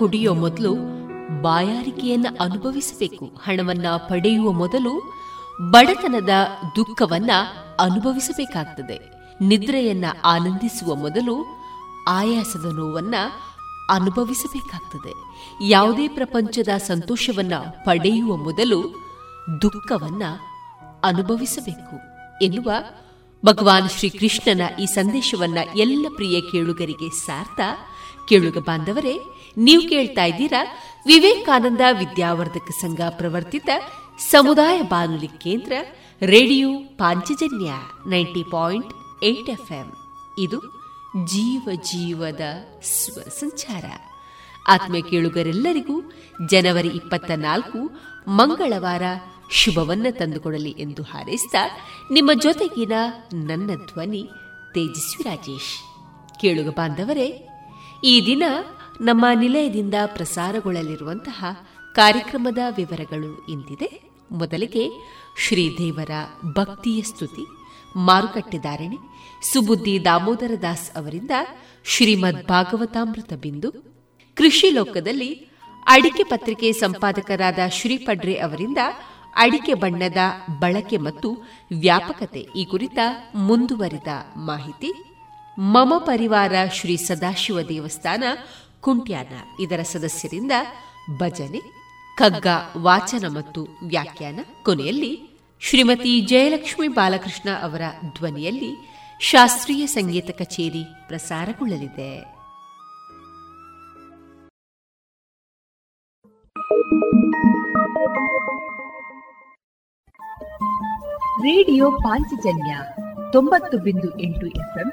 ಕುಡಿಯೋ ಮೊದಲು ಬಾಯಾರಿಕೆಯನ್ನ ಅನುಭವಿಸಬೇಕು. ಹಣವನ್ನ ಪಡೆಯುವ ಮೊದಲು ಬಡತನದ ದುಃಖವನ್ನ ಅನುಭವಿಸಬೇಕಾಗ್ತದೆ. ನಿದ್ರೆಯನ್ನ ಆನಂದಿಸುವ ಮೊದಲು ಆಯಾಸದ ನೋವನ್ನ ಅನುಭವಿಸಬೇಕಾಗ್ತದೆ. ಯಾವುದೇ ಪ್ರಪಂಚದ ಸಂತೋಷವನ್ನ ಪಡೆಯುವ ಮೊದಲು ದುಃಖವನ್ನ ಅನುಭವಿಸಬೇಕು ಎನ್ನುವ ಭಗವಾನ್ ಶ್ರೀಕೃಷ್ಣನ ಈ ಸಂದೇಶವನ್ನ ಎಲ್ಲ ಪ್ರಿಯ ಕೇಳುಗರಿಗೆ ಸಾರ್ಥ. ಕೇಳುಗ ಬಾಂಧವರೇ ನೀವು ಕೇಳ್ತಾ ಇದ್ದೀರಾ ವಿವೇಕಾನಂದ ವಿದ್ಯಾವರ್ಧಕ ಸಂಘ ಪ್ರವರ್ತಿತ ಸಮುದಾಯ ಬಾನುಲಿ ಕೇಂದ್ರ radio Panchajanya ninety point eight FM. ಇದು ಜೀವ ಜೀವದ ಸ್ವ ಸಂಚಾರ. ಆತ್ಮೀಯ ಕೇಳುಗರೆಲ್ಲರಿಗೂ ಜನವರಿ ಇಪ್ಪತ್ತ ನಾಲ್ಕು ಮಂಗಳವಾರ ಶುಭವನ್ನ ತಂದುಕೊಡಲಿ ಎಂದು ಹಾರೈಸಿದ ನಿಮ್ಮ ಜೊತೆಗಿನ ನನ್ನ ಧ್ವನಿ ತೇಜಸ್ವಿ ರಾಜೇಶ್. ಕೇಳುಗ ಬಾಂಧವರೇ, ಈ ದಿನ ನಮ್ಮ ನಿಲಯದಿಂದ ಪ್ರಸಾರಗೊಳ್ಳಲಿರುವಂತಹ ಕಾರ್ಯಕ್ರಮದ ವಿವರಗಳು ಇಂದಿದೆ. ಮೊದಲಿಗೆ ಶ್ರೀದೇವರ ಭಕ್ತಿಯ ಸ್ತುತಿ ಮಾರುಕಟ್ಟೆದಾರಣೆ ಸುಬುದ್ದಿ ದಾಮೋದರ ದಾಸ್ ಅವರಿಂದ ಶ್ರೀಮದ್ ಭಾಗವತಾಮೃತ ಬಿಂದು, ಕೃಷಿ ಲೋಕದಲ್ಲಿ ಅಡಿಕೆ ಪತ್ರಿಕೆ ಸಂಪಾದಕರಾದ ಶ್ರೀಪಡ್ರೆ ಅವರಿಂದ ಅಡಿಕೆ ಬಣ್ಣದ ಬಳಕೆ ಮತ್ತು ವ್ಯಾಪಕತೆ ಈ ಕುರಿತ ಮುಂದುವರಿದ ಮಾಹಿತಿ, ಮಮ ಪರಿವಾರ ಶ್ರೀ ಸದಾಶಿವ ದೇವಸ್ಥಾನ ಕುಂಟ್ಯಾನ ಇದರ ಸದಸ್ಯರಿಂದ ಭಜನೆ ಕಗ್ಗ ವಾಚನ ಮತ್ತು ವ್ಯಾಖ್ಯಾನ. ಕೊನೆಯಲ್ಲಿ ಶ್ರೀಮತಿ ಜಯಲಕ್ಷ್ಮಿ ಬಾಲಕೃಷ್ಣ ಅವರ ಧ್ವನಿಯಲ್ಲಿ ಶಾಸ್ತ್ರೀಯ ಸಂಗೀತ ಕಚೇರಿ ಪ್ರಸಾರಗೊಳ್ಳಲಿದೆ. ರೇಡಿಯೋ ಪಾಂಚಜನ್ಯ ತೊಂಬತ್ತು ಬಿಂದು ಎಂಟು ಎಫ್ಎಂ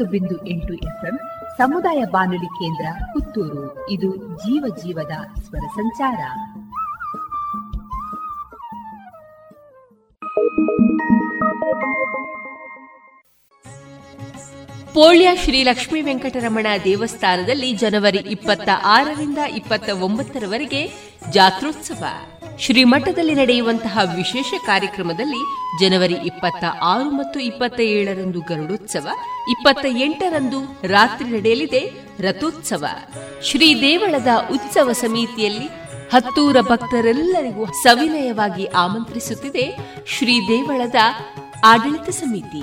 ತೊಂಬತ್ತು ಬಿಂದು ಎಂಟು ಸಮುದಾಯ ಬಾನುಲಿ ಕೇಂದ್ರ ಪುತ್ತೂರು. ಇದು ಜೀವ ಜೀವದ ಸ್ವರ ಸಂಚಾರ. ಪೋಳ್ಯ ಶ್ರೀ ಲಕ್ಷ್ಮೀ ವೆಂಕಟರಮಣ ದೇವಸ್ಥಾನದಲ್ಲಿ ಜನವರಿ ಇಪ್ಪತ್ತ ಆರರಿಂದ ಇಪ್ಪತ್ತ ಒಂಬತ್ತರವರೆಗೆ ಜಾತ್ರೋತ್ಸವ. ಶ್ರೀಮಠದಲ್ಲಿ ನಡೆಯುವಂತಹ ವಿಶೇಷ ಕಾರ್ಯಕ್ರಮದಲ್ಲಿ ಜನವರಿ ಇಪ್ಪತ್ತ ಆರು ಮತ್ತು ಇಪ್ಪತ್ತ ಏಳರಂದು ಗರುಡೋತ್ಸವ, ಇಪ್ಪತ್ತ ಎಂಟರಂದು ರಾತ್ರಿ ನಡೆಯಲಿದೆ ರಥೋತ್ಸವ. ಶ್ರೀ ದೇವಳದ ಉತ್ಸವ ಸಮಿತಿಯಲ್ಲಿ ಹತ್ತೂರ ಭಕ್ತರೆಲ್ಲರಿಗೂ ಸವಿನಯವಾಗಿ ಆಮಂತ್ರಿಸುತ್ತಿದೆ ಶ್ರೀ ದೇವಳದ ಆಡಳಿತ ಸಮಿತಿ.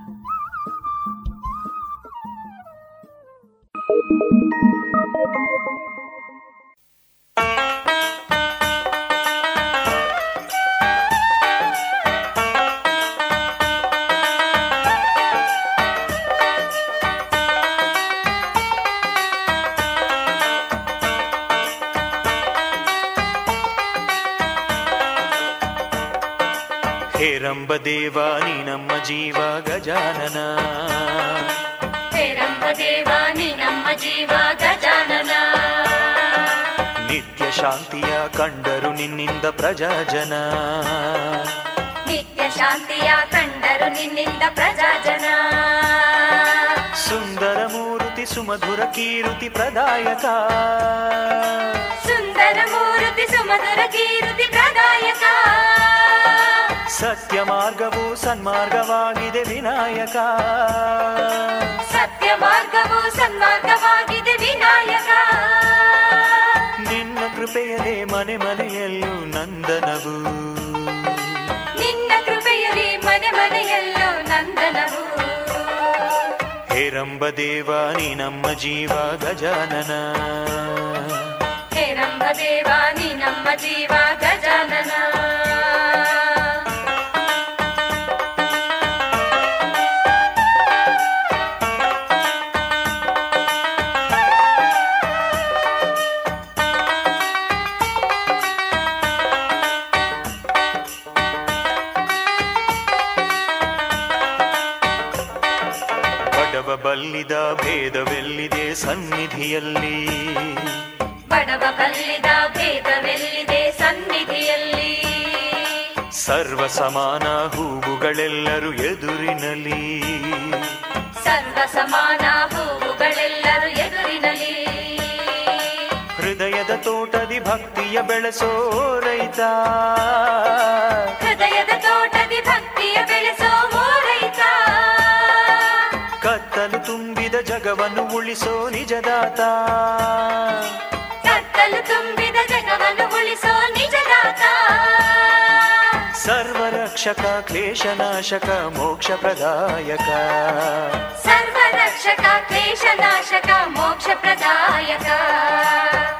ಸತ್ಯ ಮಾರ್ಗವು ಸನ್ಮಾರ್ಗವಾಗಿದೆ ವಿನಾಯಕ. ಸತ್ಯ ಮಾರ್ಗವು ಸನ್ಮಾರ್ಗವಾಗಿದೆ ವಿನಾಯಕ. ನಿನ್ನ ಕೃಪೆಯಲೇ ಮನೆ ಮನೆಯಲ್ಲೂ ನಂದನವು. ನಿನ್ನ ಕೃಪೆಯಲ್ಲಿ ಮನೆ ಮನೆಯಲ್ಲೂ ನಂದನವು. ಹೇರಂಬ ದೇವ ನೀ ನಮ್ಮ ಜೀವ ಗಜಾನನ. ब्रह्मजीवा गजानना। ಸಮಾನ ಹೂವುಗಳೆಲ್ಲರೂ ಎದುರಿನಲಿ. ಸರ್ವ ಸಮಾನ ಹೂವುಗಳೆಲ್ಲರೂ ಎದುರಿನಲಿ. ಹೃದಯದ ತೋಟದಿ ಭಕ್ತಿಯ ಬೆಳೆಸೋ ರೈತ. ಹೃದಯದ ತೋಟದಿ ಭಕ್ತಿಯ ಬೆಳೆಸೋ ರೈತ. ಕತ್ತಲು ತುಂಬಿದ ಜಗವನ್ನು ಉಳಿಸೋ ನಿಜದಾತ. ಕತ್ತಲು ತುಂಬಿದ ಜಗವನ್ನು ಉಳಿಸೋ ನಿಜದಾತ. सर्वरक्षक क्लेशनाशक मोक्षप्रदायक। सर्वरक्षक क्लेशनाशक मोक्षप्रदायक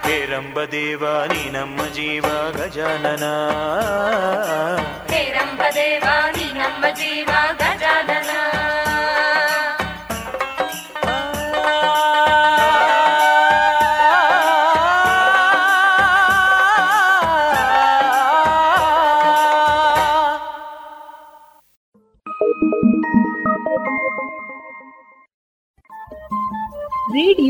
हेरम्बदेवानी नम जीवा गजनना। हेरम्बदेवानि नम जीवाग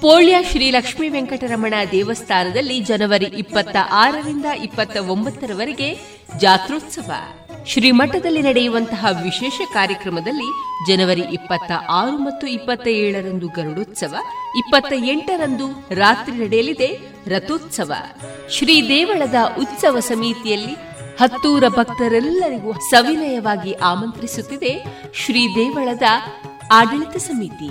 ಪೋಳ್ಯ ಶ್ರೀ ಲಕ್ಷ್ಮೀ ವೆಂಕಟರಮಣ ದೇವಸ್ಥಾನದಲ್ಲಿ ಜನವರಿ ಇಪ್ಪತ್ತ ಆರರಿಂದ ಇಪ್ಪತ್ತ ಒಂಬತ್ತರವರೆಗೆ ಜಾತ್ರೋತ್ಸವ. ಶ್ರೀಮಠದಲ್ಲಿ ನಡೆಯುವಂತಹ ವಿಶೇಷ ಕಾರ್ಯಕ್ರಮದಲ್ಲಿ ಜನವರಿ ಇಪ್ಪತ್ತ ಆರು ಮತ್ತು ಇಪ್ಪತ್ತ ಏಳರಂದು ಗರುಡೋತ್ಸವ, ಇಪ್ಪತ್ತ ಎಂಟರಂದು ರಾತ್ರಿ ನಡೆಯಲಿದೆ ರಥೋತ್ಸವ. ಶ್ರೀ ದೇವಳದ ಉತ್ಸವ ಸಮಿತಿಯಲ್ಲಿ ಹತ್ತೂರ ಭಕ್ತರೆಲ್ಲರಿಗೂ ಸವಿನಯವಾಗಿ ಆಮಂತ್ರಿಸುತ್ತಿದೆ ಶ್ರೀ ದೇವಳದ ಆಡಳಿತ ಸಮಿತಿ.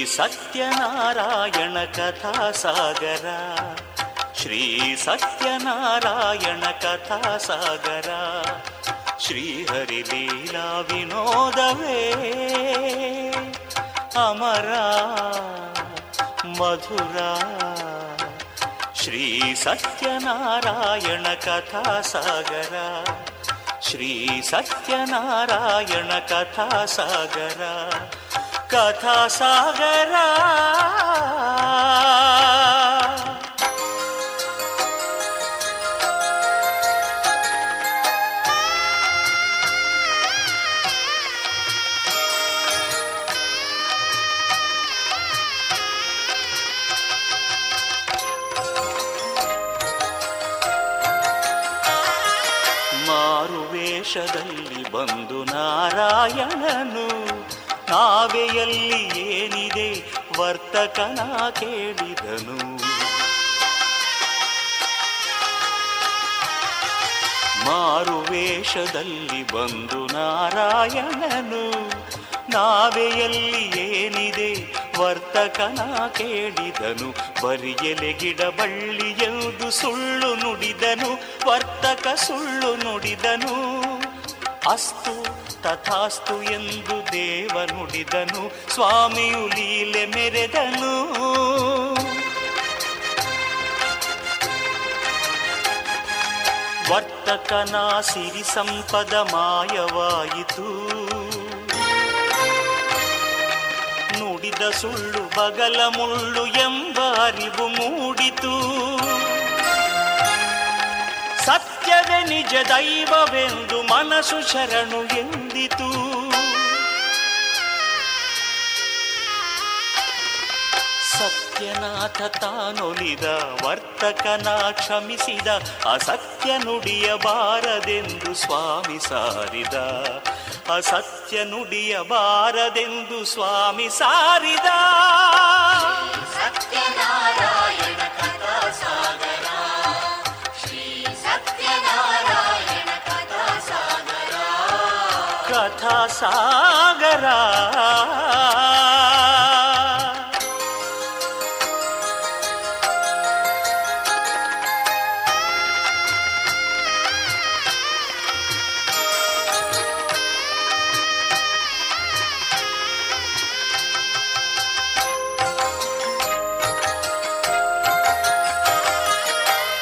ಶ್ರೀ ಸತ್ಯನಾರಾಯಣ ಕಥಾ ಸಾಗರ ಶ್ರೀ ಸತ್ಯನಾರಾಯಣ ಕಥಾ ಸಾಗರ ಶ್ರೀ ಶ್ರೀಹರಿಲೀಲಾ ವಿನೋದವೇ. ಅಮರ ಮಧುರ. ಶ್ರೀ ಸತ್ಯನಾರಾಯಣ ಕಥಾ ಸಾಗರ ಶ್ರೀ ಸತ್ಯನಾರಾಯಣ ಕಥಾ ಸಾಗರ ಕಥಾ ಕಥಾಸಾಗರ ಮಾರುವೇಷದಲ್ಲಿ ಬಂದು ನಾರಾಯಣನು ನಾವೆಲ್ಲಿ ಏನಿದೆ? ವರ್ತಕನ ಕೇಳಿದನು. ಮಾರುವೇಷದಲ್ಲಿ ಬಂದು ನಾರಾಯಣನು. ನಾವೆಯಲ್ಲಿ ಏನಿದೆ? ವರ್ತಕನ ಕೇಳಿದನು. ಬರಿಯಲೆಗಿಡ ಬಳ್ಳಿಯದು ಸುಳ್ಳು ನುಡಿದನು. ವರ್ತಕ ಸುಳ್ಳು ನುಡಿದನು. ಅಸ್ತು ತಥಾಸ್ತು ಎಂದು ದೇವ ನುಡಿದನು, ಸ್ವಾಮಿಯು ಲೀಲೆ ಮೆರೆದನು. ವರ್ತಕನ ಸಿರಿ ಸಂಪದ ಮಾಯವಾಯಿತು. ನುಡಿದ ಸುಳ್ಳು ಬಗಲ ಮುಳ್ಳು ಎಂಬ ಅರಿವು ಮೂಡಿತು. ಸತ್ಯವೇ ನಿಜ ದೈವವೆಂದು ಮನಸ್ಸು ಶರಣು ಎಂದಿತು. ಸತ್ಯನಾಥ ತಾನೊಲಿದ ವರ್ತಕನ ಕ್ಷಮಿಸಿದ, ಅಸತ್ಯ ನುಡಿಯಬಾರದೆಂದು ಸ್ವಾಮಿ ಸಾರಿದ. ಅಸತ್ಯ ನುಡಿಯಬಾರದೆಂದು ಸ್ವಾಮಿ ಸಾರಿದ. ಸತ್ಯನಾರಾಯಣ ಕಥಾ ಸಾಗರ.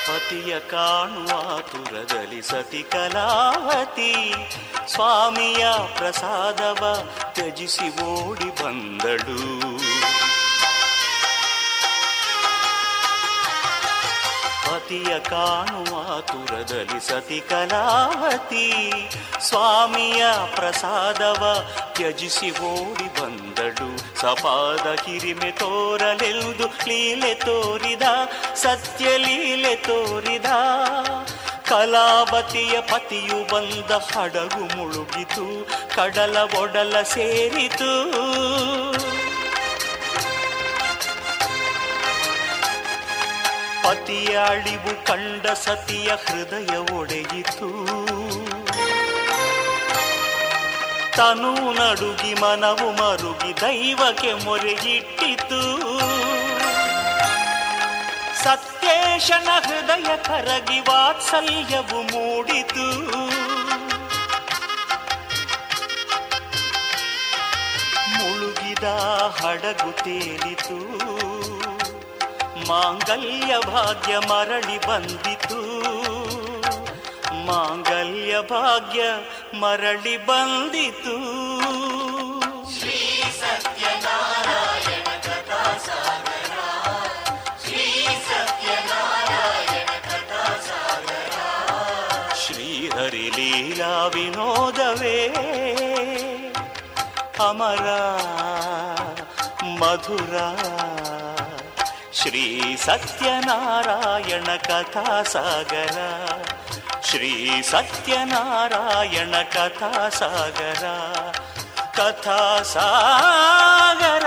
ಪತಿಯ ಕಾಣುವ ತುರದಲ್ಲಿ ಸತಿ ಕಲಾವತಿ. ಸ್ವಾಮಿಯ ಪ್ರಸಾದವ ತ್ಯಜಿಸಿ ಓಡಿ ಬಂದಳು. ಪತಿಯ ಕಾಣುವ ತುರದಲ್ಲಿ ಸತಿ ಕಲಾವತಿ, ಸ್ವಾಮಿಯ ಪ್ರಸಾದವ ತ್ಯಜಿಸಿ ಓಡಿ ಬಂದಳು. ಸಪಾದ ಹಿರಿಮೆ ತೋರಲೆಲ್ದು ಲೀಲೆ ತೋರಿದ, ಸತ್ಯ ಲೀಲೆ ತೋರಿದ ಕಲಾವತಿಯ ಪತಿಯು ಬಂದ ಹಡಗು ಮುಳುಗಿತು, ಕಡಲ ಒಡಲ ಸೇರಿತು. ಪತಿಯ ಅಳಿವು ಕಂಡ ಸತಿಯ ಹೃದಯ ಒಡೆಯಿತು. ತನು ನಡುಗಿ ಮನವು ಮರುಗಿ ದೈವಕ್ಕೆ ಮೊರೆಯಿಟ್ಟಿತು ಸತ್ಯೇಶನ ಹೃದಯ ಕರಗಿ ವಾತ್ಸಲ್ಯವು ಮೂಡಿತು. ಮುಳುಗಿದ ಹಡಗು ತೇಲಿತು. ಮಾಂಗಲ್ಯ ಭಾಗ್ಯ ಮರಳಿ ಬಂದಿತು. ಮಾಂಗಲ್ಯ ಭಾಗ್ಯ ಮರಳಿ ಬಂದಿತು. ಅಮರ ಮಧುರ. ಶ್ರೀ ಸತ್ಯನಾರಾಯಣ ಕಥಾ ಸಾಗರ ಶ್ರೀ ಸತ್ಯನಾರಾಯಣ ಕಥಾ ಸಾಗರ ಕಥಾ ಸಾಗರ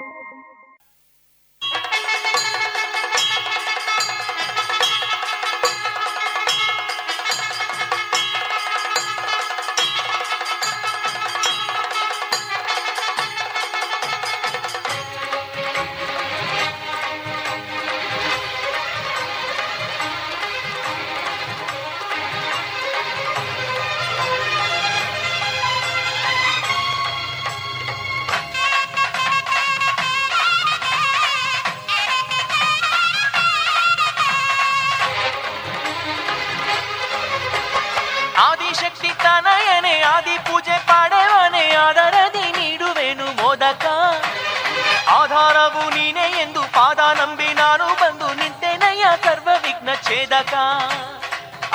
ಆಧಾರವು ನೀನೆ ಎಂದು ಪಾದ ನಂಬಿ ನಾನು ಬಂದು ನಿಂತೆನಯ್ಯ ಸರ್ವ ವಿಘ್ನ ಛೇದಕ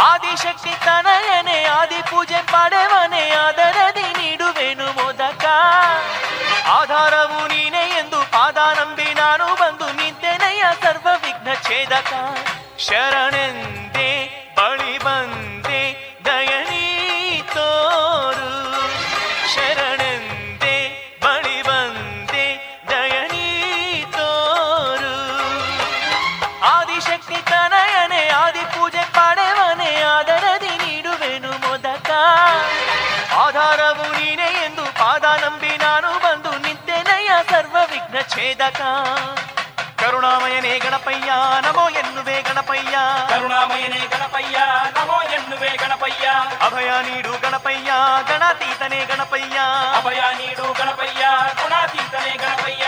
ಆದಿಶಕ್ತಿ ತನಯನೆ ಆದಿ ಪೂಜೆ ಪಾಡೆವನೆ ಆದರದಿ ನೀಡುವೆನು ಮೋದಕ ಆಧಾರವು ನೀನೆ ಎಂದು ಪಾದ ನಂಬಿ ನಾನು ಬಂದು ನಿಂತೆನಯ್ಯ ಸರ್ವ ವಿಘ್ನ ಛೇದಕ ಶರಣೆಂದೇ ಬಳಿ ಬಂದೆ ಆಧಾರವು ನೀನೇ ಎಂದು ಪಾದ ನಂಬಿ ನಾನು ಬಂದು ನಿಂತೆನಯ್ಯ ಸರ್ವ ವಿಘ್ನ ಛೇದಕ ಕರುಣಾಮಯನೇ ಗಣಪಯ್ಯ ನಮೋ ಎನ್ನುವೆ ಗಣಪಯ್ಯ ಕರುಣಾಮಯನೇ ಗಣಪಯ್ಯ ನಮೋ ಎನ್ನುವೆ ಗಣಪಯ್ಯ ಅಭಯ ನೀಡು ಗಣಪಯ್ಯ ಗಣಾತೀತನೇ ಗಣಪಯ್ಯ ಅಭಯ ನೀಡು ಗಣಪಯ್ಯ ಗುಣಾತೀತನೇ ಗಣಪಯ್ಯ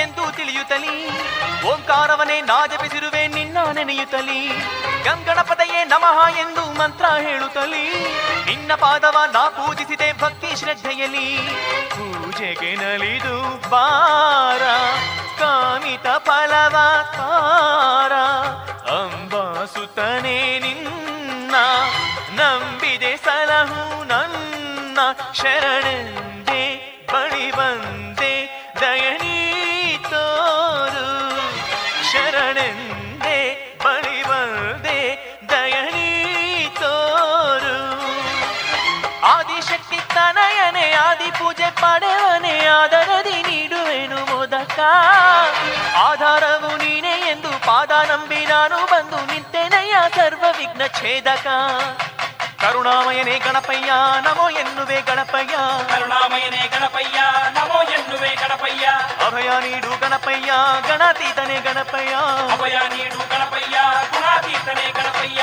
ಎಂದು ತಿಳಿಯುತ್ತಲಿ ಓಂಕಾರವನೇ ನಾ ಜಪಿಸಿರುವೆ, ನಿನ್ನ ನೆನೆಯುತ್ತಲಿ. ಗಂಗಣಪದಯೇ ನಮಃ ಎಂದು ಮಂತ್ರ ಹೇಳುತ್ತಲಿ. ನಿನ್ನ ಪಾದವ ನಾ ಪೂಜಿಸಿದೆ ಭಕ್ತಿ ಶ್ರದ್ಧೆಯಲ್ಲಿ. ಪೂಜೆಗೆ ನಲಿದು ಬಾರ ಕಾಮಿತ ಫಲವ ತಾರ. ಅಂಬಾಸುತನೇ ನಿನ್ನ, ನಂಬಿದೆ ಸಲಹು ನನ್ನ. ಶರಣೆಂದೇ, ಬಳಿ ಬಂದೆ ದಯನೀ ತೋರು. ಶರಣೆಂದೆ ಬಳಿ ಬಂದೆ ತೋರು. ಆದಿಶಕ್ತಿ ತನಯನೆ, ಆದಿ ಪೂಜೆ ಪಡೆವನೆ, ಆದರದಿ ನೀಡುವೆನು ಮೋದಕ. ಆಧಾರವು ನೀನೆ ಎಂದು ಪಾದ ನಂಬಿ ನಾನು ಬಂದು ನಿಂತೆನೆಯ ಸರ್ವ ವಿಘ್ನ ಛೇದಕ. ಕರುಣಾಮಯನೇ ಗಣಪಯ್ಯ ನಮೋ ಎನ್ನುವೆ ಗಣಪಯ್ಯ ಕರುಣಾಮಯನೇ ಗಣಪಯ್ಯ ನಮೋ ಎನ್ನುವೆ ಗಣಪಯ್ಯ ಅಭಯ ನೀಡು ಗಣಪಯ್ಯ ಗಣಾತೀತನೇ ಗಣಪಯ್ಯ ಅಭಯ ನೀಡು ಗಣಪಯ್ಯ ಗುಣಾತೀತನೇ ಗಣಪಯ್ಯ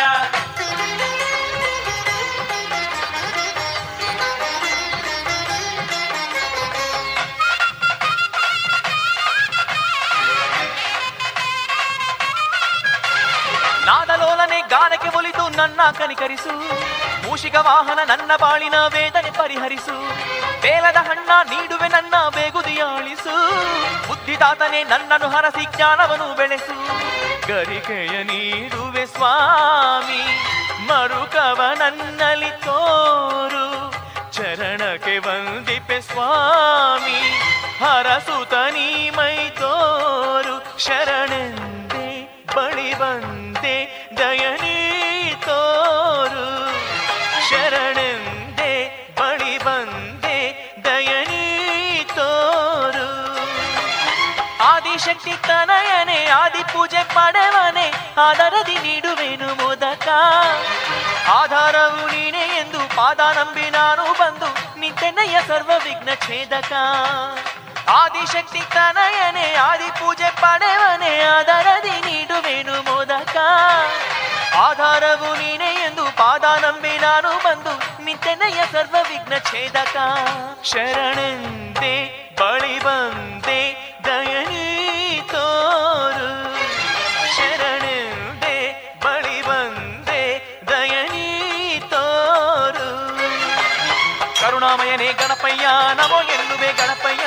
ಗಾನಕ್ಕೆ ಒಲಿದು ನನ್ನ ಕನಿಕರಿಸು. ಮೂಷಿಕ ವಾಹನ ನನ್ನ ಬಾಳಿನ ವೇದನೆ ಪರಿಹರಿಸು. ಬೇಲದ ಹಣ್ಣ ನೀಡುವೆ ನನ್ನ ಬೇಗುದಿಯಾಳಿಸು. ಬುದ್ಧಿದಾತನೆ ನನ್ನನ್ನು ಹರಸಿ ಜ್ಞಾನವನ್ನು ಬೆಳೆಸು. ಗರಿಕೆಯ ನೀಡುವೆ ಸ್ವಾಮಿ, ಮರುಕವ ನನ್ನಲ್ಲಿ ತೋರು. ಚರಣಕ್ಕೆ ವಂದಿಪೆ ಸ್ವಾಮಿ, ಹರಸುತ ನೀ ಮೈ ತೋರು. ಶರಣೆಂದೇ ಬಳಿ ಬಂದೆ ದಯನೀ ತೋರು. ಶರಣೆಂದೆ, ಬಳಿ ಬಂದೆ ದಯನಿ ತೋರು. ಆದಿಶಕ್ತಿ ತನಯನೆ ಆದಿ ಪೂಜೆ ಪಡೆವನೆ, ಆದರದಿ ನೀಡುವೆನು ಮೋದಕ. ಆಧಾರವು ನೀನೆ ಎಂದು ಪಾದ ನಂಬಿ ನಾನು ಬಂದು ನಿಂತೆನಯ್ಯ ಸರ್ವ ವಿಘ್ನ ಛೇದಕ. ಆದಿಶಕ್ತಿ ತನಯನೆ ಆದಿ ಪೂಜೆ ಪಡೆವನೆ ಆಧಾರದಿ ನೀಡುವೆನು ಮೋದಕ. ಆಧಾರವು ನೀನೆ ಎಂದು ಪಾದ ನಂಬಿ ನಾನು ಬಂದು ನಿಂತೆನಯ್ಯ ಸರ್ವ ವಿಘ್ನ ಛೇದಕ. ಶರಣಂತೆ ಬಳಿ ಬಂದೆ, ದಯನೀ ತೋರು. ಶರಣೆಂದೇ, ಬಳಿ ಬಂದೆ, ದಯನೀ ತೋರು. ಗಣಪಯ್ಯ, ನಮೋ ಎನ್ನುವೆ ಗಣಪಯ್ಯ.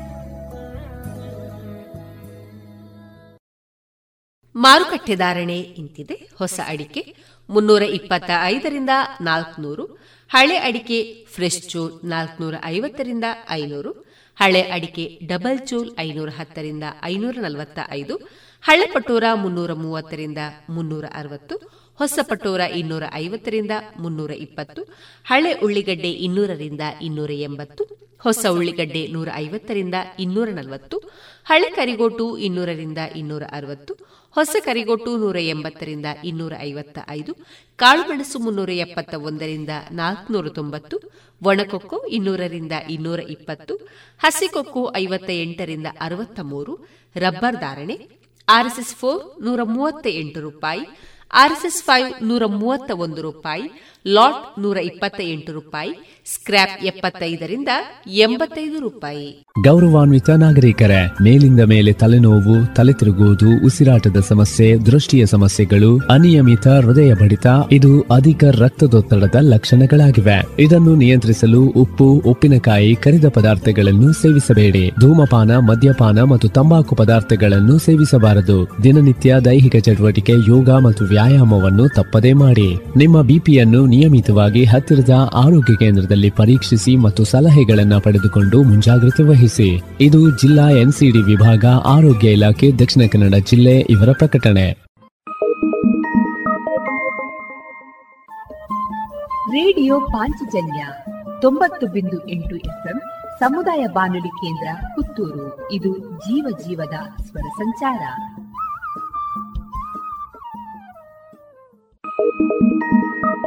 ಮಾರುಕಟ್ಟೆ ಧಾರಣೆ ಇಂತಿದೆ. ಹೊಸ ಅಡಿಕೆ ಮುನ್ನೂರ ಇಪ್ಪತ್ತ ಐದರಿಂದ ನಾಲ್ಕುನೂರು, ಹಳೆ ಅಡಿಕೆ ಫ್ರೆಶ್ ಚೂಲ್ ನಾಲ್ಕನೂರ ಐವತ್ತರಿಂದ ಐನೂರು, ಹಳೆ ಅಡಿಕೆ ಡಬಲ್ ಚೂಲ್ ಐನೂರ ಹತ್ತರಿಂದ ಐನೂರ ನಲವತ್ತ ಐದು, ಹಳೆ ಪಟೋರ ಮುನ್ನೂರ ಮೂವತ್ತರಿಂದ ಮುನ್ನೂರ ಅರವತ್ತು, ಹೊಸ ಪಟೋರ ಇನ್ನೂರ ಐವತ್ತರಿಂದ ಮುನ್ನೂರ ಇಪ್ಪತ್ತು, ಹಳೆ ಉಳ್ಳಿಗಡ್ಡೆ ಇನ್ನೂರರಿಂದ ಇನ್ನೂರ ಎಂಬತ್ತು ಹೊಸ ಉಳ್ಳಿಗಡ್ಡೆ ನೂರ ಐವತ್ತರಿಂದ ಇನ್ನೂರ ನಲವತ್ತು ಹಳೆ ಕರಿಗೋಟು ಇನ್ನೂರರಿಂದ ಇನ್ನೂರ ಅರವತ್ತು ಹೊಸ ಕರಿಗೋಟು ನೂರ ಎಂಬತ್ತರಿಂದ ಇನ್ನೂರ ಐವತ್ತ ಐದು ಕಾಳುಮೆಣಸು ಮುನ್ನೂರ ಎಪ್ಪತ್ತ ಒಂದರಿಂದ ನಾಲ್ಕುನೂರ ತೊಂಬತ್ತು ಒಣಕೊಕ್ಕು ಇನ್ನೂರರಿಂದ ಇನ್ನೂರ ಇಪ್ಪತ್ತು ಹಸಿಕೊಕ್ಕು ಐವತ್ತ ಎಂಟರಿಂದ ಅರವತ್ತ ಮೂರು ರಬ್ಬರ್ ಧಾರಣೆ, ಆರ್ಎಸ್ಎಸ್ ಫೋರ್ ನೂರ ಮೂವತ್ತ ಎಂಟು ರೂಪಾಯಿ, ಆರ್ಎಸ್ಎಸ್ ಫೈವ್ ನೂರ ಮೂವತ್ತ ಒಂದು ರೂಪಾಯಿ ಲಾಟ್ ನೂರ ಇಪ್ಪತ್ತ ಎಂಟು ರೂಪಾಯಿ ಸ್ಕ್ರಾಪ್ ಎಪ್ಪತ್ತೈದರಿಂದ ಎಂಬತ್ತೈದು ರೂಪಾಯಿ. ಗೌರವಾನ್ವಿತ ನಾಗರಿಕರೇ, ಮೇಲಿಂದ ಮೇಲೆ ತಲೆನೋವು, ತಲೆ ತಿರುಗುವುದು, ಉಸಿರಾಟದ ಸಮಸ್ಯೆ, ದೃಷ್ಟಿಯ ಸಮಸ್ಯೆಗಳು, ಅನಿಯಮಿತ ಹೃದಯ ಬಡಿತ, ಇದು ಅಧಿಕ ರಕ್ತದೊತ್ತಡದ ಲಕ್ಷಣಗಳಾಗಿವೆ. ಇದನ್ನು ನಿಯಂತ್ರಿಸಲು ಉಪ್ಪು, ಉಪ್ಪಿನಕಾಯಿ, ಕರಿದ ಪದಾರ್ಥಗಳನ್ನು ಸೇವಿಸಬೇಡಿ. ಧೂಮಪಾನ, ಮದ್ಯಪಾನ ಮತ್ತು ತಂಬಾಕು ಪದಾರ್ಥಗಳನ್ನು ಸೇವಿಸಬಾರದು. ದಿನನಿತ್ಯ ದೈಹಿಕ ಚಟುವಟಿಕೆ, ಯೋಗ ಮತ್ತು ವ್ಯಾಯಾಮವನ್ನು ತಪ್ಪದೇ ಮಾಡಿ. ನಿಮ್ಮ ಬಿಪಿಯನ್ನು ನಿಯಮಿತವಾಗಿ ಹತ್ತಿರದ ಆರೋಗ್ಯ ಕೇಂದ್ರದಲ್ಲಿ ಪರೀಕ್ಷಿಸಿ ಮತ್ತು ಸಲಹೆಗಳನ್ನು ಪಡೆದುಕೊಂಡು ಮುಂಜಾಗ್ರತೆ ವಹಿಸಿ. ಇದು ಜಿಲ್ಲಾ ಎನ್ಸಿಡಿ ವಿಭಾಗ ಆರೋಗ್ಯ ಇಲಾಖೆ ದಕ್ಷಿಣ ಕನ್ನಡ ಜಿಲ್ಲೆ ಇವರ ಪ್ರಕಟಣೆ. ರೇಡಿಯೋ ಪಾಂಚಜನ್ಯ ತೊಂಬತ್ತು ಬಿಂದು ಎಂಟು ಎಫ್ಎಂ ಸಮುದಾಯ ಬಾನುಲಿ ಕೇಂದ್ರ ಪುತ್ತೂರು. ಇದು ಜೀವ ಜೀವದ ಸ್ವರ ಸಂಚಾರ.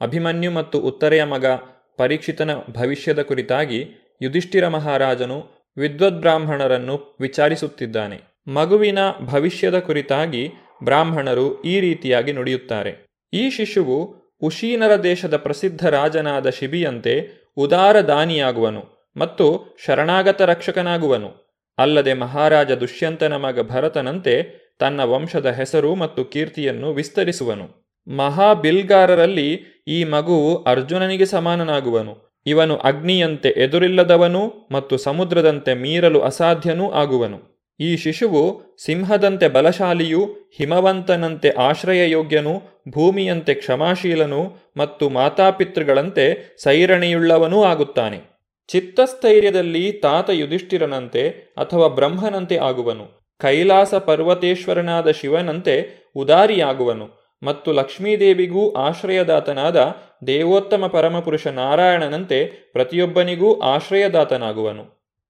ಅಭಿಮನ್ಯು ಮತ್ತು ಉತ್ತರೆಯ ಮಗ ಪರೀಕ್ಷಿತನ ಭವಿಷ್ಯದ ಕುರಿತಾಗಿ ಯುಧಿಷ್ಠಿರ ಮಹಾರಾಜನು ವಿದ್ವದ್ಬ್ರಾಹ್ಮಣರನ್ನು ವಿಚಾರಿಸುತ್ತಿದ್ದಾನೆ. ಮಗುವಿನ ಭವಿಷ್ಯದ ಕುರಿತಾಗಿ ಬ್ರಾಹ್ಮಣರು ಈ ರೀತಿಯಾಗಿ ನುಡಿಯುತ್ತಾರೆ. ಈ ಶಿಶುವು ಉಶೀನರ ದೇಶದ ಪ್ರಸಿದ್ಧ ರಾಜನಾದ ಶಿಬಿಯಂತೆ ಉದಾರ ದಾನಿಯಾಗುವನು ಮತ್ತು ಶರಣಾಗತ ರಕ್ಷಕನಾಗುವನು. ಅಲ್ಲದೆ ಮಹಾರಾಜ ದುಷ್ಯಂತನ ಮಗ ಭರತನಂತೆ ತನ್ನ ವಂಶದ ಹೆಸರು ಮತ್ತು ಕೀರ್ತಿಯನ್ನು ವಿಸ್ತರಿಸುವನು. ಮಹಾಬಿಲ್ಗಾರರಲ್ಲಿ ಈ ಮಗುವು ಅರ್ಜುನನಿಗೆ ಸಮಾನನಾಗುವನು. ಇವನು ಅಗ್ನಿಯಂತೆ ಎದುರಿಲ್ಲದವನು ಮತ್ತು ಸಮುದ್ರದಂತೆ ಮೀರಲು ಅಸಾಧ್ಯನೂ ಆಗುವನು. ಈ ಶಿಶುವು ಸಿಂಹದಂತೆ ಬಲಶಾಲಿಯೂ, ಹಿಮವಂತನಂತೆ ಆಶ್ರಯಯೋಗ್ಯನೂ, ಭೂಮಿಯಂತೆ ಕ್ಷಮಾಶೀಲನೂ ಮತ್ತು ಮಾತಾಪಿತೃಗಳಂತೆ ಸೈರಣೆಯುಳ್ಳವನೂ ಆಗುತ್ತಾನೆ. ಚಿತ್ತಸ್ಥೈರ್ಯದಲ್ಲಿ ತಾತ ಯುಧಿಷ್ಠಿರನಂತೆ ಅಥವಾ ಬ್ರಹ್ಮನಂತೆ ಆಗುವನು. ಕೈಲಾಸ ಪರ್ವತೇಶ್ವರನಾದ ಶಿವನಂತೆ ಉದಾರಿಯಾಗುವನು. ಮತ್ತು ಲಕ್ಷ್ಮೀದೇವಿಗೂ ಆಶ್ರಯದಾತನಾದ ದೇವೋತ್ತಮ ಪರಮಪುರುಷ ನಾರಾಯಣನಂತೆ ಪ್ರತಿಯೊಬ್ಬನಿಗೂ ಆಶ್ರಯದಾತನಾಗುವನು.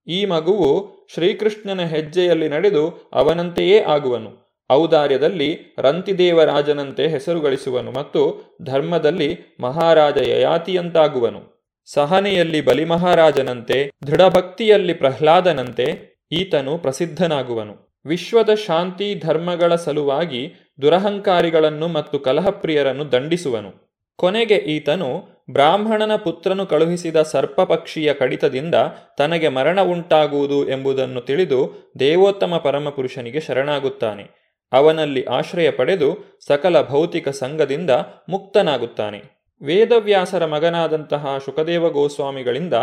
ಈ ಮಗುವು ಶ್ರೀಕೃಷ್ಣನ ಹೆಜ್ಜೆಯಲ್ಲಿ ನಡೆದು ಅವನಂತೆಯೇ ಆಗುವನು. ಔದಾರ್ಯದಲ್ಲಿ ರಂತಿದೇವರಾಜನಂತೆ ಹೆಸರು ಗಳಿಸುವನು ಮತ್ತು ಧರ್ಮದಲ್ಲಿ ಮಹಾರಾಜ ಯಯಾತಿಯಂತಾಗುವನು. ಸಹನೆಯಲ್ಲಿ ಬಲಿಮಹಾರಾಜನಂತೆ, ದೃಢಭಕ್ತಿಯಲ್ಲಿ ಪ್ರಹ್ಲಾದನಂತೆ ಈತನು ಪ್ರಸಿದ್ಧನಾಗುವನು. ವಿಶ್ವದ ಶಾಂತಿ ಧರ್ಮಗಳ ಸಲುವಾಗಿ ದುರಹಂಕಾರಿಗಳನ್ನು ಮತ್ತು ಕಲಹಪ್ರಿಯರನ್ನು ದಂಡಿಸುವನು. ಕೊನೆಗೆ ಈತನು ಬ್ರಾಹ್ಮಣನ ಪುತ್ರನು ಕಳುಹಿಸಿದ ಸರ್ಪಪಕ್ಷಿಯ ಕಡಿತದಿಂದ ತನಗೆ ಮರಣ ಉಂಟಾಗುವುದು ಎಂಬುದನ್ನು ತಿಳಿದು ದೇವೋತ್ತಮ ಪರಮಪುರುಷನಿಗೆ ಶರಣಾಗುತ್ತಾನೆ. ಅವನಲ್ಲಿ ಆಶ್ರಯ ಪಡೆದು ಸಕಲ ಭೌತಿಕ ಸಂಘದಿಂದ ಮುಕ್ತನಾಗುತ್ತಾನೆ. ವೇದವ್ಯಾಸರ ಮಗನಾದಂತಹ ಶುಕದೇವ ಗೋಸ್ವಾಮಿಗಳಿಂದ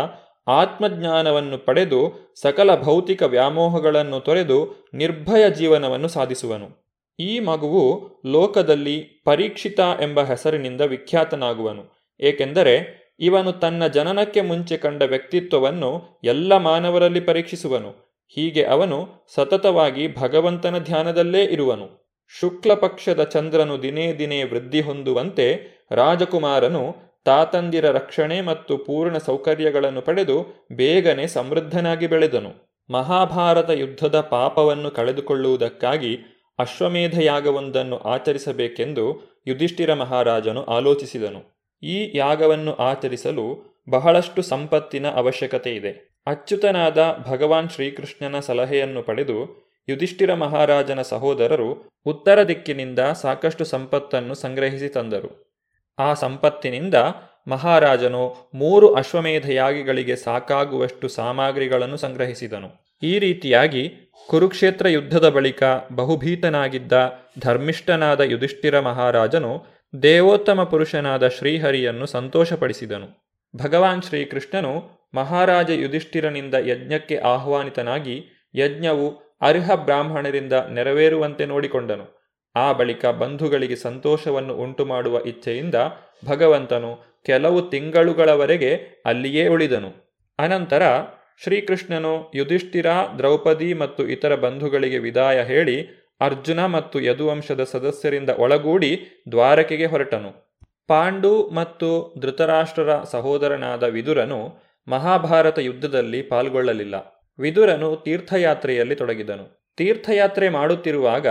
ಆತ್ಮಜ್ಞಾನವನ್ನು ಪಡೆದು ಸಕಲ ಭೌತಿಕ ವ್ಯಾಮೋಹಗಳನ್ನು ತೊರೆದು ನಿರ್ಭಯ ಜೀವನವನ್ನು ಸಾಧಿಸುವನು. ಈ ಮಗುವು ಲೋಕದಲ್ಲಿ ಪರೀಕ್ಷಿತ ಎಂಬ ಹೆಸರಿನಿಂದ ವಿಖ್ಯಾತನಾಗುವನು. ಏಕೆಂದರೆ ಇವನು ತನ್ನ ಜನನಕ್ಕೆ ಮುಂಚೆ ಕಂಡ ವ್ಯಕ್ತಿತ್ವವನ್ನು ಎಲ್ಲ ಮಾನವರಲ್ಲಿ ಪರೀಕ್ಷಿಸುವನು. ಹೀಗೆ ಅವನು ಸತತವಾಗಿ ಭಗವಂತನ ಧ್ಯಾನದಲ್ಲೇ ಇರುವನು. ಶುಕ್ಲ ಪಕ್ಷದ ಚಂದ್ರನು ದಿನೇ ದಿನೇ ವೃದ್ಧಿ ಹೊಂದುವಂತೆ ರಾಜಕುಮಾರನು ತಾತಂದಿರ ರಕ್ಷಣೆ ಮತ್ತು ಪೂರ್ಣ ಸೌಕರ್ಯಗಳನ್ನು ಪಡೆದು ಬೇಗನೆ ಸಮೃದ್ಧನಾಗಿ ಬೆಳೆದನು. ಮಹಾಭಾರತ ಯುದ್ಧದ ಪಾಪವನ್ನು ಕಳೆದುಕೊಳ್ಳುವುದಕ್ಕಾಗಿ ಅಶ್ವಮೇಧ ಯಾಗವೊಂದನ್ನು ಆಚರಿಸಬೇಕೆಂದು ಯುಧಿಷ್ಠಿರ ಮಹಾರಾಜನು ಆಲೋಚಿಸಿದನು. ಈ ಯಾಗವನ್ನು ಆಚರಿಸಲು ಬಹಳಷ್ಟು ಸಂಪತ್ತಿನ ಅವಶ್ಯಕತೆ ಇದೆ. ಅಚ್ಯುತನಾದ ಭಗವಾನ್ ಶ್ರೀಕೃಷ್ಣನ ಸಲಹೆಯನ್ನು ಪಡೆದು ಯುಧಿಷ್ಠಿರ ಮಹಾರಾಜನ ಸಹೋದರರು ಉತ್ತರ ದಿಕ್ಕಿನಿಂದ ಸಾಕಷ್ಟು ಸಂಪತ್ತನ್ನು ಸಂಗ್ರಹಿಸಿ ತಂದರು. ಆ ಸಂಪತ್ತಿನಿಂದ ಮಹಾರಾಜನು ಮೂರು ಅಶ್ವಮೇಧ ಯಾಗಿಗಳಿಗೆ ಸಾಕಾಗುವಷ್ಟು ಸಾಮಗ್ರಿಗಳನ್ನು ಸಂಗ್ರಹಿಸಿದನು. ಈ ರೀತಿಯಾಗಿ ಕುರುಕ್ಷೇತ್ರ ಯುದ್ಧದ ಬಳಿಕ ಬಹುಭೀತನಾಗಿದ್ದ ಧರ್ಮಿಷ್ಠನಾದ ಯುಧಿಷ್ಠಿರ ಮಹಾರಾಜನು ದೇವೋತ್ತಮ ಪುರುಷನಾದ ಶ್ರೀಹರಿಯನ್ನು ಸಂತೋಷಪಡಿಸಿದನು. ಭಗವಾನ್ ಶ್ರೀಕೃಷ್ಣನು ಮಹಾರಾಜ ಯುಧಿಷ್ಠಿರನಿಂದ ಯಜ್ಞಕ್ಕೆ ಆಹ್ವಾನಿತನಾಗಿ ಯಜ್ಞವು ಅರ್ಹ ಬ್ರಾಹ್ಮಣರಿಂದ ನೆರವೇರುವಂತೆ ನೋಡಿಕೊಂಡನು. ಆ ಬಳಿಕ ಬಂಧುಗಳಿಗೆ ಸಂತೋಷವನ್ನು ಉಂಟುಮಾಡುವ ಇಚ್ಛೆಯಿಂದ ಭಗವಂತನು ಕೆಲವು ತಿಂಗಳುಗಳವರೆಗೆ ಅಲ್ಲಿಯೇ ಉಳಿದನು. ಅನಂತರ ಶ್ರೀಕೃಷ್ಣನು ಯುಧಿಷ್ಠಿರ, ದ್ರೌಪದಿ ಮತ್ತು ಇತರ ಬಂಧುಗಳಿಗೆ ವಿದಾಯ ಹೇಳಿ ಅರ್ಜುನ ಮತ್ತು ಯದುವಂಶದ ಸದಸ್ಯರಿಂದ ಒಳಗೂಡಿ ದ್ವಾರಕೆಗೆ ಹೊರಟನು. ಪಾಂಡು ಮತ್ತು ಧೃತರಾಷ್ಟ್ರರ ಸಹೋದರನಾದ ವಿದುರನು ಮಹಾಭಾರತ ಯುದ್ಧದಲ್ಲಿ ಪಾಲ್ಗೊಳ್ಳಲಿಲ್ಲ. ವಿದುರನು ತೀರ್ಥಯಾತ್ರೆಯಲ್ಲಿ ತೊಡಗಿದನು. ತೀರ್ಥಯಾತ್ರೆ ಮಾಡುತ್ತಿರುವಾಗ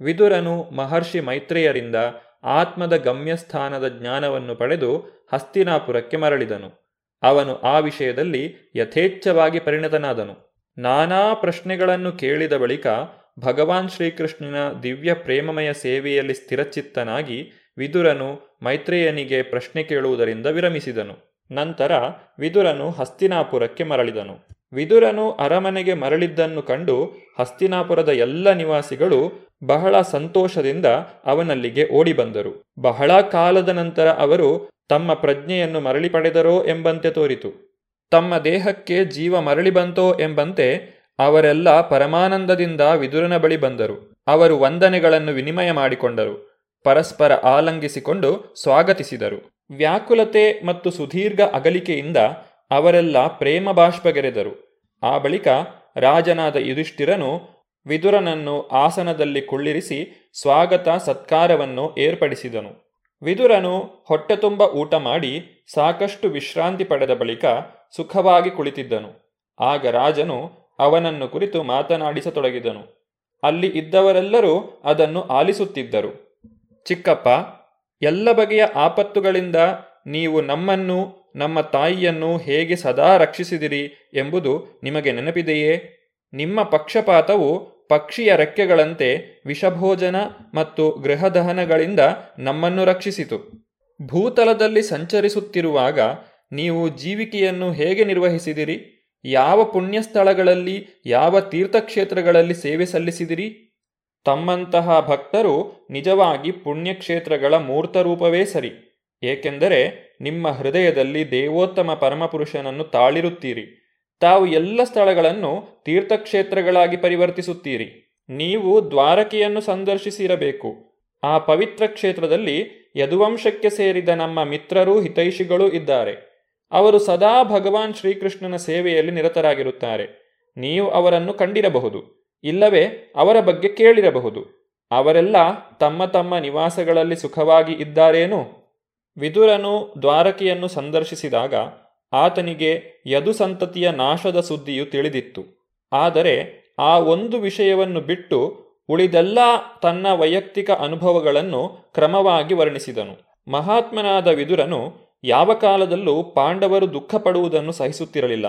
ವಿದುರನು ಮಹರ್ಷಿ ಮೈತ್ರೇಯರಿಂದ ಆತ್ಮದ ಗಮ್ಯಸ್ಥಾನದ ಜ್ಞಾನವನ್ನು ಪಡೆದು ಹಸ್ತಿನಾಪುರಕ್ಕೆ ಮರಳಿದನು. ಅವನು ಆ ವಿಷಯದಲ್ಲಿ ಯಥೇಚ್ಛವಾಗಿ ಪರಿಣತನಾದನು. ನಾನಾ ಪ್ರಶ್ನೆಗಳನ್ನು ಕೇಳಿದ ಬಳಿಕ ಭಗವಾನ್ ಶ್ರೀಕೃಷ್ಣನ ದಿವ್ಯ ಪ್ರೇಮಮಯ ಸೇವೆಯಲ್ಲಿ ಸ್ಥಿರಚಿತ್ತನಾಗಿ ವಿದುರನು ಮೈತ್ರೇಯನಿಗೆ ಪ್ರಶ್ನೆ ಕೇಳುವುದರಿಂದ ವಿರಮಿಸಿದನು. ನಂತರ ವಿದುರನು ಹಸ್ತಿನಾಪುರಕ್ಕೆ ಮರಳಿದನು. ವಿದುರನು ಅರಮನೆಗೆ ಮರಳಿದ್ದನ್ನು ಕಂಡು ಹಸ್ತಿನಾಪುರದ ಎಲ್ಲ ನಿವಾಸಿಗಳು ಬಹಳ ಸಂತೋಷದಿಂದ ಅವನಲ್ಲಿಗೆ ಓಡಿಬಂದರು. ಬಹಳ ಕಾಲದ ನಂತರ ಅವರು ತಮ್ಮ ಪ್ರಜ್ಞೆಯನ್ನು ಮರಳಿ ಪಡೆದರೋ ಎಂಬಂತೆ ತೋರಿತು. ತಮ್ಮ ದೇಹಕ್ಕೆ ಜೀವ ಮರಳಿ ಬಂತೋ ಎಂಬಂತೆ ಅವರೆಲ್ಲ ಪರಮಾನಂದದಿಂದ ವಿದುರನ ಬಳಿ ಬಂದರು. ಅವರು ವಂದನೆಗಳನ್ನು ವಿನಿಮಯ ಮಾಡಿಕೊಂಡರು. ಪರಸ್ಪರ ಆಲಂಗಿಸಿಕೊಂಡು ಸ್ವಾಗತಿಸಿದರು. ವ್ಯಾಕುಲತೆ ಮತ್ತು ಸುದೀರ್ಘ ಅಗಲಿಕೆಯಿಂದ ಅವರೆಲ್ಲ ಪ್ರೇಮ ಬಾಷ್ಪಗೆರೆದರು. ಆ ಬಳಿಕ ರಾಜನಾದ ಯುಧಿಷ್ಠಿರನು ವಿದುರನನ್ನು ಆಸನದಲ್ಲಿ ಕುಳ್ಳಿರಿಸಿ ಸ್ವಾಗತ ಸತ್ಕಾರವನ್ನು ಏರ್ಪಡಿಸಿದನು. ವಿದುರನು ಹೊಟ್ಟೆ ತುಂಬ ಊಟ ಮಾಡಿ ಸಾಕಷ್ಟು ವಿಶ್ರಾಂತಿ ಪಡೆದ ಬಳಿಕ ಸುಖವಾಗಿ ಕುಳಿತಿದ್ದನು. ಆಗ ರಾಜನು ಅವನನ್ನು ಕುರಿತು ಮಾತನಾಡಿಸತೊಡಗಿದನು. ಅಲ್ಲಿ ಇದ್ದವರೆಲ್ಲರೂ ಅದನ್ನು ಆಲಿಸುತ್ತಿದ್ದರು. ಚಿಕ್ಕಪ್ಪ, ಎಲ್ಲ ಬಗೆಯ ಆಪತ್ತುಗಳಿಂದ ನೀವು ನಮ್ಮನ್ನು, ನಮ್ಮ ತಾಯಿಯನ್ನು ಹೇಗೆ ಸದಾ ರಕ್ಷಿಸಿದಿರಿ ಎಂಬುದು ನಿಮಗೆ ನೆನಪಿದೆಯೇ? ನಿಮ್ಮ ಪಕ್ಷಪಾತವು ಪಕ್ಷಿಯ ರೆಕ್ಕೆಗಳಂತೆ ವಿಷಭೋಜನ ಮತ್ತು ಗೃಹದಹನಗಳಿಂದ ನಮ್ಮನ್ನು ರಕ್ಷಿಸಿತು. ಭೂತಲದಲ್ಲಿ ಸಂಚರಿಸುತ್ತಿರುವಾಗ ನೀವು ಜೀವಿಕೆಯನ್ನು ಹೇಗೆ ನಿರ್ವಹಿಸಿದಿರಿ? ಯಾವ ಪುಣ್ಯಸ್ಥಳಗಳಲ್ಲಿ, ಯಾವ ತೀರ್ಥಕ್ಷೇತ್ರಗಳಲ್ಲಿ ಸೇವೆ ಸಲ್ಲಿಸಿದಿರಿ? ತಮ್ಮಂತಹ ಭಕ್ತರು ನಿಜವಾಗಿ ಪುಣ್ಯಕ್ಷೇತ್ರಗಳ ಮೂರ್ತರೂಪವೇ ಸರಿ, ಏಕೆಂದರೆ ನಿಮ್ಮ ಹೃದಯದಲ್ಲಿ ದೇವೋತ್ತಮ ಪರಮಪುರುಷನನ್ನು ತಾಳಿರುತ್ತೀರಿ. ತಾವು ಎಲ್ಲ ಸ್ಥಳಗಳನ್ನು ತೀರ್ಥಕ್ಷೇತ್ರಗಳಾಗಿ ಪರಿವರ್ತಿಸುತ್ತೀರಿ. ನೀವು ದ್ವಾರಕೆಯನ್ನು ಸಂದರ್ಶಿಸಿರಬೇಕು. ಆ ಪವಿತ್ರ ಕ್ಷೇತ್ರದಲ್ಲಿ ಯದುವಂಶಕ್ಕೆ ಸೇರಿದ ನಮ್ಮ ಮಿತ್ರರೂ ಹಿತೈಷಿಗಳೂ ಇದ್ದಾರೆ. ಅವರು ಸದಾ ಭಗವಾನ್ ಶ್ರೀಕೃಷ್ಣನ ಸೇವೆಯಲ್ಲಿ ನಿರತರಾಗಿರುತ್ತಾರೆ. ನೀವು ಅವರನ್ನು ಕಂಡಿರಬಹುದು. ಇಲ್ಲವೇ ಅವರ ಬಗ್ಗೆ ಕೇಳಿರಬಹುದು. ಅವರೆಲ್ಲ ತಮ್ಮ ತಮ್ಮ ನಿವಾಸಗಳಲ್ಲಿ ಸುಖವಾಗಿ ಇದ್ದಾರೇನು? ವಿದುರನು ದ್ವಾರಕೆಯನ್ನು ಸಂದರ್ಶಿಸಿದಾಗ ಆತನಿಗೆ ಯದು ಸಂತತಿಯ ನಾಶದ ಸುದ್ದಿಯು ತಿಳಿದಿತ್ತು. ಆದರೆ ಆ ಒಂದು ವಿಷಯವನ್ನು ಬಿಟ್ಟು ಉಳಿದೆಲ್ಲ ತನ್ನ ವೈಯಕ್ತಿಕ ಅನುಭವಗಳನ್ನು ಕ್ರಮವಾಗಿ ವರ್ಣಿಸಿದನು. ಮಹಾತ್ಮನಾದ ವಿದುರನು ಯಾವ ಕಾಲದಲ್ಲೂ ಪಾಂಡವರು ದುಃಖಪಡುವುದನ್ನು ಸಹಿಸುತ್ತಿರಲಿಲ್ಲ.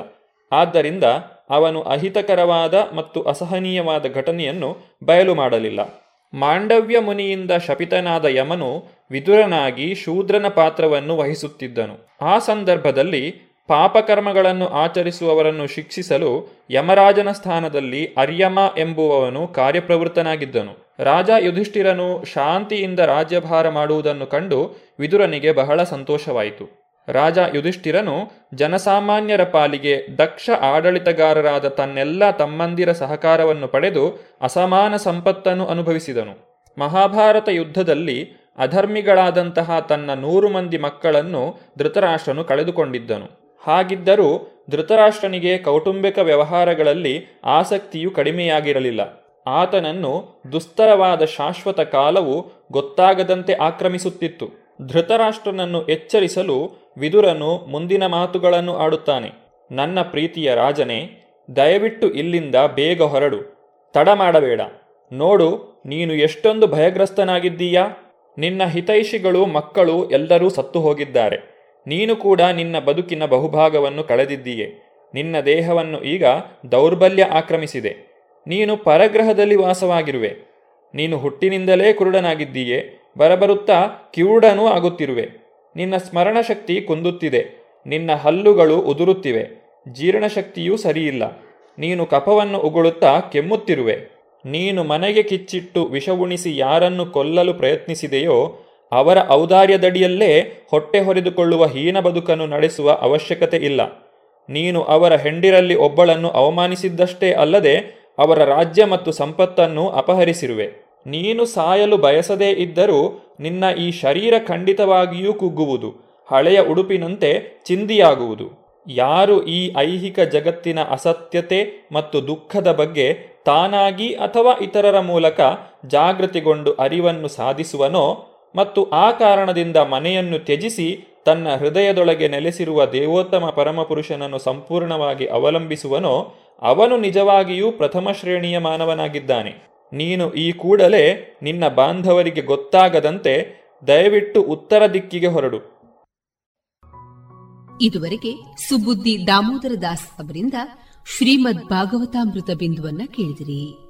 ಆದ್ದರಿಂದ ಅವನು ಅಹಿತಕರವಾದ ಮತ್ತು ಅಸಹನೀಯವಾದ ಘಟನೆಯನ್ನು ಬಯಲು ಮಾಡಲಿಲ್ಲ. ಮಾಂಡವ್ಯ ಮುನಿಯಿಂದ ಶಪಿತನಾದ ಯಮನು ವಿದುರನಾಗಿ ಶೂದ್ರನ ಪಾತ್ರವನ್ನು ವಹಿಸುತ್ತಿದ್ದನು. ಆ ಸಂದರ್ಭದಲ್ಲಿ ಪಾಪಕರ್ಮಗಳನ್ನು ಆಚರಿಸುವವರನ್ನು ಶಿಕ್ಷಿಸಲು ಯಮರಾಜನ ಸ್ಥಾನದಲ್ಲಿ ಅರ್ಯಮ ಎಂಬುವವನು ಕಾರ್ಯಪ್ರವೃತ್ತನಾಗಿದ್ದನು. ರಾಜ ಯುಧಿಷ್ಠಿರನು ಶಾಂತಿಯಿಂದ ರಾಜ್ಯಭಾರ ಮಾಡುವುದನ್ನು ಕಂಡು ವಿದುರನಿಗೆ ಬಹಳ ಸಂತೋಷವಾಯಿತು. ರಾಜ ಯುಧಿಷ್ಠಿರನು ಜನಸಾಮಾನ್ಯರ ಪಾಲಿಗೆ ದಕ್ಷ ಆಡಳಿತಗಾರರಾದ ತನ್ನೆಲ್ಲ ತಮ್ಮಂದಿರ ಸಹಕಾರವನ್ನು ಪಡೆದು ಅಸಮಾನ ಸಂಪತ್ತನ್ನು ಅನುಭವಿಸಿದನು. ಮಹಾಭಾರತ ಯುದ್ಧದಲ್ಲಿ ಅಧರ್ಮಿಗಳಾದಂತಹ ತನ್ನ ನೂರು ಮಂದಿ ಮಕ್ಕಳನ್ನು ಧೃತರಾಷ್ಟ್ರನು ಕಳೆದುಕೊಂಡಿದ್ದನು. ಹಾಗಿದ್ದರೂ ಧೃತರಾಷ್ಟ್ರನಿಗೆ ಕೌಟುಂಬಿಕ ವ್ಯವಹಾರಗಳಲ್ಲಿ ಆಸಕ್ತಿಯು ಕಡಿಮೆಯಾಗಿರಲಿಲ್ಲ. ಆತನನ್ನು ದುಸ್ತರವಾದ ಶಾಶ್ವತ ಕಾಲವು ಗೊತ್ತಾಗದಂತೆ ಆಕ್ರಮಿಸುತ್ತಿತ್ತು. ಧೃತರಾಷ್ಟ್ರನನ್ನು ಎಚ್ಚರಿಸಲು ವಿದುರನು ಮುಂದಿನ ಮಾತುಗಳನ್ನು ಆಡುತ್ತಾನೆ. ನನ್ನ ಪ್ರೀತಿಯ ರಾಜನೇ, ದಯವಿಟ್ಟು ಇಲ್ಲಿಂದ ಬೇಗ ಹೊರಡು. ತಡ ಮಾಡಬೇಡ. ನೋಡು, ನೀನು ಎಷ್ಟೊಂದು ಭಯಗ್ರಸ್ತನಾಗಿದ್ದೀಯಾ? ನಿನ್ನ ಹಿತೈಷಿಗಳು, ಮಕ್ಕಳು ಎಲ್ಲರೂ ಸತ್ತು ಹೋಗಿದ್ದಾರೆ ನೀನು ಕೂಡ ನಿನ್ನ ಬದುಕಿನ ಬಹುಭಾಗವನ್ನು ಕಳೆದಿದ್ದೀಯೆ. ನಿನ್ನ ದೇಹವನ್ನು ಈಗ ದೌರ್ಬಲ್ಯ ಆಕ್ರಮಿಸಿದೆ. ನೀನು ಪರಗ್ರಹದಲ್ಲಿ ವಾಸವಾಗಿರುವೆ. ನೀನು ಹುಟ್ಟಿನಿಂದಲೇ ಕುರುಡನಾಗಿದ್ದೀಯೆ. ಬರಬರುತ್ತಾ ಕಿವುಡನೂ ಆಗುತ್ತಿರುವೆ. ನಿನ್ನ ಸ್ಮರಣಶಕ್ತಿ ಕುಂದುತ್ತಿದೆ. ನಿನ್ನ ಹಲ್ಲುಗಳು ಉದುರುತ್ತಿವೆ. ಜೀರ್ಣಶಕ್ತಿಯೂ ಸರಿಯಿಲ್ಲ. ನೀನು ಕಫವನ್ನು ಉಗುಳುತ್ತಾ ಕೆಮ್ಮುತ್ತಿರುವೆ. ನೀನು ಮನೆಗೆ ಕಿಚ್ಚಿಟ್ಟು ವಿಷವುಣಿಸಿ ಯಾರನ್ನು ಕೊಲ್ಲಲು ಪ್ರಯತ್ನಿಸಿದೆಯೋ ಅವರ ಔದಾರ್ಯದಡಿಯಲ್ಲೇ ಹೊಟ್ಟೆ ಹೊರೆದುಕೊಳ್ಳುವ ಹೀನ ಬದುಕನ್ನು ನಡೆಸುವ ಅವಶ್ಯಕತೆ ಇಲ್ಲ. ನೀನು ಅವರ ಹೆಂಡಿರಲ್ಲಿ ಒಬ್ಬಳನ್ನು ಅವಮಾನಿಸಿದ್ದಷ್ಟೇ ಅಲ್ಲದೆ ಅವರ ರಾಜ್ಯ ಮತ್ತು ಸಂಪತ್ತನ್ನು ಅಪಹರಿಸಿರುವೆ. ನೀನು ಸಾಯಲು ಬಯಸದೇ ಇದ್ದರೂ ನಿನ್ನ ಈ ಶರೀರ ಖಂಡಿತವಾಗಿಯೂ ಕುಗ್ಗುವುದು, ಹಳೆಯ ಉಡುಪಿನಂತೆ ಚಿಂದಿಯಾಗುವುದು. ಯಾರು ಈ ಐಹಿಕ ಜಗತ್ತಿನ ಅಸತ್ಯತೆ ಮತ್ತು ದುಃಖದ ಬಗ್ಗೆ ತಾನಾಗಿ ಅಥವಾ ಇತರರ ಮೂಲಕ ಜಾಗೃತಿಗೊಂಡು ಅರಿವನ್ನು ಸಾಧಿಸುವನೋ ಮತ್ತು ಆ ಕಾರಣದಿಂದ ಮನೆಯನ್ನು ತ್ಯಜಿಸಿ ತನ್ನ ಹೃದಯದೊಳಗೆ ನೆಲೆಸಿರುವ ದೇವೋತ್ತಮ ಪರಮಪುರುಷನನ್ನು ಸಂಪೂರ್ಣವಾಗಿ ಅವಲಂಬಿಸುವನೋ, ಅವನು ನಿಜವಾಗಿಯೂ ಪ್ರಥಮ ಶ್ರೇಣಿಯ ಮಾನವನಾಗಿದ್ದಾನೆ. ನೀನು ಈ ಕೂಡಲೇ ನಿನ್ನ ಬಾಂಧವರಿಗೆ ಗೊತ್ತಾಗದಂತೆ ದಯವಿಟ್ಟು ಉತ್ತರ ದಿಕ್ಕಿಗೆ ಹೊರಡು. ಇದುವರೆಗೆ ಸುಬುದ್ದಿ ದಾಮೋದರ ದಾಸ್ ಅವರಿಂದ ಶ್ರೀಮದ್ ಭಾಗವತಾಮೃತ ಬಿಂದುವನ್ನ ಕೇಳಿದಿರಿ.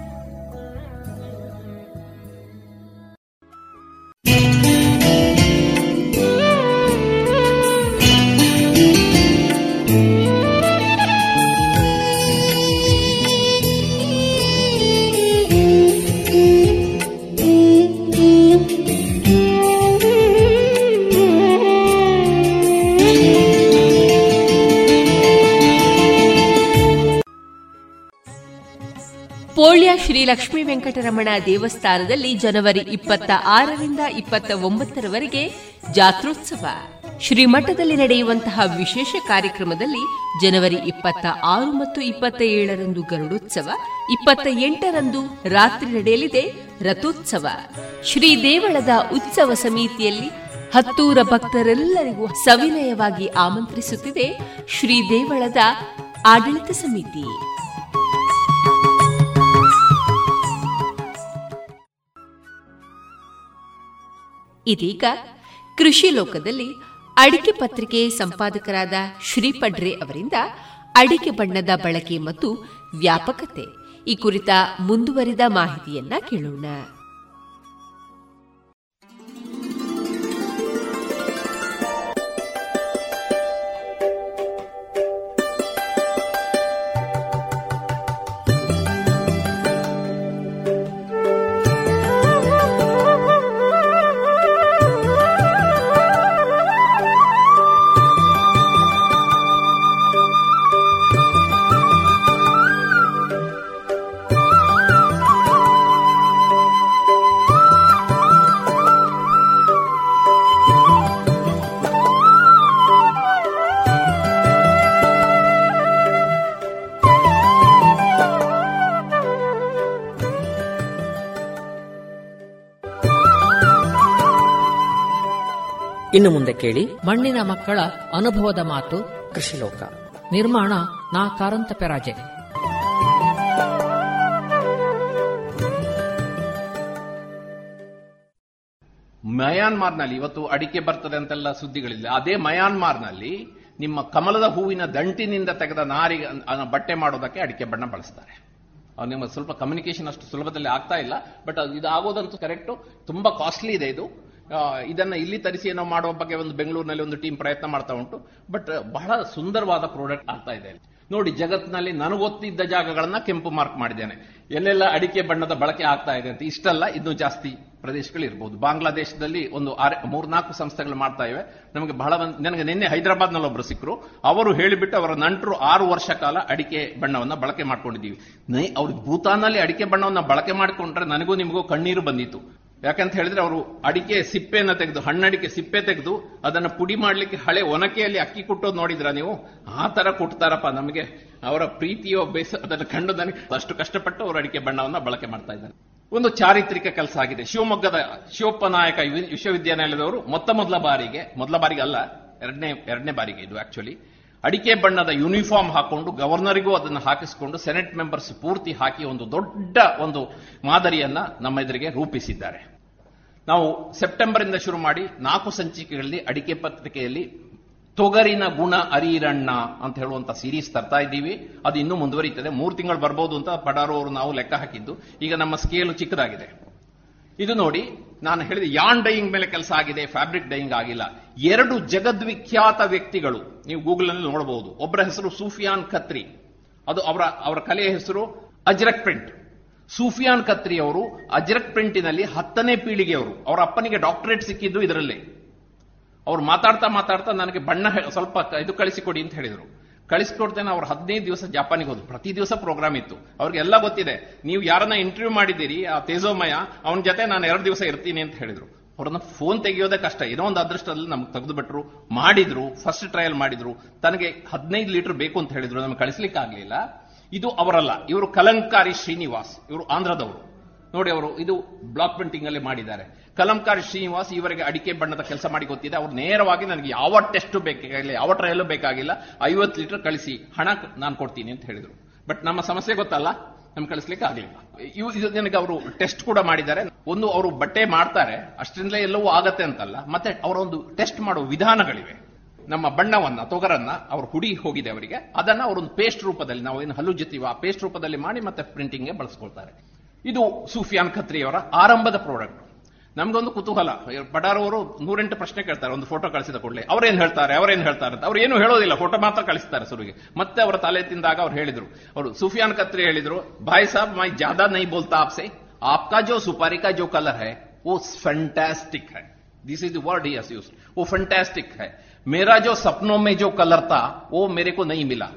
ಶ್ರೀ ಲಕ್ಷ್ಮೀ ವೆಂಕಟರಮಣ ದೇವಸ್ಥಾನದಲ್ಲಿ ಜನವರಿ ಇಪ್ಪತ್ತ ಆರರಿಂದ ಇಪ್ಪತ್ತ ಒಂಬತ್ತರವರೆಗೆ ಜಾತ್ರೋತ್ಸವ. ಶ್ರೀಮಠದಲ್ಲಿ ನಡೆಯುವಂತಹ ವಿಶೇಷ ಕಾರ್ಯಕ್ರಮದಲ್ಲಿ ಜನವರಿ ಇಪ್ಪತ್ತ ಆರು ಮತ್ತು ಇಪ್ಪತ್ತ ಏಳರಂದು ಗರುಡೋತ್ಸವ, ಇಪ್ಪತ್ತ ಎಂಟರಂದು ರಾತ್ರಿ ನಡೆಯಲಿದೆ ರಥೋತ್ಸವ. ಶ್ರೀ ದೇವಳದ ಉತ್ಸವ ಸಮಿತಿಯಲ್ಲಿ ಹತ್ತೂರ ಭಕ್ತರೆಲ್ಲರಿಗೂ ಸವಿನಯವಾಗಿ ಆಮಂತ್ರಿಸುತ್ತಿದೆ ಶ್ರೀ ದೇವಳದ ಆಡಳಿತ ಸಮಿತಿ. ಇದೀಗ ಕೃಷಿ ಲೋಕದಲ್ಲಿ ಅಡಿಕೆ ಪತ್ರಿಕೆ ಸಂಪಾದಕರಾದ ಶ್ರೀಪಡ್ರೆ ಅವರಿಂದ ಅಡಿಕೆ ಬಣ್ಣದ ಬಳಕೆ ಮತ್ತು ವ್ಯಾಪಕತೆ ಈ ಕುರಿತ ಮುಂದುವರಿದ ಮಾಹಿತಿಯನ್ನ ಕೇಳೋಣ. ಇನ್ನು ಮುಂದೆ ಕೇಳಿ. ಮಣ್ಣಿನ ಮಕ್ಕಳ ಅನುಭವದ ಮಾತು. ಕೃಷಿಲೋಕ. ನಿರ್ಮಾಣ ನಾ ಕಾರಂತ ಪೆರಾಜೆ. ಮಯಾನ್ಮಾರ್ನಲ್ಲಿ ಇವತ್ತು ಅಡಿಕೆ ಬರ್ತದೆ ಅಂತೆಲ್ಲ ಸುದ್ದಿಗಳಿಲ್ಲ. ಅದೇ ಮಯಾನ್ಮಾರ್ನಲ್ಲಿ ನಿಮ್ಮ ಕಮಲದ ಹೂವಿನ ದಂಟಿನಿಂದ ತೆಗೆದ ನಾರಿಗೆ ಬಟ್ಟೆ ಮಾಡೋದಕ್ಕೆ ಅಡಿಕೆ ಬಣ್ಣ ಬಳಸ್ತಾರೆ. ನಿಮ್ಮ ಸ್ವಲ್ಪ ಕಮ್ಯುನಿಕೇಶನ್ ಅಷ್ಟು ಸುಲಭದಲ್ಲಿ ಆಗ್ತಾ ಇಲ್ಲ ಬಟ್ ಇದು ಆಗೋದಂತೂ ಕರೆಕ್ಟು ತುಂಬಾ ಕಾಸ್ಟ್ಲಿ ಇದೆ ಇದು. ಇದನ್ನ ಇಲ್ಲಿ ತರಿಸಿ ಏನೋ ಮಾಡುವ ಬಗ್ಗೆ ಒಂದು ಬೆಂಗಳೂರಿನಲ್ಲಿ ಒಂದು ಟೀಮ್ ಪ್ರಯತ್ನ ಮಾಡ್ತಾ ಉಂಟು. ಬಟ್ ಬಹಳ ಸುಂದರವಾದ ಪ್ರಾಡಕ್ಟ್ ಆಗ್ತಾ ಇದೆ ನೋಡಿ, ಜಗತ್ತಿನಲ್ಲಿ ನನಗೊತ್ತಿದ್ದ ಜಾಗಗಳನ್ನ ಕೆಂಪು ಮಾರ್ಕ್ ಮಾಡಿದ್ದೇನೆ. ಎಲ್ಲೆಲ್ಲ ಅಡಿಕೆ ಬಣ್ಣದ ಬಳಕೆ ಆಗ್ತಾ ಇದೆ ಅಂತ. ಇಷ್ಟಲ್ಲ, ಇನ್ನೂ ಜಾಸ್ತಿ ಪ್ರದೇಶಗಳು ಇರಬಹುದು ಬಾಂಗ್ಲಾದೇಶದಲ್ಲಿ ಒಂದು ಮೂರ್ನಾಲ್ಕು ಸಂಸ್ಥೆಗಳು ಮಾಡ್ತಾ ಇವೆ. ನಮಗೆ ಬಹಳ ನನಗೆ ನಿನ್ನೆ ಹೈದರಾಬಾದ್ನಲ್ಲಿ ಒಬ್ರು ಸಿಕ್ಕರು ಅವರು ಹೇಳಿಬಿಟ್ಟು ಅವರ ನಂಟರು ಆರು ವರ್ಷ ಕಾಲ ಅಡಿಕೆ ಬಣ್ಣವನ್ನು ಬಳಕೆ ಮಾಡ್ಕೊಂಡಿದ್ದೀವಿ. ಅವ್ರಿಗೆ ಭೂತಾನಲ್ಲಿ ಅಡಿಕೆ ಬಣ್ಣವನ್ನು ಬಳಕೆ ಮಾಡಿಕೊಂಡ್ರೆ ನನಗೂ ನಿಮಗೂ ಕಣ್ಣೀರು ಬಂದಿತ್ತು. ಯಾಕಂತ ಹೇಳಿದ್ರೆ ಅವರು ಅಡಿಕೆ ಸಿಪ್ಪೆಯನ್ನು ತೆಗೆದು, ಹಣ್ಣಡಿಕೆ ಸಿಪ್ಪೆ ತೆಗೆದು, ಅದನ್ನು ಪುಡಿ ಮಾಡಲಿಕ್ಕೆ ಹಳೆ ಒನಕೆಯಲ್ಲಿ ಅಕ್ಕಿ ಕುಟ್ಟೋದು ನೋಡಿದ್ರ ನೀವು? ಆ ತರ ಕುಟ್ತಾರಪ್ಪ ನಮಗೆ. ಅವರ ಪ್ರೀತಿಯೋ ಬೇಸ, ಅದನ್ನು ಕಂಡು ನನಗೆ ಅಷ್ಟು ಕಷ್ಟಪಟ್ಟು ಅವರು ಅಡಿಕೆ ಬಣ್ಣವನ್ನು ಬಳಕೆ ಮಾಡ್ತಾ ಇದ್ದಾರೆ. ಒಂದು ಚಾರಿತ್ರಿಕ ಕೆಲಸ ಆಗಿದೆ. ಶಿವಮೊಗ್ಗದ ಶಿವಪ್ಪ ನಾಯಕ ವಿ- ವಿಶ್ವವಿದ್ಯಾನಿಲಯದವರು ಮೊತ್ತ ಮೊದಲ ಬಾರಿಗೆ ಮೊದಲ ಬಾರಿಗೆ ಅಲ್ಲ, ಎರಡನೇ ಎರಡನೇ ಬಾರಿಗೆ ಇದು ಆಕ್ಚುಲಿ ಅಡಿಕೆ ಬಣ್ಣದ ಯೂನಿಫಾರ್ಮ್ ಹಾಕೊಂಡು ಗವರ್ನರಿಗೂ ಅದನ್ನು ಹಾಕಿಸಿಕೊಂಡು ಸೆನೆಟ್ ಮೆಂಬರ್ಸ್ ಪೂರ್ತಿ ಹಾಕಿ ಒಂದು ದೊಡ್ಡ ಒಂದು ಮಾದರಿಯನ್ನ ನಮ್ಮ ಎದುರಿಗೆ ರೂಪಿಸಿದ್ದಾರೆ. ನಾವು ಸೆಪ್ಟೆಂಬರ್ ಇಂದ ಶುರು ಮಾಡಿ ನಾಲ್ಕು ಸಂಚಿಕೆಗಳಲ್ಲಿ ಅಡಿಕೆ ಪತ್ರಿಕೆಯಲ್ಲಿ ತೊಗರಿನ ಗುಣ ಅರಿರಣ್ಣ ಅಂತ ಹೇಳುವಂತ ಸೀರೀಸ್ ತರ್ತಾ ಇದ್ದೀವಿ. ಅದು ಇನ್ನೂ ಮುಂದುವರಿಯುತ್ತದೆ ಮೂರು ತಿಂಗಳು ಬರಬಹುದು ಅಂತ ಪಡಾರು ಅವರು ನಾವು ಲೆಕ್ಕ ಹಾಕಿದ್ದು. ಈಗ ನಮ್ಮ ಸ್ಕೇಲು ಚಿಕ್ಕದಾಗಿದೆ. ಇದು ನೋಡಿ ನಾನು ಹೇಳಿದ ಯಾನ್ ಡೈಯಿಂಗ್ ಮೇಲೆ ಕೆಲಸ ಆಗಿದೆ ಫ್ಯಾಬ್ರಿಕ್ ಡೈಯಿಂಗ್ ಆಗಿಲ್ಲ. ಎರಡು ಜಗದ್ವಿಖ್ಯಾತ ವ್ಯಕ್ತಿಗಳು, ನೀವು ಗೂಗಲ್ನಲ್ಲಿ ನೋಡಬಹುದು. ಒಬ್ಬರ ಹೆಸರು ಸೂಫಿಯಾನ್ ಖತ್ರಿ, ಅದು ಅವರ ಅವರ ಕಲೆಯ ಹೆಸರು ಅಜ್ರಕ್ ಪ್ರಿಂಟ್. ಸೂಫಿಯಾನ್ ಖತ್ರಿ ಅವರು ಅಜ್ರಕ್ ಪ್ರಿಂಟಿನಲ್ಲಿ ಹತ್ತನೇ ಪೀಳಿಗೆಯವರು. ಅವರ ಅಪ್ಪನಿಗೆ ಡಾಕ್ಟರೇಟ್ ಸಿಕ್ಕಿದ್ದು ಇದರಲ್ಲೇ. ಅವ್ರು ಮಾತಾಡ್ತಾ ಮಾತಾಡ್ತಾ ನನಗೆ ಬಣ್ಣ ಸ್ವಲ್ಪ ಇದು ಕಳಿಸಿಕೊಡಿ ಅಂತ ಹೇಳಿದ್ರು. ಕಳಿಸ್ಕೊಡ್ತೇನೆ ಅವ್ರು ಹದಿನೈದು ದಿವಸ ಜಪಾನಿಗೆ ಹೋದ್ರು. ಪ್ರತಿ ದಿವಸ ಪ್ರೋಗ್ರಾಮ್ ಇತ್ತು. ಅವ್ರಿಗೆಲ್ಲ ಗೊತ್ತಿದೆ. ನೀವು ಯಾರನ್ನ ಇಂಟರ್ವ್ಯೂ ಮಾಡಿದ್ದೀರಿ, ಆ ತೇಜೋಮಯ, ಅವನ ಜೊತೆ ನಾನು ಎರಡು ದಿವಸ ಇರ್ತೀನಿ ಅಂತ ಹೇಳಿದ್ರು. ಅವ್ರನ್ನ ಫೋನ್ ತೆಗೆಯೋದೇ ಕಷ್ಟ. ಏನೋ ಒಂದು ಅದೃಷ್ಟದಲ್ಲಿ ನಮ್ಗೆ ತೆಗೆದು ಬಿಟ್ರು ಮಾಡಿದ್ರು ಫಸ್ಟ್ ಟ್ರಯಲ್ ಮಾಡಿದ್ರು. ತನಗೆ ಹದಿನೈದು ಲೀಟರ್ ಬೇಕು ಅಂತ ಹೇಳಿದ್ರು. ನಮ್ಗೆ ಕಳಿಸ್ಲಿಕ್ಕೆ ಆಗ್ಲಿಲ್ಲ. ಇದು ಅವರಲ್ಲ. ಇವರು ಕಲಂಕಾರಿ ಶ್ರೀನಿವಾಸ್. ಇವರು ಆಂಧ್ರದವರು. ನೋಡಿ ಅವರು, ಇದು ಬ್ಲಾಕ್ ಪ್ರಿಂಟಿಂಗ್ ಅಲ್ಲಿ ಮಾಡಿದ್ದಾರೆ. ಕಲಂಕಾರಿ ಶ್ರೀನಿವಾಸ್ ಇವರಿಗೆ ಅಡಿಕೆ ಬಣ್ಣದ ಕೆಲಸ ಮಾಡಿ ಗೊತ್ತಿದೆ. ಅವ್ರು ನೇರವಾಗಿ ನನಗೆ ಯಾವ ಟೆಸ್ಟ್ ಬೇಕಾಗಿಲ್ಲ ಯಾವ ಟ್ರಯಲ್ ಬೇಕಾಗಿಲ್ಲ, ಐವತ್ತು ಲೀಟರ್ ಕಳಿಸಿ, ಹಣ ನಾನು ಕೊಡ್ತೀನಿ ಅಂತ ಹೇಳಿದ್ರು. ಬಟ್ ನಮ್ಮ ಸಮಸ್ಯೆ ಗೊತ್ತಲ್ಲ, ನಮ್ಗೆ ಕಳಿಸ್ಲಿಕ್ಕೆ ಆಗಲಿಲ್ಲ. ಇವು, ಇದು ನನಗೆ ಅವರು ಟೆಸ್ಟ್ ಕೂಡ ಮಾಡಿದ್ದಾರೆ. ಒಂದು ಅವರು ಬಟ್ಟೆ ಮಾಡ್ತಾರೆ, ಅಷ್ಟರಿಂದಲೇ ಎಲ್ಲವೂ ಆಗತ್ತೆ ಅಂತಲ್ಲ, ಮತ್ತೆ ಅವರ ಒಂದು ಟೆಸ್ಟ್ ಮಾಡುವ ವಿಧಾನಗಳಿವೆ. ನಮ್ಮ ಬಣ್ಣವನ್ನ, ತೊಗರನ್ನ ಅವರು ಹುಡಿ ಹೋಗಿದೆ ಅವರಿಗೆ. ಅದನ್ನ ಅವರೊಂದು ಪೇಸ್ಟ್ ರೂಪದಲ್ಲಿ, ನಾವು ಏನು ಹಲ್ಲು ಜೊತೆ ಆ ಪೇಸ್ಟ್ ರೂಪದಲ್ಲಿ ಮಾಡಿ ಮತ್ತೆ ಪ್ರಿಂಟಿಂಗ್ಗೆ ಬಳಸ್ಕೊಳ್ತಾರೆ. ಇದು ಸೂಫಿಯಾನ್ ಖತ್ರಿಯವರ ಆರಂಭದ ಪ್ರಾಡಕ್ಟ್ ನಮ್ಗೊಂದು ಕುತೂಹಲ ಪಡಾರ್ ಅವರು ನೂರೆಂಟು ಪ್ರಶ್ನೆ ಕೇಳ್ತಾರೆ ಒಂದು ಫೋಟೋ ಕಳಿಸಿದ ಕೂಡಲೇ ಅವ್ರೇನ್ ಹೇಳ್ತಾರೆ ಅವ್ರೇನ್ ಹೇಳ್ತಾರೆ ಅಂತ ಅವ್ರು ಏನು ಹೇಳೋದಿಲ್ಲ ಫೋಟೋ ಮಾತ್ರ ಕಳಿಸ್ತಾರೆ ಸುರುಗೆ ಮತ್ತೆ ಅವರ ತಲೆ ತಿಂದಾಗ ಅವ್ರು ಹೇಳಿದ್ರು ಅವರು ಸುಫಿಯಾನ್ ಖತ್ರಿ ಹೇಳಿದ್ರು ಭಾಯ್ ಸಾಬ್ ಮೈ ಜಾದಾ ನೈ ಬೋಲ್ತಾ ಆಪ್ಸೆ आपका जो सुपारी का जो कलर है वो फैंटास्टिक है this is the word he use वो फैंटास्टिक है मेरा जो सपनों में जो कलर था वो मेरे को नहीं मिला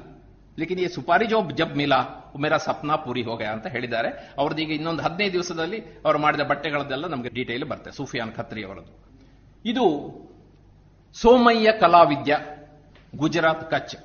ಲೇಕಿನ್ ಈ ಸುಪಾರಿ ಜೋ ಜಬ್ ಮಿಲಾ ಮೇರಾ ಸಪ್ನಾ ಪೂರಿ ಹೋಗ್ಯ ಅಂತ ಹೇಳಿದ್ದಾರೆ. ಅವ್ರದ್ದು ಈಗ ಇನ್ನೊಂದು ಹದಿನೈದು ದಿವಸದಲ್ಲಿ ಅವರು ಮಾಡಿದ ಬಟ್ಟೆಗಳದ್ದೆಲ್ಲ ನಮಗೆ ಡೀಟೇಲ್ ಬರುತ್ತೆ ಸೂಫಿಯಾನ್ ಖತ್ರಿ ಅವರದ್ದು. ಇದು ಸೋಮಯ್ಯ ಕಲಾವಿದ್ಯ, ಗುಜರಾತ್ ಕಚ್.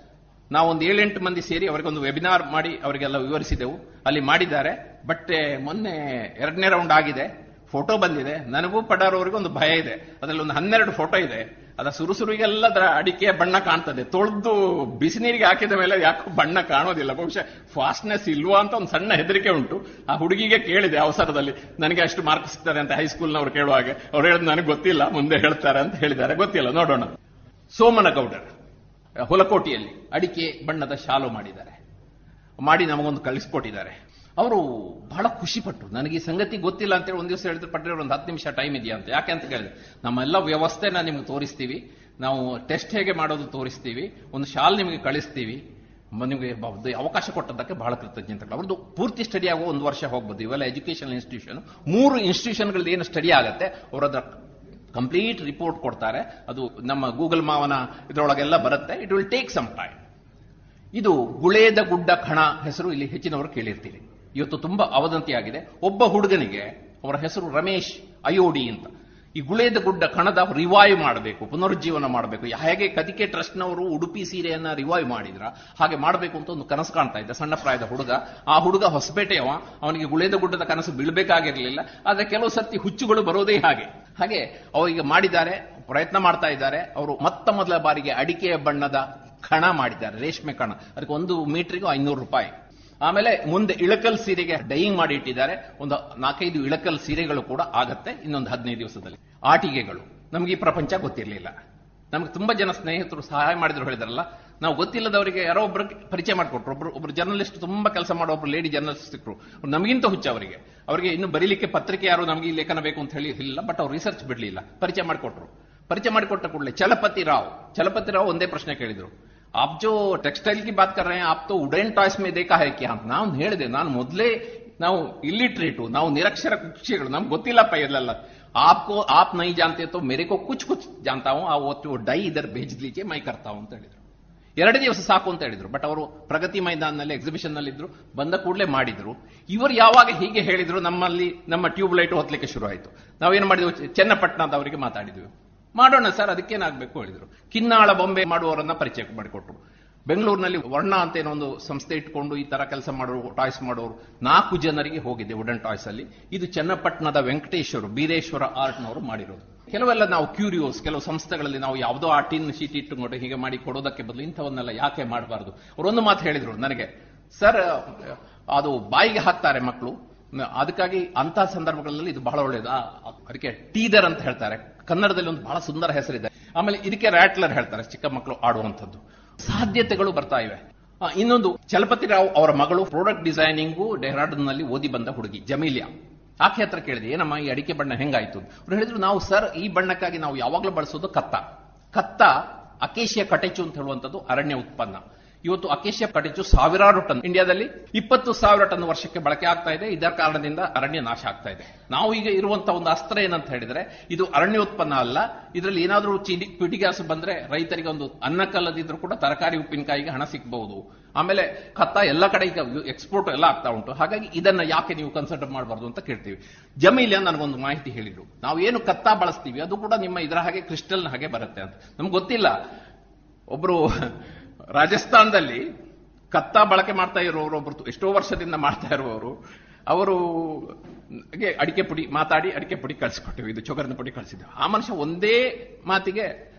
ನಾವೊಂದು ಏಳೆಂಟು ಮಂದಿ ಸೇರಿ ಅವರಿಗೊಂದು ವೆಬಿನಾರ್ ಮಾಡಿ ಅವರಿಗೆಲ್ಲ ವಿವರಿಸಿದೆವು. ಅಲ್ಲಿ ಮಾಡಿದ್ದಾರೆ. ಬಟ್ಟೆ ಮೊನ್ನೆ ಎರಡನೇ ರೌಂಡ್ ಆಗಿದೆ. ಫೋಟೋ ಬಂದಿದೆ. ನನಗೂ ಪಡಾರವರಿಗೂ ಒಂದು ಭಯ ಇದೆ. ಅದರಲ್ಲಿ ಒಂದು ಹನ್ನೆರಡು ಫೋಟೋ ಇದೆ. ಅದ ಸುರುಸುರಿಗೆಲ್ಲ ಅದರ ಅಡಿಕೆಯ ಬಣ್ಣ ಕಾಣ್ತದೆ. ತೊಳೆದು ಬಿಸಿನೀರಿಗೆ ಹಾಕಿದ ಮೇಲೆ ಯಾಕೋ ಬಣ್ಣ ಕಾಣೋದಿಲ್ಲ. ಬಹುಶಃ ಫಾಸ್ಟ್ನೆಸ್ ಇಲ್ವಾ ಅಂತ ಒಂದು ಸಣ್ಣ ಹೆದರಿಕೆ ಉಂಟು. ಆ ಹುಡುಗಿಗೆ ಕೇಳಿದೆ ಅವಸರದಲ್ಲಿ, ನನಗೆ ಅಷ್ಟು ಮಾರ್ಕ್ ಸಿಗ್ತಾರೆ ಅಂತ ಹೈಸ್ಕೂಲ್ನವ್ರು ಕೇಳುವಾಗ ಅವ್ರು ಹೇಳಿದ್ ನನಗೆ ಗೊತ್ತಿಲ್ಲ, ಮುಂದೆ ಹೇಳ್ತಾರೆ ಅಂತ ಹೇಳಿದ್ದಾರೆ. ಗೊತ್ತಿಲ್ಲ, ನೋಡೋಣ. ಸೋಮನಗೌಡರ್, ಹುಲಕೋಟಿಯಲ್ಲಿ ಅಡಿಕೆ ಬಣ್ಣದ ಶಾಲು ಮಾಡಿದ್ದಾರೆ. ಮಾಡಿ ನಮಗೊಂದು ಕಳಿಸ್ಕೊಟ್ಟಿದ್ದಾರೆ. ಅವರು ಬಹಳ ಖುಷಿಪಟ್ಟರು ನನಗೆ ಈ ಸಂಗತಿ ಗೊತ್ತಿಲ್ಲ ಅಂತೇಳಿ ಒಂದು ದಿವಸ ಹೇಳಿದ್ರು ಪಟ್ರೆ ಒಂದು ಹತ್ತು ನಿಮಿಷ ಟೈಮ್ ಇದೆಯಾ ಅಂತ. ಯಾಕೆ ಅಂತ ಕೇಳಿದೆ ನಮ್ಮೆಲ್ಲ ವ್ಯವಸ್ಥೆನ ನಿಮ್ಗೆ ತೋರಿಸ್ತೀವಿ. ನಾವು ಟೆಸ್ಟ್ ಹೇಗೆ ಮಾಡೋದು ತೋರಿಸ್ತೀವಿ. ಒಂದು ಶಾಲ್ ನಿಮಗೆ ಕಳಿಸ್ತೀವಿ. ನಿಮಗೆ ಅವಕಾಶ ಕೊಟ್ಟದಕ್ಕೆ ಬಹಳ ಕೃತಜ್ಞತೆಗಳು. ಅವ್ರದ್ದು ಪೂರ್ತಿ ಸ್ಟಡಿ ಆಗೋ ಒಂದು ವರ್ಷ ಹೋಗ್ಬೋದು. ಇವೆಲ್ಲ ಎಜುಕೇಶನ್ ಇನ್ಸ್ಟಿಟ್ಯೂಷನ್. ಮೂರು ಇನ್ಸ್ಟಿಟ್ಯೂಷನ್ಗಳದ್ದು ಏನು ಸ್ಟಡಿ ಆಗುತ್ತೆ. ಅವರದ್ರ ಕಂಪ್ಲೀಟ್ ರಿಪೋರ್ಟ್ ಕೊಡ್ತಾರೆ. ಅದು ನಮ್ಮ ಗೂಗಲ್ ಮಾವನ ಇದರೊಳಗೆಲ್ಲ ಬರುತ್ತೆ. It will take some time ಇದು ಗುಳೇದ ಗುಡ್ಡ ಖಣ ಹೆಸರು ಇಲ್ಲಿ ಹೆಚ್ಚಿನವರು ಕೇಳಿರ್ತೀರಿ. ಇವತ್ತು ತುಂಬಾ ಅವದಂತಿಯಾಗಿದೆ. ಒಬ್ಬ ಹುಡುಗನಿಗೆ ಅವರ ಹೆಸರು ರಮೇಶ್ ಅಯೋಡಿ ಅಂತ. ಈ ಗುಳೇದ ಗುಡ್ಡ ಕಣದ ರಿವೈವ್ ಮಾಡಬೇಕು, ಪುನರುಜ್ಜೀವನ ಮಾಡಬೇಕು. ಹೇಗೆ ಕದಿಕೆ ಟ್ರಸ್ಟ್ನವರು ಉಡುಪಿ ಸೀರೆಯನ್ನ ರಿವೈವ್ ಮಾಡಿದ್ರ, ಹಾಗೆ ಮಾಡಬೇಕು ಅಂತ ಒಂದು ಕನಸು ಕಾಣ್ತಾ ಇದ್ದ ಸಣ್ಣ ಪ್ರಾಯದ ಹುಡುಗ. ಆ ಹುಡುಗ ಹೊಸಪೇಟೆಯವ. ಅವನಿಗೆ ಗುಳೇದ ಗುಡ್ಡದ ಕನಸು ಬೀಳ್ಬೇಕಾಗಿರ್ಲಿಲ್ಲ. ಆದ್ರೆ ಕೆಲವು ಸರ್ತಿ ಹುಚ್ಚುಗಳು ಬರೋದೇ ಹಾಗೆ. ಹಾಗೆ ಅವರಿಗೆ ಮಾಡಿದ್ದಾರೆ, ಪ್ರಯತ್ನ ಮಾಡ್ತಾ ಇದ್ದಾರೆ. ಅವರು ಮೊತ್ತ ಮೊದಲ ಬಾರಿಗೆ ಅಡಿಕೆಯ ಬಣ್ಣದ ಕಣ ಮಾಡಿದ್ದಾರೆ, ರೇಷ್ಮೆ ಕಣ. ಅದಕ್ಕೆ ಒಂದು ಮೀಟರ್ಗೂ ಐನೂರು ರೂಪಾಯಿ. ಆಮೇಲೆ ಮುಂದೆ ಇಳಕಲ್ ಸೀರೆಗೆ ಡೈಯಿಂಗ್ ಮಾಡಿ ಇಟ್ಟಿದ್ದಾರೆ. ಒಂದು ನಾಲ್ಕೈದು ಇಳಕಲ್ ಸೀರೆಗಳು ಕೂಡ ಆಗತ್ತೆ ಇನ್ನೊಂದು ಹದಿನೈದು ದಿವಸದಲ್ಲಿ. ಆಟಿಕೆಗಳು. ನಮ್ಗೆ ಈ ಪ್ರಪಂಚ ಗೊತ್ತಿರಲಿಲ್ಲ. ನಮ್ಗೆ ತುಂಬಾ ಜನ ಸ್ನೇಹಿತರು ಸಹಾಯ ಮಾಡಿದ್ರು ಹೇಳಿದ್ರಲ್ಲ. ನಾವು ಗೊತ್ತಿಲ್ಲದವರಿಗೆ ಯಾರೋ ಒಬ್ರು ಪರಿಚಯ ಮಾಡಿಕೊಟ್ರು. ಒಬ್ರು ಒಬ್ರು ಜರ್ನಲಿಸ್ಟ್ ತುಂಬಾ ಕೆಲಸ ಮಾಡೋ ಒಬ್ರು ಲೇಡಿ ಜರ್ನಲಿಸ್ಟ್ ಸಿಕ್ಕರು ನಮಗಿಂತ ಹುಚ್ಚ ಅವರಿಗೆ. ಅವರಿಗೆ ಇನ್ನು ಬರೀಲಿಕ್ಕೆ ಪತ್ರಿಕೆ ಯಾರು ನಮಗೆ ಈ ಲೇಖನ ಬೇಕು ಅಂತ ಹೇಳಿ ಇಲ್ಲ ಬಟ್ ಅವ್ರು ರಿಸರ್ಚ್ ಬಿಡಲಿಲ್ಲ. ಪರಿಚಯ ಮಾಡಿಕೊಟ್ರು. ಪರಿಚಯ ಮಾಡಿಕೊಟ್ಟ ಕೂಡಲೇ ಚಲಪತಿ ರಾವ್. ಚಲಪತಿ ರಾವ್ ಒಂದೇ ಪ್ರಶ್ನೆ ಕೇಳಿದ್ರು. ಆಪ್ ಜೋ ಟೆಕ್ಸ್ಟೈಲ್ ಕಿ ಬಾತ್ कर ಆಪ್ हैं, आप ಟಾಯ್ಸ್ में ದೇಖಾ है ನಾನ್ ನಾನು ಹೇಳಿದೆ ನಾನು ಮೊದಲೇ ನಾವು ಇಲ್ಲಿಟ್ರೇಟು ನಾವು ನಿರಕ್ಷರ ಕುಕ್ಷಿಗಳು ನಮ್ಗೆ ಗೊತ್ತಿಲ್ಲಪ್ಪ ಇರಲಿಲ್ಲ ಆಪ್ಕೋ ಆಪ್ ನೈ ಜಾನ್ತೆ ತೋ मेरे ಕುಚ್ ಕುಚ್ कुछ ಆ हूं ಡೈ ಇದರ್ भेज ಮೈ मैं ಅಂತ ಹೇಳಿದ್ರು ಎರಡು ದಿವಸ ಸಾಕು ಅಂತ ಹೇಳಿದ್ರು ಬಟ್ ಅವರು ಪ್ರಗತಿ ಮೈದಾನದಲ್ಲಿ ಎಕ್ಸಿಬಿಷನ್ನಲ್ಲಿ ಇದ್ರು, ಬಂದ ಕೂಡಲೇ ಮಾಡಿದ್ರು. ಇವರು ಯಾವಾಗ ಹೀಗೆ ಹೇಳಿದ್ರು, ನಮ್ಮಲ್ಲಿ, ನಮ್ಮ ಟ್ಯೂಬ್ ಲೈಟ್ ಹೊತ್ತಲಿಕ್ಕೆ ಶುರು ಆಯಿತು. ನಾವೇನು ಮಾಡಿದ್ವಿ, ಚನ್ನಪಟ್ಟಣದವರಿಗೆ ಮಾತಾಡಿದ್ವಿ. ಮಾಡೋಣ ಸರ್, ಅದಕ್ಕೇನಾಗಬೇಕು ಹೇಳಿದ್ರು. ಕಿನ್ನಾಳ ಬೊಂಬೆ ಮಾಡುವವರನ್ನ ಪರಿಚಯ ಮಾಡಿಕೊಟ್ರು. ಬೆಂಗಳೂರಿನಲ್ಲಿ ವರ್ಣ ಅಂತ ಏನೋ ಒಂದು ಸಂಸ್ಥೆ ಇಟ್ಕೊಂಡು ಈ ತರ ಕೆಲಸ ಮಾಡೋರು, ಟಾಯ್ಸ್ ಮಾಡೋರು, ನಾಲ್ಕು ಜನರಿಗೆ ಹೋಗಿದೆ ವುಡನ್ ಟಾಯ್ಸ್ ಅಲ್ಲಿ. ಇದು ಚನ್ನಪಟ್ಟಣದ ವೆಂಕಟೇಶ್ವರ, ಬೀರೇಶ್ವರ ಆರ್ಟ್ನವರು ಮಾಡಿರೋದು. ಕೆಲವೆಲ್ಲ ನಾವು ಕ್ಯೂರಿಯೋಸ್, ಕೆಲವು ಸಂಸ್ಥೆಗಳಲ್ಲಿ ನಾವು ಯಾವುದೋ ಆ ಟಿನ್ ಶೀಟ್ ಇಟ್ಟುಕೊಂಡು ಹೀಗೆ ಮಾಡಿ ಕೊಡೋದಕ್ಕೆ ಬದಲು ಇಂಥವನ್ನೆಲ್ಲ ಯಾಕೆ ಮಾಡಬಾರದು? ಅವರೊಂದು ಮಾತು ಹೇಳಿದ್ರು ನನಗೆ, ಸರ್, ಅದು ಬಾಯಿಗೆ ಹಾಕ್ತಾರೆ ಮಕ್ಕಳು ಅದಕ್ಕಾಗಿ ಅಂತ ಸಂದರ್ಭಗಳಲ್ಲಿ ಇದು ಬಹಳ ಒಳ್ಳೆಯದು ಅದಕ್ಕೆ ಟೀದರ್ ಅಂತ ಹೇಳ್ತಾರೆ. ಕನ್ನಡದಲ್ಲಿ ಒಂದು ಬಹಳ ಸುಂದರ ಹೆಸರಿದೆ. ಆಮೇಲೆ ಇದಕ್ಕೆ ರ್ಯಾಟ್ಲರ್ ಹೇಳ್ತಾರೆ, ಚಿಕ್ಕ ಮಕ್ಕಳು ಆಡುವಂಥದ್ದು. ಸಾಧ್ಯತೆಗಳು ಬರ್ತಾ ಇವೆ. ಇನ್ನೊಂದು, ಚಲಪತಿ ರಾವ್ ಅವರ ಮಗಳು ಪ್ರಾಡಕ್ಟ್ ಡಿಸೈನಿಂಗು ಡೆಹ್ರಾಡೂನ್ನಲ್ಲಿ ಓದಿ ಬಂದ ಹುಡುಗಿ, ಜಮೀಲಿಯಾ. ಆಕೆ ಹತ್ರ ಕೇಳಿದೆ, ಏನಮ್ಮ ಈ ಅಡಿಕೆ ಬಣ್ಣ ಹೆಂಗಾಯ್ತು ಅವ್ರು ಹೇಳಿದ್ರು, ನಾವು ಸರ್, ಈ ಬಣ್ಣಕ್ಕಾಗಿ ನಾವು ಯಾವಾಗಲೂ ಬಳಸೋದು ಕತ್ತ. ಕತ್ತ ಅಕೇಶಿಯ ಕಟೆಚು ಅಂತ ಹೇಳುವಂಥದ್ದು ಅರಣ್ಯ ಉತ್ಪನ್ನ. ಇವತ್ತು ಅಕೇಶಿಯ ಕಟಿಚು ಸಾವಿರಾರು ಟನ್ ಇಂಡಿಯಾದಲ್ಲಿ ಇಪ್ಪತ್ತು ಸಾವಿರ ಟನ್ ವರ್ಷಕ್ಕೆ ಬಳಕೆ ಆಗ್ತಾ ಇದೆ. ಇದರ ಕಾರಣದಿಂದ ಅರಣ್ಯ ನಾಶ ಆಗ್ತಾ ಇದೆ. ನಾವು ಈಗ ಇರುವಂತಹ ಒಂದು ಅಸ್ತ್ರ ಏನಂತ ಹೇಳಿದ್ರೆ, ಇದು ಅರಣ್ಯ ಉತ್ಪನ್ನ ಅಲ್ಲ. ಇದರಲ್ಲಿ ಏನಾದರೂ ಚಿಡಿ ಪಿಟಿಗಾಸು ಬಂದ್ರೆ ರೈತರಿಗೆ ಒಂದು ಅನ್ನ ಕಲ್ಲದಿದ್ರು ಕೂಡ ತರಕಾರಿ ಉಪ್ಪಿನಕಾಯಿಗೆ ಹಣ ಸಿಗಬಹುದು. ಆಮೇಲೆ ಕತ್ತ ಎಲ್ಲ ಕಡೆ ಈಗ ಎಕ್ಸ್ಪೋರ್ಟ್ ಎಲ್ಲ ಆಗ್ತಾ ಉಂಟು. ಹಾಗಾಗಿ ಇದನ್ನ ಯಾಕೆ ನೀವು ಕನ್ಸಿಡರ್ ಮಾಡಬಾರ್ದು ಅಂತ ಕೇಳ್ತೀವಿ. ಜಮೀಲಿಯ ನನಗೊಂದು ಮಾಹಿತಿ ಹೇಳಿದ್ರು. ನಾವು ಏನು ಕತ್ತ ಬಳಸ್ತೀವಿ, ಅದು ಕೂಡ ನಿಮ್ಮ ಇದರ ಹಾಗೆ ಕ್ರಿಸ್ಟಲ್ನ ಹಾಗೆ ಬರುತ್ತೆ ಅಂತ. ನಮ್ಗೆ ಗೊತ್ತಿಲ್ಲ. ಒಬ್ರು ರಾಜಸ್ಥಾನದಲ್ಲಿ ಕತ್ತ ಬಳಕೆ ಮಾಡ್ತಾ ಇರೋರು ಒಬ್ಬರು ಎಷ್ಟೋ ವರ್ಷದಿಂದ ಮಾಡ್ತಾ ಇರುವವರು ಅವರು ಅಡಿಕೆ ಪುಡಿ ಮಾತಾಡಿ ಅಡಿಕೆ ಪುಡಿ ಕಳಿಸ್ಕೊಟ್ಟೆವು. ಇದು ಚೊಗರಿನ ಪುಡಿ ಕಳಿಸಿದ್ದೆವು. ಆ ಮನುಷ್ಯ ಒಂದೇ ಮಾತಿಗೆ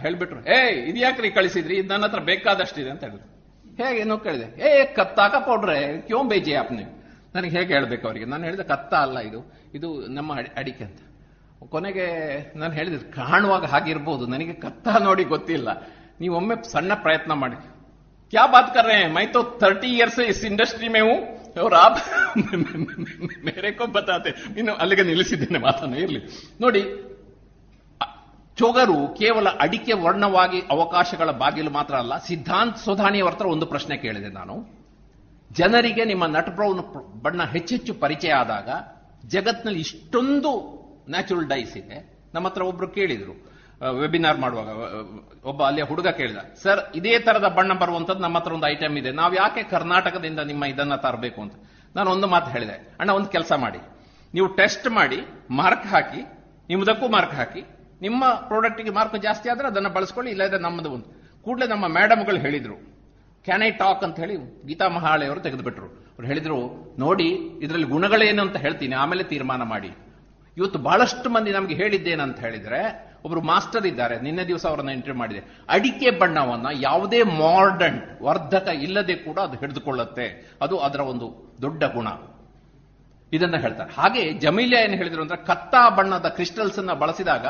ಹೇಳ್ಬಿಟ್ರು ಏ ಇದ್ಯಾಕ್ರಿ ಕಳಿಸಿದ್ರಿ? ಇದು ನನ್ನ ಹತ್ರ ಬೇಕಾದಷ್ಟಿದೆ ಅಂತ ಹೇಳಿದ್ರು. ಹೇಗೆ ಏನೋ ಕೇಳಿದೆ. ಏ, ಕತ್ತಾಕ ಪೌಡ್ರೆ, ಕ್ಯೋ ಬೇಜೆ ನೀವು? ನನಗೆ ಹೇಗೆ ಹೇಳ್ಬೇಕು ಅವರಿಗೆ? ನಾನು ಹೇಳಿದೆ, ಕತ್ತ ಅಲ್ಲ ಇದು. ಇದು ನಮ್ಮ ಅಡಿ- ಅಡಿಕೆ ಅಂತ. ಕೊನೆಗೆ ನಾನು ಹೇಳಿದ್ರು ಕಾಣುವಾಗ ಹಾಗಿರ್ಬೋದು. ನನಗೆ ಕತ್ತ ನೋಡಿ ಗೊತ್ತಿಲ್ಲ. ನೀವು ಒಮ್ಮೆ ಸಣ್ಣ ಪ್ರಯತ್ನ ಮಾಡಿ क्या बात कर रहे हैं मैं तो थर्टी ईयर से इस इंडस्ट्री में हूं और आप मेरे को बताते ಇನ್ನು ಅಲ್ಲಿಗೆ ನಿಲ್ಲಿಸಿದ್ದೇನೆ ಮಾತನ್ನು ಇರಲಿ ನೋಡಿ ಅ- ಚೊಗರು ಕೇವಲ ಅಡಿಕೆ ವರ್ಣವಾಗಿ ಅವಕಾಶಗಳ ಬಾಗಿಲು ಮಾತ್ರ ಅಲ್ಲ ಸಿದ್ಧಾಂತ್ ಸೋಧಾಣಿಯವರ ಹತ್ರ ಒಂದು ಪ್ರಶ್ನೆ ಕೇಳಿದೆ ನಾನು ಜನರಿಗೆ ನಿಮ್ಮ ನಟ್ ಬ್ರೌನ್ ಪ್ರ- ಬಣ್ಣ ಹೆಚ್ಚೆಚ್ಚು ಪರಿಚಯ ಆದಾಗ ಜಗತ್ನಲ್ಲಿ ಇಷ್ಟೊಂದು ನ್ಯಾಚುರಲ್ ಡೈಸ್ ಇದೆ ನಮ್ಮ ಹತ್ರ ಒಬ್ರು ಕೇಳಿದ್ರು ವೆಬಿನಾರ್ ಮಾಡುವಾಗ ಒಬ್ಬ ಅಲ್ಲಿಯ ಹುಡುಗ ಕೇಳಿದ ಸರ್ ಇದೇ ತರದ ಬಣ್ಣ ಬರುವಂತದ್ದು ನಮ್ಮ ಹತ್ರ ಒಂದು ಐಟಮ್ ಇದೆ. ನಾವು ಯಾಕೆ ಕರ್ನಾಟಕದಿಂದ ನಿಮ್ಮ ಇದನ್ನ ತರಬೇಕು ಅಂತ? ನಾನು ಒಂದು ಮಾತು ಹೇಳಿದೆ, ಅಣ್ಣ, ಒಂದು ಕೆಲಸ ಮಾಡಿ. ನೀವು ಟೆಸ್ಟ್ ಮಾಡಿ ಮಾರ್ಕ್ ಹಾಕಿ ನಿಮ್ಮದಕ್ಕೂ ಮಾರ್ಕ್ ಹಾಕಿ, ನಿಮ್ಮ ಪ್ರಾಡಕ್ಟ್ಗೆ ಮಾರ್ಕ್ ಜಾಸ್ತಿ ಆದ್ರೆ ಅದನ್ನ ಬಳಸ್ಕೊಳ್ಳಿ, ಇಲ್ಲದ್ರೆ ನಮ್ಮದು ಒಂದು ಕೂಡಲೇ ನಮ್ಮ ಮೇಡಮ್ಗಳು ಹೇಳಿದ್ರು ಕ್ಯಾನ್ ಐ ಟಾಕ್ ಅಂತ ಹೇಳಿ ಗೀತಾ ಮಹಾಳೆ ಅವರು ತೆಗೆದುಬಿಟ್ರು. ಅವ್ರು ಹೇಳಿದ್ರು, ನೋಡಿ, ಇದರಲ್ಲಿ ಗುಣಗಳೇನು ಅಂತ ಹೇಳ್ತೀನಿ. ಆಮೇಲೆ ತೀರ್ಮಾನ ಮಾಡಿ. ಇವತ್ತು ಬಹಳಷ್ಟು ಮಂದಿ ನಮಗೆ ಹೇಳಿದ್ದೇನಂತ ಹೇಳಿದ್ರೆ ಒಬ್ರು ಮಾಸ್ಟರ್ ಇದ್ದಾರೆ. ನಿನ್ನೆ ದಿವಸ ಅವರನ್ನ ಎಂಟ್ರಿ ಮಾಡಿದೆ. ಅಡಿಕೆ ಬಣ್ಣವನ್ನ ಯಾವುದೇ ಮಾಡರ್ನ್ ವರ್ಧಕ ಇಲ್ಲದೆ ಕೂಡ ಅದು ಹಿಡಿದುಕೊಳ್ಳುತ್ತೆ. ಅದು ಅದರ ಒಂದು ದೊಡ್ಡ ಗುಣ. ಇದನ್ನ ಹೇಳ್ತಾರೆ. ಹಾಗೆ ಜಮೀಲಿಯಾ ಏನು ಹೇಳಿದ್ರು ಅಂದ್ರೆ ಕತ್ತಾ ಬಣ್ಣದ ಕ್ರಿಸ್ಟಲ್ಸ್ ಅನ್ನ ಬಳಸಿದಾಗ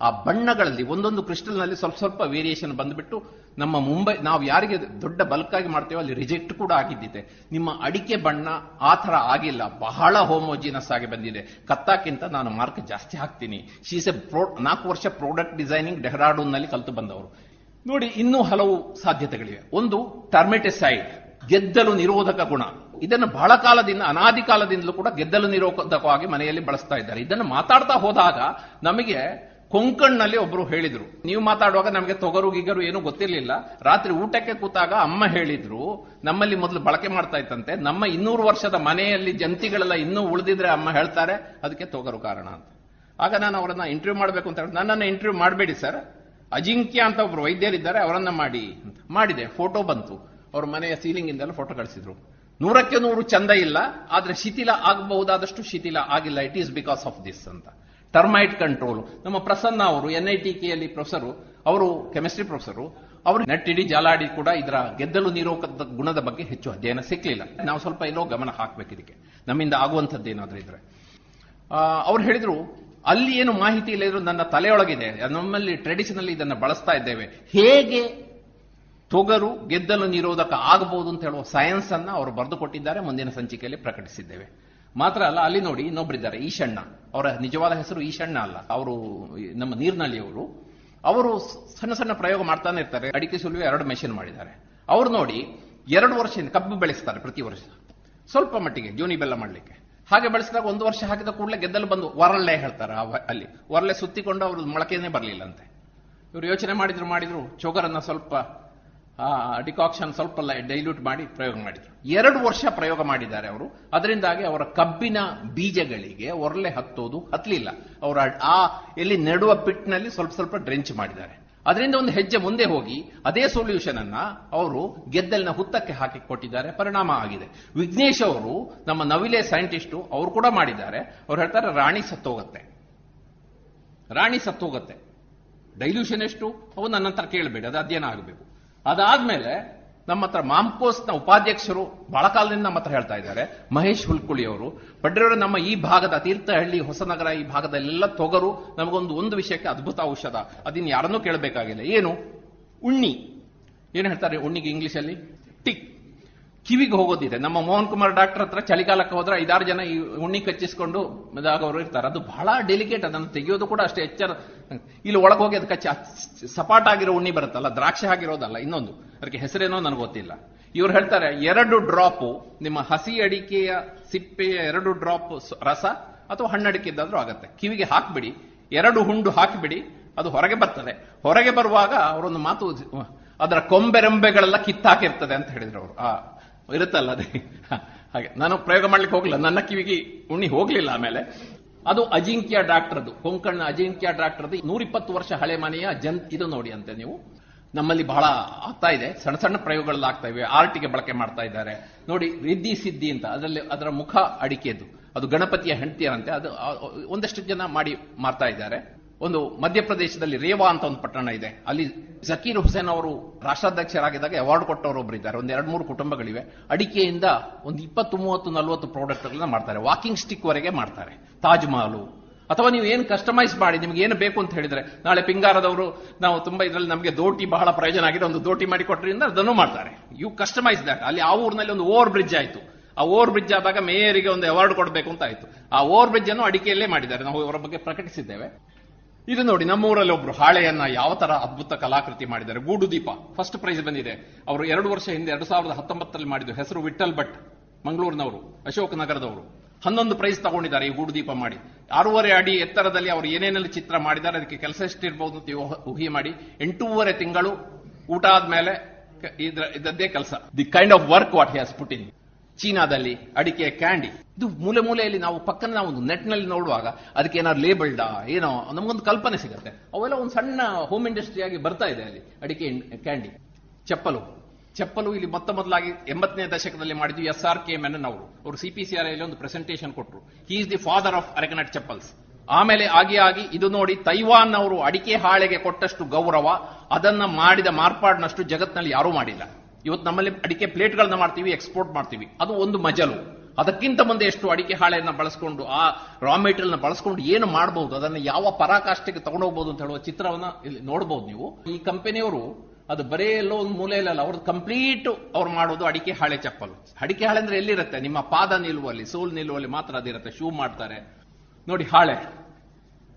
ಆ ಬಣ್ಣಗಳಲ್ಲಿ, ಒಂದೊಂದು ಕ್ರಿಸ್ಟಲ್ನಲ್ಲಿ ಸ್ವಲ್ಪ ಸ್ವಲ್ಪ ವೇರಿಯೇಷನ್ ಬಂದ್ಬಿಟ್ಟು ನಮ್ಮ ಮುಂಬೈ, ನಾವು ಯಾರಿಗೆ ದೊಡ್ಡ ಬಲ್ಕ್ ಆಗಿ ಮಾಡ್ತೇವೋ ಅಲ್ಲಿ ರಿಜೆಕ್ಟ್ ಕೂಡ ಆಗಿದ್ದಿದೆ. ನಿಮ್ಮ ಅಡಿಕೆ ಬಣ್ಣ ಆ ತರ ಆಗಿಲ್ಲ. ಬಹಳ ಹೋಮೋಜಿನಸ್ ಆಗಿ ಬಂದಿದೆ. ಕತ್ತಾಕ್ಕಿಂತ ನಾನು ಮಾರ್ಕ್ ಜಾಸ್ತಿ ಹಾಕ್ತೀನಿ. ಶೀಸ್ ಎ ಪ್ರೋ ನಾಲ್ಕು ವರ್ಷ ಪ್ರಾಡಕ್ಟ್ ಡಿಸೈನಿಂಗ್ ಡೆಹ್ರಾಡೂನ್ನಲ್ಲಿ ಕಲಿತು ಬಂದವರು. ನೋಡಿ, ಇನ್ನೂ ಹಲವು ಸಾಧ್ಯತೆಗಳಿವೆ. ಒಂದು ಟರ್ಮೆಟಿಸೈಡ್ ಗೆದ್ದಲು ನಿರೋಧಕ ಗುಣ. ಇದನ್ನು ಬಹಳ ಕಾಲದಿಂದ, ಅನಾದಿ ಕಾಲದಿಂದಲೂ ಕೂಡ ಗೆದ್ದಲು ನಿರೋಧಕವಾಗಿ ಮನೆಯಲ್ಲಿ ಬಳಸ್ತಾ ಇದ್ದಾರೆ. ಇದನ್ನು ಮಾತಾಡ್ತಾ ಹೋದಾಗ ನಮಗೆ ಕೊಂಕಣ್ನಲ್ಲಿ ಒಬ್ರು ಹೇಳಿದ್ರು. ನೀವು ಮಾತಾಡುವಾಗ ನಮಗೆ ತೊಗರು, ಗಿಗರು ಏನೂ ಗೊತ್ತಿರಲಿಲ್ಲ. ರಾತ್ರಿ ಊಟಕ್ಕೆ ಕೂತಾಗ ಅಮ್ಮ ಹೇಳಿದ್ರು, ನಮ್ಮಲ್ಲಿ ಮೊದಲು ಬಳಕೆ ಮಾಡ್ತಾ ಇತ್ತಂತೆ, ನಮ್ಮ ಇನ್ನೂರು ವರ್ಷದ ಮನೆಯಲ್ಲಿ ಜಂತಿಗಳೆಲ್ಲ ಇನ್ನೂ ಉಳಿದಿದ್ರೆ ಅಮ್ಮ ಹೇಳ್ತಾರೆ, ಅದಕ್ಕೆ ತೊಗರು ಕಾರಣ ಅಂತ. ಆಗ ನಾನು ಅವರನ್ನ ಇಂಟರ್ವ್ಯೂ ಮಾಡಬೇಕು ಅಂತ ಹೇಳಿ ನನ್ನನ್ನು ಇಂಟರ್ವ್ಯೂ ಮಾಡಬೇಡಿ ಸರ್ ಅಜಿಂಕ್ಯ ಅಂತ ಒಬ್ರು ವೈದ್ಯರಿದ್ದಾರೆ, ಅವರನ್ನ ಮಾಡಿ ಅಂತ. ಮಾಡಿದೆ ಫೋಟೋ ಬಂತು. ಅವ್ರ ಮನೆಯ ಸೀಲಿಂಗ್ ಇಂದೆಲ್ಲ ಫೋಟೋ ಕಳಿಸಿದ್ರು. ನೂರಕ್ಕೆ ನೂರು ಚಂದ ಇಲ್ಲ, ಆದ್ರೆ ಶಿಥಿಲ ಆಗಬಹುದಾದಷ್ಟು ಶಿಥಿಲ ಆಗಿಲ್ಲ it is because of this ಅಂತ. ಟರ್ಮೈಟ್ ಕಂಟ್ರೋಲ್ ನಮ್ಮ ಪ್ರಸನ್ನ ಅವರು ಎನ್ ಐ ಟಿ ಕೆಯಲ್ಲಿ ಪ್ರೊಫೆಸರು ಅವರು ಕೆಮಿಸ್ಟ್ರಿ ಪ್ರೊಫೆಸರು ಅವರು ನೆಟ್ಟಿಡಿ ಜಾಲಾಡಿ ಕೂಡ ಇದರ ಗೆದ್ದಲು ನಿರೋಧಕ ಗುಣದ ಬಗ್ಗೆ ಹೆಚ್ಚು ಅಧ್ಯಯನ ಸಿಕ್ಕಲಿಲ್ಲ ನಾವು ಸ್ವಲ್ಪ ಎಲ್ಲೋ ಗಮನ ಹಾಕ್ಬೇಕು ಇದಕ್ಕೆ. ನಮ್ಮಿಂದ ಆಗುವಂಥದ್ದು ಏನಾದರೂ ಇದ್ರೆ ಅವ್ರು ಹೇಳಿದ್ರು, ಅಲ್ಲಿ ಏನು ಮಾಹಿತಿ ಇಲ್ಲ ಇದ್ರು ನನ್ನ ತಲೆಯೊಳಗಿದೆ. ನಮ್ಮಲ್ಲಿ ಟ್ರೆಡಿಷನಲಿ ಇದನ್ನು ಬಳಸ್ತಾ ಇದ್ದೇವೆ. ಹೇಗೆ ತೊಗರು ಗೆದ್ದಲು ನಿರೋಧಕ ಆಗಬಹುದು ಅಂತ ಹೇಳುವ ಸೈನ್ಸ್ ಅನ್ನ ಅವರು ಬರೆದು ಮುಂದಿನ ಸಂಚಿಕೆಯಲ್ಲಿ ಪ್ರಕಟಿಸಿದ್ದೇವೆ. ಮಾತ್ರ ಅಲ್ಲ, ಅಲ್ಲಿ ನೋಡಿ ಇನ್ನೊಬ್ಬರಿದ್ದಾರೆ ಈಶಣ್ಣ. ಅವರ ನಿಜವಾದ ಹೆಸರು ಈಶಣ್ಣ ಅಲ್ಲ. ಅವರು ನಮ್ಮ ನೀರ್ನಳ್ಳಿಯವರು. ಅವರು ಸಣ್ಣ ಸಣ್ಣ ಪ್ರಯೋಗ ಮಾಡ್ತಾನೆ ಇರ್ತಾರೆ. ಅಡಿಕೆ ಸುಲಿವೆ ಎರಡು ಮೆಷಿನ್ ಮಾಡಿದ್ದಾರೆ. ಅವರು ನೋಡಿ ಎರಡು ವರ್ಷ ಕಬ್ಬು ಬೆಳೆಸ್ತಾರೆ ಪ್ರತಿ ವರ್ಷ. ಸ್ವಲ್ಪ ಮಟ್ಟಿಗೆ ಜೋನಿ ಬೆಲ್ಲ ಮಾಡಲಿಕ್ಕೆ. ಹಾಗೆ ಬೆಳೆಸಿದಾಗ ಒಂದು ವರ್ಷ ಹಾಕಿದ ಕೂಡಲೇ ಗೆದ್ದಲು ಬಂದು ಒರಳೆ ಹೇಳ್ತಾರೆ ಅಲ್ಲಿ. ಒರಳೆ ಸುತ್ತಿಕೊಂಡು ಅವರು ಮೊಳಕೆನೇ ಬರಲಿಲ್ಲ ಅಂತೆ ಇವರು ಯೋಚನೆ ಮಾಡಿದ್ರು ಮಾಡಿದ್ರು. ಚೋಗರನ್ನ ಸ್ವಲ್ಪ ಡಿಕಾಕ್ಷನ್ ಸ್ವಲ್ಪ ಡೈಲ್ಯೂಟ್ ಮಾಡಿ ಪ್ರಯೋಗ ಮಾಡಿದ್ರು. ಎರಡು ವರ್ಷ ಪ್ರಯೋಗ ಮಾಡಿದ್ದಾರೆ ಅವರು. ಅದರಿಂದಾಗಿ ಅವರ ಕಬ್ಬಿನ ಬೀಜಗಳಿಗೆ ಒರಲೆ ಹತ್ತೋದು ಹತ್ತಲಿಲ್ಲ ಅವರ, ಆ, ಎಲ್ಲಿ ನೆಡುವ ಪಿಟ್ನಲ್ಲಿ ಸ್ವಲ್ಪ ಸ್ವಲ್ಪ ಡ್ರೆಂಚ್ ಮಾಡಿದ್ದಾರೆ. ಅದರಿಂದ ಒಂದು ಹೆಜ್ಜೆ ಮುಂದೆ ಹೋಗಿ ಅದೇ ಸೊಲ್ಯೂಷನ್ ಅನ್ನ ಅವರು ಗೆದ್ದಲಿನ ಹುತ್ತಕ್ಕೆ ಹಾಕಿ ಕೊಟ್ಟಿದ್ದಾರೆ. ಪರಿಣಾಮ ಆಗಿದೆ. ವಿಘ್ನೇಶ್ ಅವರು, ನಮ್ಮ ನವಿಲೆ ಸೈಂಟಿಸ್ಟು ಅವರು ಕೂಡ ಮಾಡಿದ್ದಾರೆ. ಅವ್ರು ಹೇಳ್ತಾರೆ, ರಾಣಿ ಸತ್ತೋಗತ್ತೆ. ರಾಣಿ ಸತ್ತೋಗತ್ತೆ. ಡೈಲ್ಯೂಷನ್ ಎಷ್ಟು? ಅವು ನನ್ನ ಹತ್ರ ಕೇಳಬೇಡಿ. ಅದು ಅಧ್ಯಯನ ಆಗಬೇಕು. ಅದಾದ್ಮೇಲೆ ನಮ್ಮ ಹತ್ರ ಮಾಮ್ಕೋಸ್ನ ಉಪಾಧ್ಯಕ್ಷರು ಬಹಳ ಕಾಲದಿಂದ ನಮ್ಮ ಹತ್ರ ಹೇಳ್ತಾ ಇದ್ದಾರೆ. ಮಹೇಶ್ ಹುಲ್ಕುಳಿ ಅವರು. ಪಡ್ರೆಯವರು ನಮ್ಮ ಈ ಭಾಗದ ತೀರ್ಥಹಳ್ಳಿ, ಹೊಸನಗರ ಈ ಭಾಗದಲ್ಲೆಲ್ಲ ತೊಗರು, ನಮಗೊಂದು ಒಂದು ವಿಷಯಕ್ಕೆ ಅದ್ಭುತ ಔಷಧ. ಅದನ್ನು ಯಾರನ್ನೂ ಕೇಳಬೇಕಾಗಿಲ್ಲ. ಏನು? ಉಣ್ಣಿ. ಏನು ಹೇಳ್ತಾರೆ ಉಣ್ಣಿಗೆ ಇಂಗ್ಲಿಷಲ್ಲಿ? ಟಿಕ್. ಕಿವಿಗೆ ಹೋಗೋದಿದೆ. ನಮ್ಮ ಮೋಹನ್ ಕುಮಾರ್ ಡಾಕ್ಟರ್ ಹತ್ರ ಚಳಿಗಾಲಕ್ಕೆ ಹೋದ್ರೆ ಐದಾರು ಜನ ಈ ಉಣ್ಣಿ ಕಚ್ಚಿಸ್ಕೊಂಡು ಇದಾಗವರು ಇರ್ತಾರೆ. ಅದು ಬಹಳ ಡೆಲಿಕೇಟ್ ಅದನ್ನು ತೆಗೆಯೋದು ಕೂಡ ಅಷ್ಟೇ ಎಚ್ಚರ. ಇಲ್ಲಿ ಒಳಗೆ ಹೋಗಿ ಅದು ಕಚ್ಚಿ ಸಪಾಟ್ ಆಗಿರೋ ಉಣ್ಣಿ ಬರುತ್ತಲ್ಲ, ದ್ರಾಕ್ಷಿ ಆಗಿರೋದಲ್ಲ, ಇನ್ನೊಂದು. ಅದಕ್ಕೆ ಹೆಸರೇನೋ ನನಗೆ ಗೊತ್ತಿಲ್ಲ. ಇವ್ರು ಹೇಳ್ತಾರೆ, ಎರಡು ಡ್ರಾಪ್, ನಿಮ್ಮ ಹಸಿ ಅಡಿಕೆಯ ಸಿಪ್ಪೆಯ ಎರಡು ಡ್ರಾಪ್ ರಸ ಅಥವಾ ಹಣ್ಣಡಿಕೆ ಇದ್ದಾದ್ರೂ ಆಗತ್ತೆ. ಕಿವಿಗೆ ಹಾಕ್ಬಿಡಿ, ಎರಡು ಹುಂಡು ಹಾಕಿಬಿಡಿ, ಅದು ಹೊರಗೆ ಬರ್ತದೆ. ಹೊರಗೆ ಬರುವಾಗ ಅವರೊಂದು ಮಾತು, ಅದರ ಕೊಂಬೆರೆಂಬೆಗಳೆಲ್ಲ ಕಿತ್ತಾಕಿರ್ತದೆ ಅಂತ ಹೇಳಿದ್ರು ಅವರು. ಆ ಇರುತ್ತಲ್ಲ ಅದೇ ಹಾಗೆ. ನಾನು ಪ್ರಯೋಗ ಮಾಡ್ಲಿಕ್ಕೆ ಹೋಗ್ಲಿಲ್ಲ. ನನ್ನ ಕಿವಿಗೆ ಉಣ್ಣಿ ಹೋಗ್ಲಿಲ್ಲ ಆಮೇಲೆ. ಅದು ಅಜಿಂಕ್ಯ ಡಾಕ್ಟರ್ದು ಕೊಂಕಣ್ಣ ಅಜಿಂಕ್ಯ ಡಾಕ್ಟರ್ದು ನೂರಿಪ್ಪತ್ತು ವರ್ಷ ಹಳೆ ಮನೆಯ ಜನ್ ಇದು ನೋಡಿ ಅಂತೆ ನೀವು. ನಮ್ಮಲ್ಲಿ ಬಹಳ ಆಗ್ತಾ ಇದೆ. ಸಣ್ಣ ಸಣ್ಣ ಪ್ರಯೋಗಗಳಲ್ಲಿ ಆಗ್ತಾ ಇವೆ. ಆರ್ಟಿಗೆ ಬಳಕೆ ಮಾಡ್ತಾ ಇದ್ದಾರೆ. ನೋಡಿ, ರಿದ್ದಿ ಸಿದ್ಧಿ ಅಂತ. ಅದರಲ್ಲಿ ಅದರ ಮುಖ ಅಡಿಕೆದು. ಅದು ಗಣಪತಿಯ ಹೆಂಡತಿಯರಂತೆ. ಅದು ಒಂದಷ್ಟು ಜನ ಮಾಡಿ ಮಾರ್ತಾ ಇದ್ದಾರೆ. ಒಂದು ಮಧ್ಯಪ್ರದೇಶದಲ್ಲಿ ರೇವಾ ಅಂತ ಒಂದು ಪಟ್ಟಣ ಇದೆ. ಅಲ್ಲಿ ಜಕೀರ್ ಹುಸೇನ್ ಅವರು ರಾಷ್ಟ್ರಾಧ್ಯಕ್ಷರಾಗಿದ್ದಾಗ ಅವಾರ್ಡ್ ಕೊಟ್ಟವರು ಒಬ್ಬರಿದ್ದಾರೆ ಇದ್ದಾರೆ ಒಂದು ಎರಡು ಮೂರು ಕುಟುಂಬಗಳಿವೆ. ಅಡಿಕೆಯಿಂದ ಒಂದು ಇಪ್ಪತ್ತು, ಮೂವತ್ತು, ನಲವತ್ತು ಪ್ರಾಡಕ್ಟ್ಗಳನ್ನ ಮಾಡ್ತಾರೆ. ವಾಕಿಂಗ್ ಸ್ಟಿಕ್ ವರೆಗೆ ಮಾಡ್ತಾರೆ. ತಾಜ್ ಮಹಲ್. ಅಥವಾ ನೀವು ಏನು ಕಸ್ಟಮೈಸ್ ಮಾಡಿ, ನಿಮ್ಗೆ ಏನು ಬೇಕು ಅಂತ ಹೇಳಿದ್ರೆ, ನಾಳೆ ಪಿಂಗಾರದವರು ನಾವು ತುಂಬಾ ಇದರಲ್ಲಿ ನಮಗೆ ದೋಟಿ ಬಹಳ ಪ್ರಯೋಜನ ಆಗಿದೆ, ಒಂದು ದೋಟಿ ಮಾಡಿ ಕೊಟ್ಟರಿಂದ ಅದನ್ನು ಮಾಡ್ತಾರೆ. ಯು ಕಸ್ಟಮೈಸ್ ದಟ್ ಅಲ್ಲಿ ಆ ಊರಿನಲ್ಲಿ ಒಂದು ಓವರ್ ಬ್ರಿಡ್ಜ್ ಆಯಿತು. ಆ ಓವರ್ ಬ್ರಿಡ್ಜ್ ಆದಾಗ ಮೇಯರಿಗೆ ಒಂದು ಅವಾರ್ಡ್ ಕೊಡಬೇಕು ಅಂತ ಆಯಿತು. ಆ ಓವರ್ ಬ್ರಿಡ್ಜ್ ಅನ್ನು ಅಡಿಕೆಯಲ್ಲೇ ಮಾಡಿದ್ದಾರೆ. ನಾವು ಅವರ ಬಗ್ಗೆ ಪ್ರಕಟಿಸಿದ್ದೇವೆ. ಇದು ನೋಡಿ, ನಮ್ಮೂರಲ್ಲಿ ಒಬ್ರು ಹಾಳೆಯನ್ನ ಯಾವ ತರ ಅದ್ಭುತ ಕಲಾಕೃತಿ ಮಾಡಿದ್ದಾರೆ. ಗೂಡು ದೀಪ ಫಸ್ಟ್ ಪ್ರೈಸ್ ಬಂದಿದೆ. ಅವರು ಎರಡು ವರ್ಷ ಹಿಂದೆ, ಎರಡು ಸಾವಿರದ ಹತ್ತೊಂಬತ್ತರಲ್ಲಿ ಮಾಡಿದ್ದು ಹೆಸರು ವಿಠಲ್ ಭಟ್, ಮಂಗಳೂರಿನವರು, ಅಶೋಕ್ ನಗರದವರು. ಹನ್ನೊಂದು ಪ್ರೈಸ್ ತಗೊಂಡಿದ್ದಾರೆ ಈ ಗೂಡು ದೀಪ ಮಾಡಿ. ಆರೂವರೆ ಅಡಿ ಎತ್ತರದಲ್ಲಿ ಅವರು ಏನೇನಲ್ಲಿ ಚಿತ್ರ ಮಾಡಿದ್ದಾರೆ, ಅದಕ್ಕೆ ಕೆಲಸ ಎಷ್ಟಿರ್ಬೋದು ಅಂತ ಊಹೆ ಮಾಡಿ. ಎಂಟೂವರೆ ತಿಂಗಳು ಊಟ ಆದ್ಮೇಲೆ ಇದ್ರ ಇದದ್ದೇ ಕೆಲಸ. The kind of work what has put in ಚೀನಾದಲ್ಲಿ ಅಡಿಕೆ ಕ್ಯಾಂಡಿ. ಇದು ಮೂಲೆ ಮೂಲೆಯಲ್ಲಿ ನಾವು ಪಕ್ಕನ ನಾವು ನೆಟ್ನಲ್ಲಿ ನೋಡುವಾಗ ಅದಕ್ಕೆ ಏನಾದ್ರು ಲೇಬಲ್ಡಾ ಏನೋ, ನಮಗೊಂದು ಕಲ್ಪನೆ ಸಿಗುತ್ತೆ. ಅವೆಲ್ಲ ಒಂದು ಸಣ್ಣ ಹೋಮ್ ಇಂಡಸ್ಟ್ರಿ ಆಗಿ ಬರ್ತಾ ಇದೆ ಅಲ್ಲಿ, ಅಡಿಕೆ ಕ್ಯಾಂಡಿ. ಚಪ್ಪಲು. ಚಪ್ಪಲು ಇಲ್ಲಿ ಮೊತ್ತ ಮೊದಲಾಗಿ ಎಂಬತ್ತನೇ ದಶಕದಲ್ಲಿ ಮಾಡಿದ್ವಿ ಎಸ್ ಆರ್ ಕೆ ಮೆನನ್ ಅವರು. ಅವರು ಸಿಪಿಸಿಆರ್ ಅಲ್ಲಿ ಒಂದು ಪ್ರೆಸೆಂಟೇಷನ್ ಕೊಟ್ಟರು he is the father of arecanut chappals ಆಮೇಲೆ ಆಗಿ ಆಗಿ ಇದು ನೋಡಿ ತೈವಾನ್ ಅವರು ಅಡಿಕೆ ಹಾಳೆಗೆ ಕೊಟ್ಟಷ್ಟು ಗೌರವ, ಅದನ್ನ ಮಾಡಿದ ಮಾರ್ಪಾಡಿನಷ್ಟು ಜಗತ್ನಲ್ಲಿ ಯಾರೂ ಮಾಡಿಲ್ಲ. ಇವತ್ತು ನಮ್ಮಲ್ಲಿ ಅಡಿಕೆ ಪ್ಲೇಟ್ಗಳನ್ನ ಮಾಡ್ತೀವಿ, ಎಕ್ಸ್ಪೋರ್ಟ್ ಮಾಡ್ತೀವಿ. ಅದು ಒಂದು ಮಜಲು. ಅದಕ್ಕಿಂತ ಮುಂದೆ ಎಷ್ಟು ಅಡಿಕೆ ಹಾಳೆಯನ್ನು ಬಳಸ್ಕೊಂಡು, ಆ ರಾ ಮೆಟೀರಿಯಲ್ನ ಬಳಸ್ಕೊಂಡು ಏನು ಮಾಡಬಹುದು, ಅದನ್ನು ಯಾವ ಪರಾಕಾಷ್ಠೆಗೆ ತಗೊಂಡೋಗ್ಬೋದು ಅಂತ ಹೇಳುವ ಚಿತ್ರವನ್ನ ಇಲ್ಲಿ ನೋಡಬಹುದು ನೀವು. ಈ ಕಂಪನಿಯವರು ಅದು ಬರೇ ಎಲ್ಲೋ ಒಂದು ಮೂಲೆಯಲ್ಲ ಅವ್ರದ್ದು ಕಂಪ್ಲೀಟ್ ಅವ್ರು ಮಾಡೋದು ಅಡಿಕೆ ಹಾಳೆ ಚಪ್ಪಲು. ಅಡಿಕೆ ಹಾಳೆ ಅಂದ್ರೆ ಎಲ್ಲಿರುತ್ತೆ? ನಿಮ್ಮ ಪಾದ ನಿಲ್ಲುವಲ್ಲಿ ಸೋಲ್ ನಿಲ್ಲುವಲ್ಲಿ ಮಾತ್ರ ಅದಿರುತ್ತೆ, ಶೂ ಮಾಡ್ತಾರೆ. ನೋಡಿ ಹಾಳೆ.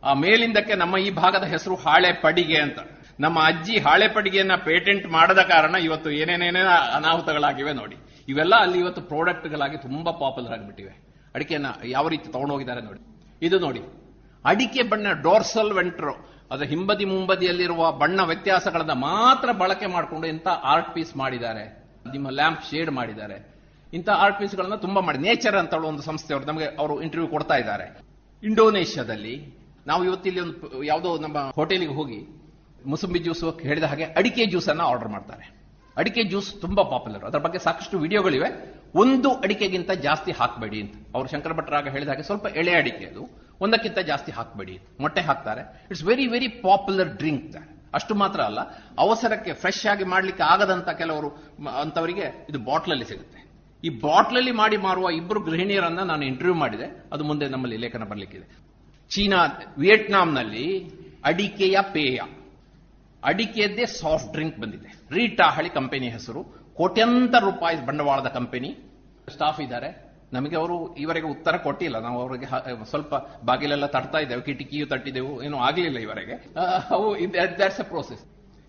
ಆ ಮೇಲಿಂದಕ್ಕೆ ನಮ್ಮ ಈ ಭಾಗದ ಹೆಸರು ಹಾಳೆ ಪಡಿಗೆ ಅಂತ. ನಮ್ಮ ಅಜ್ಜಿ ಹಾಳೆ ಪಡಿಗೆಯನ್ನ ಪೇಟೆಂಟ್ ಮಾಡದ ಕಾರಣ ಇವತ್ತು ಏನೇನೇನೇ ಅನಾಹುತಗಳಾಗಿವೆ ನೋಡಿ. ಇವೆಲ್ಲ ಅಲ್ಲಿ ಇವತ್ತು ಪ್ರಾಡಕ್ಟ್ಗಳಾಗಿ ತುಂಬಾ ಪಾಪ್ಯುಲರ್ ಆಗಿಬಿಟ್ಟಿವೆ. ಅಡಿಕೆಯನ್ನ ಯಾವ ರೀತಿ ತಗೊಂಡೋಗಿದ್ದಾರೆ ನೋಡಿ. ಇದು ನೋಡಿ. ಅಡಿಕೆ ಬಣ್ಣ ಡೋರ್ಸಲ್ ವೆಂಟ್ರೋ. ಅದರ ಹಿಂಬದಿ ಮುಂಬದಿಯಲ್ಲಿರುವ ಬಣ್ಣ ವ್ಯತ್ಯಾಸಗಳನ್ನ ಮಾತ್ರ ಬಳಕೆ ಮಾಡಿಕೊಂಡು ಇಂಥ ಆರ್ಟ್ ಪೀಸ್ ಮಾಡಿದ್ದಾರೆ. ನಿಮ್ಮ ಲ್ಯಾಂಪ್ ಶೇಡ್ ಮಾಡಿದ್ದಾರೆ. ಇಂಥ ಆರ್ಟ್ ಪೀಸ್ಗಳನ್ನ ತುಂಬಾ ಮಾಡಿ. ನೇಚರ್ ಅಂತ ಹೇಳುವ ಒಂದು ಸಂಸ್ಥೆಯವರು ನಮಗೆ ಅವರು ಇಂಟರ್ವ್ಯೂ ಕೊಡ್ತಾ ಇದ್ದಾರೆ. ಇಂಡೋನೇಷ್ಯಾದಲ್ಲಿ ನಾವು ಇವತ್ತಿಲ್ಲಿ ಒಂದು ಯಾವುದೋ ನಮ್ಮ ಹೋಟೆಲಿಗೆ ಹೋಗಿ ಮುಸುಂಬಿ ಜ್ಯೂಸ್ ಹೇಳಿದ ಹಾಗೆ ಅಡಿಕೆ ಜ್ಯೂಸ್ ಅನ್ನ ಆರ್ಡರ್ ಮಾಡ್ತಾರೆ. ಅಡಿಕೆ ಜ್ಯೂಸ್ ತುಂಬಾ ಪಾಪ್ಯುಲರ್. ಅದರ ಬಗ್ಗೆ ಸಾಕಷ್ಟು ವಿಡಿಯೋಗಳಿವೆ. ಒಂದು ಅಡಿಕೆಗಿಂತ ಜಾಸ್ತಿ ಹಾಕಬೇಡಿ ಅಂತ. ಅವರು ಶಂಕರ ಭಟ್ರಾಗ ಹೇಳಿದ ಹಾಗೆ ಸ್ವಲ್ಪ ಎಳೆ ಅಡಿಕೆ ಅದು. ಒಂದಕ್ಕಿಂತ ಜಾಸ್ತಿ ಹಾಕಬೇಡಿ ಮೊಟ್ಟೆ ಹಾಕ್ತಾರೆ. It's very very popular drink ಅಷ್ಟು ಮಾತ್ರ ಅಲ್ಲ, ಅವಸರಕ್ಕೆ ಫ್ರೆಶ್ ಆಗಿ ಮಾಡ್ಲಿಕ್ಕೆ ಆಗದಂತ ಕೆಲವರು ಅಂತವರಿಗೆ ಇದು ಬಾಟ್ಲಲ್ಲಿ ಸಿಗುತ್ತೆ. ಈ ಬಾಟ್ಲಲ್ಲಿ ಮಾಡಿ ಮಾರುವ ಇಬ್ಬರು ಗೃಹಿಣಿಯರನ್ನ ನಾನು ಇಂಟರ್ವ್ಯೂ ಮಾಡಿದೆ. ಅದು ಮುಂದೆ ನಮ್ಮಲ್ಲಿ ಲೇಖನ ಬರಲಿಕ್ಕಿದೆ. ಚೀನಾ, ವಿಯೆಟ್ನಾಂನಲ್ಲಿ ಅಡಿಕೆಯ ಪೇಯ. ಅಡಿಕೆಯದ್ದೇ ಸಾಫ್ಟ್ ಡ್ರಿಂಕ್ ಬಂದಿದೆ. ರೀಟಾ ಹಳಿ ಕಂಪನಿ ಹೆಸರು. ಕೋಟ್ಯಂತರ ರೂಪಾಯಿ ಬಂಡವಾಳದ ಕಂಪನಿ. ಸ್ಟಾಫ್ ಇದ್ದಾರೆ. ನಮಗೆ ಅವರು ಈವರೆಗೆ ಉತ್ತರ ಕೊಟ್ಟಿಲ್ಲ. ನಾವು ಅವರಿಗೆ ಸ್ವಲ್ಪ ಬಾಗಿಲೆಲ್ಲ ತಟ್ತಾ ಇದ್ದೇವೆ. ಕಿಟಕಿಯು ತಟ್ಟಿದೆವು. ಏನೂ ಆಗಲಿಲ್ಲ ಇವರೆಗೆ ಅವು ದಟ್ಸ್ ಅ ಪ್ರೋಸೆಸ್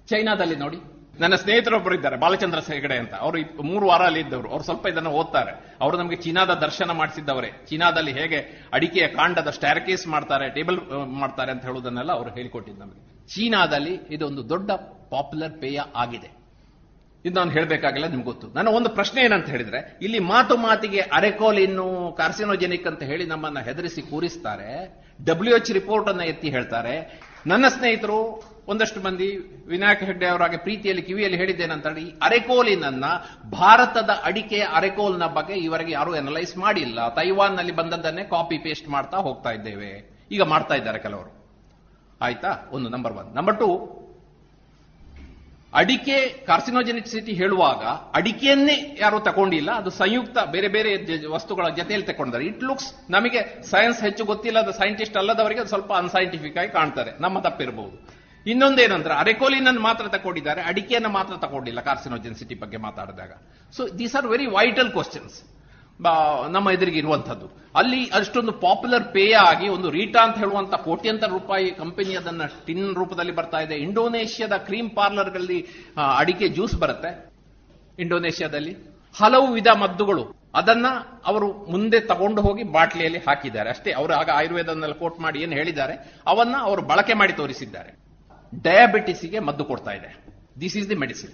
ಚೈನಾದಲ್ಲಿ ನೋಡಿ. ನನ್ನ ಸ್ನೇಹಿತರೊಬ್ಬರು ಇದ್ದಾರೆ. ಬಾಲಚಂದ್ರ ಹೆಗಡೆ ಅಂತ. ಅವರು ಮೂರು ವಾರ ಅಲ್ಲಿ ಇದ್ದವರು. ಅವರು ಸ್ವಲ್ಪ ಇದನ್ನು ಓದ್ತಾರೆ. ಅವರು ನಮಗೆ ಚೀನಾದ ದರ್ಶನ ಮಾಡಿಸಿದ್ದವರೇ. ಚೀನಾದಲ್ಲಿ ಹೇಗೆ ಅಡಿಕೆಯ ಕಾಂಡದ ಸ್ಟ್ಯಾರ್ಕೇಸ್ ಮಾಡ್ತಾರೆ, ಟೇಬಲ್ ಮಾಡ್ತಾರೆ ಅಂತ ಹೇಳುವುದನ್ನೆಲ್ಲ ಅವರು ಹೇಳಿಕೊಟ್ಟಿದ್ದು ನಮಗೆ. ಚೀನಾದಲ್ಲಿ ಇದೊಂದು ದೊಡ್ಡ ಪಾಪ್ಯುಲರ್ ಪೇಯ ಆಗಿದೆ. ಇದು ನಾನು ಹೇಳಬೇಕಾಗಿಲ್ಲ, ನಿಮ್ಗೆ ಗೊತ್ತು. ನನ್ನ ಒಂದು ಪ್ರಶ್ನೆ ಏನಂತ ಹೇಳಿದ್ರೆ, ಇಲ್ಲಿ ಮಾತು ಮಾತಿಗೆ ಅರೆಕೋಲಿನ್ನು ಕಾರ್ಸಿನೋಜೆನಿಕ್ ಅಂತ ಹೇಳಿ ನಮ್ಮನ್ನ ಹೆದರಿಸಿ ಕೂರಿಸ್ತಾರೆ. ಡಬ್ಲ್ಯೂ ಎಚ್ ರಿಪೋರ್ಟ್ ಅನ್ನ ಎತ್ತಿ ಹೇಳ್ತಾರೆ. ನನ್ನ ಸ್ನೇಹಿತರು, ಒಂದಷ್ಟು ಮಂದಿ, ವಿನಾಯಕ ಹೆಗ್ಡೆ ಅವರಾಗೆ ಪ್ರೀತಿಯಲ್ಲಿ, ಕಿವಿಯಲ್ಲಿ ಹೇಳಿದ್ದೇನಂತ ಹೇಳಿ, ಈ ಅರೆಕೋಲಿನನ್ನ ಭಾರತದ ಅಡಿಕೆಯ ಅರೆಕೋಲ್ನ ಬಗ್ಗೆ ಇವರಿಗೆ ಯಾರು ಅನಲೈಸ್ ಮಾಡಿಲ್ಲ. ತೈವಾನ್ನಲ್ಲಿ ಬಂದದ್ದನ್ನೇ ಕಾಪಿ ಪೇಸ್ಟ್ ಮಾಡ್ತಾ ಹೋಗ್ತಾ ಇದ್ದೇವೆ. ಈಗ ಮಾಡ್ತಾ ಇದ್ದಾರೆ ಕೆಲವರು. ಆಯ್ತಾ? ಒಂದು ನಂಬರ್ ಒನ್ ನಂಬರ್ ಟು ಅಡಿಕೆ ಕಾರ್ಸಿನೋಜೆನಿಸಿಟಿ ಹೇಳುವಾಗ ಅಡಿಕೆಯನ್ನೇ ಯಾರು ತಗೊಂಡಿಲ್ಲ, ಅದು ಸಂಯುಕ್ತ ಬೇರೆ ಬೇರೆ ವಸ್ತುಗಳ ಜೊತೆಯಲ್ಲಿ ತಗೊಂಡಿದ್ದಾರೆ. ಇಟ್ ಲುಕ್ಸ್ ನಮಗೆ ಸೈನ್ಸ್ ಹೆಚ್ಚು ಗೊತ್ತಿಲ್ಲದ ಸೈಂಟಿಸ್ಟ್ ಅಲ್ಲದವರಿಗೆ ಅದು ಸ್ವಲ್ಪ ಅನ್ಸೈಂಟಿಫಿಕ್ ಆಗಿ ಕಾಣ್ತಾರೆ. ನಮ್ಮ ತಪ್ಪಿರಬಹುದು. ಇನ್ನೊಂದೇನಂದ್ರೆ ಅರೆಕೋಲಿನ್ ಮಾತ್ರ ತಗೊಂಡಿದ್ದಾರೆ, ಅಡಿಕೆಯನ್ನು ಮಾತ್ರ ತಗೊಂಡಿಲ್ಲ ಕಾರ್ಸಿನೋಜೆನ್ಸಿಟಿ ಬಗ್ಗೆ ಮಾತಾಡಿದಾಗ. So these are very vital questions ನಮ್ಮ ಎದುರಿಗೆ ಇರುವಂತದ್ದು ಅಲ್ಲಿ ಅಷ್ಟೊಂದು ಪಾಪ್ಯುಲರ್ ಪೇಯ ಆಗಿ ಒಂದು ರೀಟಾ ಅಂತ ಹೇಳುವಂತ ಕೋಟ್ಯಂತರ ರೂಪಾಯಿ ಕಂಪನಿ ಅದನ್ನ ಟಿನ್ ರೂಪದಲ್ಲಿ ಬರ್ತಾ ಇದೆ. ಇಂಡೋನೇಷ್ಯಾದ ಕ್ರೀಮ್ ಪಾರ್ಲರ್ಗಳಲ್ಲಿ ಗಳಲ್ಲಿ ಅಡಿಕೆ ಜ್ಯೂಸ್ ಬರುತ್ತೆ. ಇಂಡೋನೇಷ್ಯಾದಲ್ಲಿ ಹಲವು ವಿಧ ಮದ್ದುಗಳು. ಅದನ್ನ ಅವರು ಮುಂದೆ ತಗೊಂಡು ಹೋಗಿ ಬಾಟ್ಲಿಯಲ್ಲಿ ಹಾಕಿದ್ದಾರೆ. ಅಷ್ಟೇ, ಅವರು ಆಗ ಆಯುರ್ವೇದದಲ್ಲಿ ಕೋಟ್ ಮಾಡಿ ಏನು ಹೇಳಿದ್ದಾರೆ? ಅವನ್ನ ಅವರು ಬಳಕೆ ಮಾಡಿ ತೋರಿಸಿದ್ದಾರೆ. ಡಯಾಬಿಟಿಸ್ಗೆ ಮದ್ದು ಕೊಡ್ತಾ ಇದೆ. ದಿಸ್ ಈಸ್ ದಿ ಮೆಡಿಸಿನ್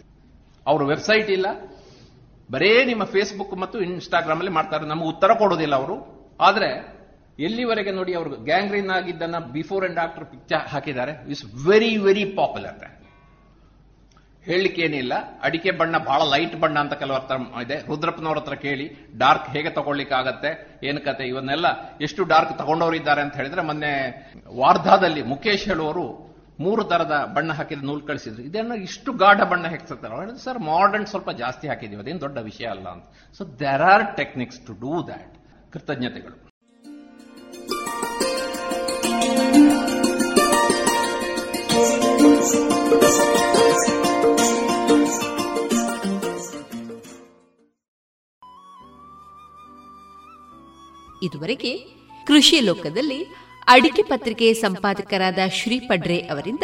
ಅವರು ವೆಬ್ಸೈಟ್ ಇಲ್ಲ. ಬರೇ ನಿಮ್ಮ ಫೇಸ್ಬುಕ್ ಮತ್ತು ಇನ್ಸ್ಟಾಗ್ರಾಮ್ ಅಲ್ಲಿ ಮಾಡ್ತಾರೆ. ನಮಗೆ ಉತ್ತರ ಕೊಡೋದಿಲ್ಲ ಅವರು. ಆದ್ರೆ, ಎಲ್ಲಿವರೆಗೆ ನೋಡಿ ಅವರು ಗ್ಯಾಂಗ್ರೀನ್ ಆಗಿದ್ದನ್ನ ಬಿಫೋರ್ ಅಂಡ್ ಆಫ್ಟರ್ ಪಿಕ್ಚರ್ ಹಾಕಿದ್ದಾರೆ. ಇಸ್ ವೆರಿ ವೆರಿ ಪಾಪ್ಯುಲರ್ ಹೇಳಲಿಕ್ಕೆ ಏನಿಲ್ಲ. ಅಡಿಕೆ ಬಣ್ಣ ಬಹಳ ಲೈಟ್ ಬಣ್ಣ ಅಂತ ಕೆಲವರ ತರ ಇದೆ. ರುದ್ರಪ್ಪನವ್ರ ಹತ್ರ ಕೇಳಿ ಡಾರ್ಕ್ ಹೇಗೆ ತಗೊಳ್ಲಿಕ್ಕೆ ಆಗತ್ತೆ ಏನು ಕತೆ, ಇವನ್ನೆಲ್ಲ ಎಷ್ಟು ಡಾರ್ಕ್ ತಗೊಂಡವರು ಇದ್ದಾರೆ ಅಂತ ಹೇಳಿದ್ರೆ ಮೊನ್ನೆ ವಾರ್ಧಾದಲ್ಲಿ ಮುಖೇಶ್ ಹೇಳುವವರು ಮೂರು ತರದ ಬಣ್ಣ ಹಾಕಿದ ನೂಲು ಕಳಿಸಿದ್ರು. ಇದನ್ನ ಇಷ್ಟು ಗಾಢ ಬಣ್ಣ ಹೇಗ್ತಾರೆ ಸರ್ ಮಾಡರ್ನ್ ಸ್ವಲ್ಪ ಜಾಸ್ತಿ ಹಾಕಿದೀವಿ ಅದೇನು ದೊಡ್ಡ ವಿಷಯ ಅಲ್ಲ ಅಂತ. So there are techniques to do that ಕೃತಜ್ಞತೆಗಳು. ಇದುವರೆಗೆ ಕೃಷಿ ಲೋಕದಲ್ಲಿ ಅಡಿಕೆ ಪತ್ರಿಕೆ ಸಂಪಾದಕರಾದ ಶ್ರೀ ಪಡ್ರೆ ಅವರಿಂದ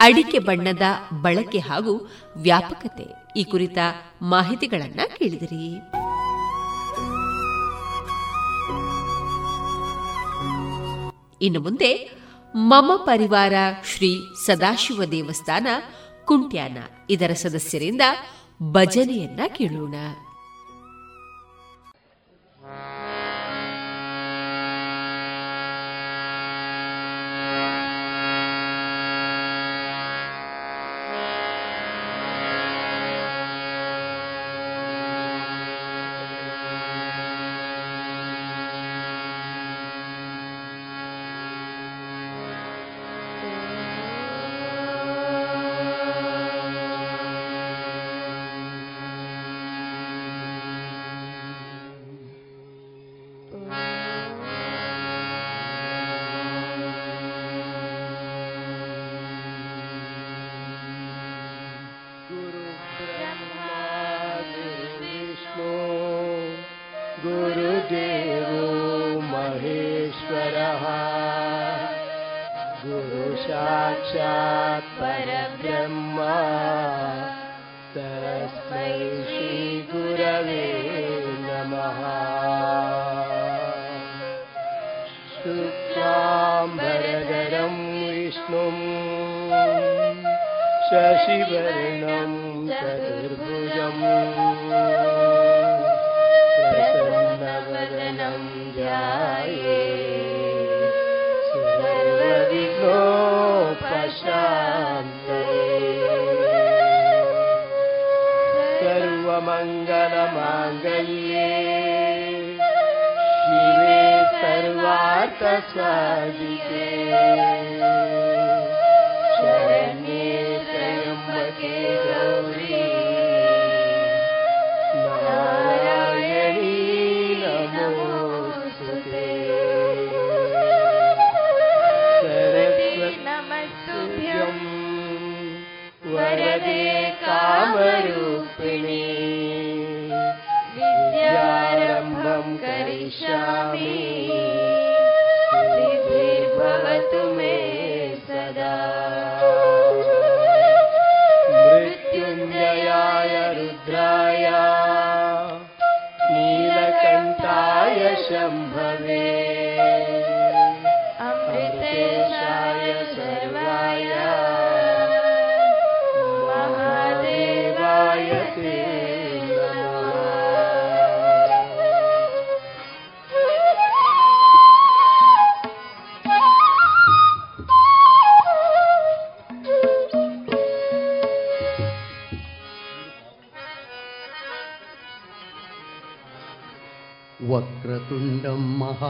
ಅಡಿಕೆ ಬಣ್ಣದ ಬಳಕೆ ಹಾಗೂ ವ್ಯಾಪಕತೆ ಈ ಕುರಿತ ಮಾಹಿತಿಗಳನ್ನ ಕೇಳಿದಿರಿ. ಇನ್ನು ಮುಂದೆ ಮಮ ಪರಿವಾರ ಶ್ರೀ ಸದಾಶಿವ ದೇವಸ್ಥಾನ ಕುಂಟ್ಯಾನ ಇದರ ಸದಸ್ಯರಿಂದ ಭಜನೆಯನ್ನ ಕೇಳೋಣ. गुरुदेवो महेश्वरः। गुरुसाक्षात् गुरुसाक्षात्परब्रह्मा तस्मै श्रीगुरवे नमः। श्रुत्वा विष्णुम् विष्णुं शशिवर्णं चतुर्भुजम्। सर्वमङ्गलमाङ्गल्ये शिवे सर्वार्थसादिके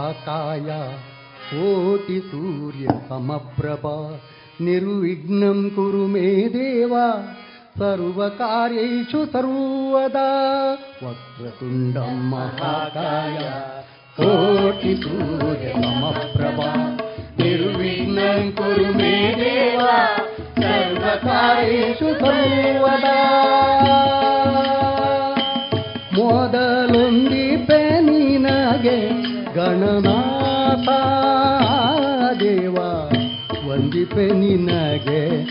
ದಾತಾಯ ಕೋಟಿ ಸೂರ್ಯ ಸಮಪ್ರಭಾ, ನಿರ್ವಿಘ್ನಂ ಕುರು ಮೇ ದೇವ ಸರ್ವಕಾರ್ಯೇಷು ಸರ್ವದಾ ವಕ್ರತುಂಡಂ ಮಹಾಕಾಯ, ಕೋಟಿ ಸೂರ್ಯ ಸಮಪ್ರಭಾ, ನಿರ್ವಿಘ್ನಂ ಕುರು ಮೇ ದೇವ ಸರ್ವಕಾರ್ಯೇಷು ಸರ್ವದ. ಮೊದಲೊಂದಿ ನಿನಗೆ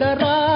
the road.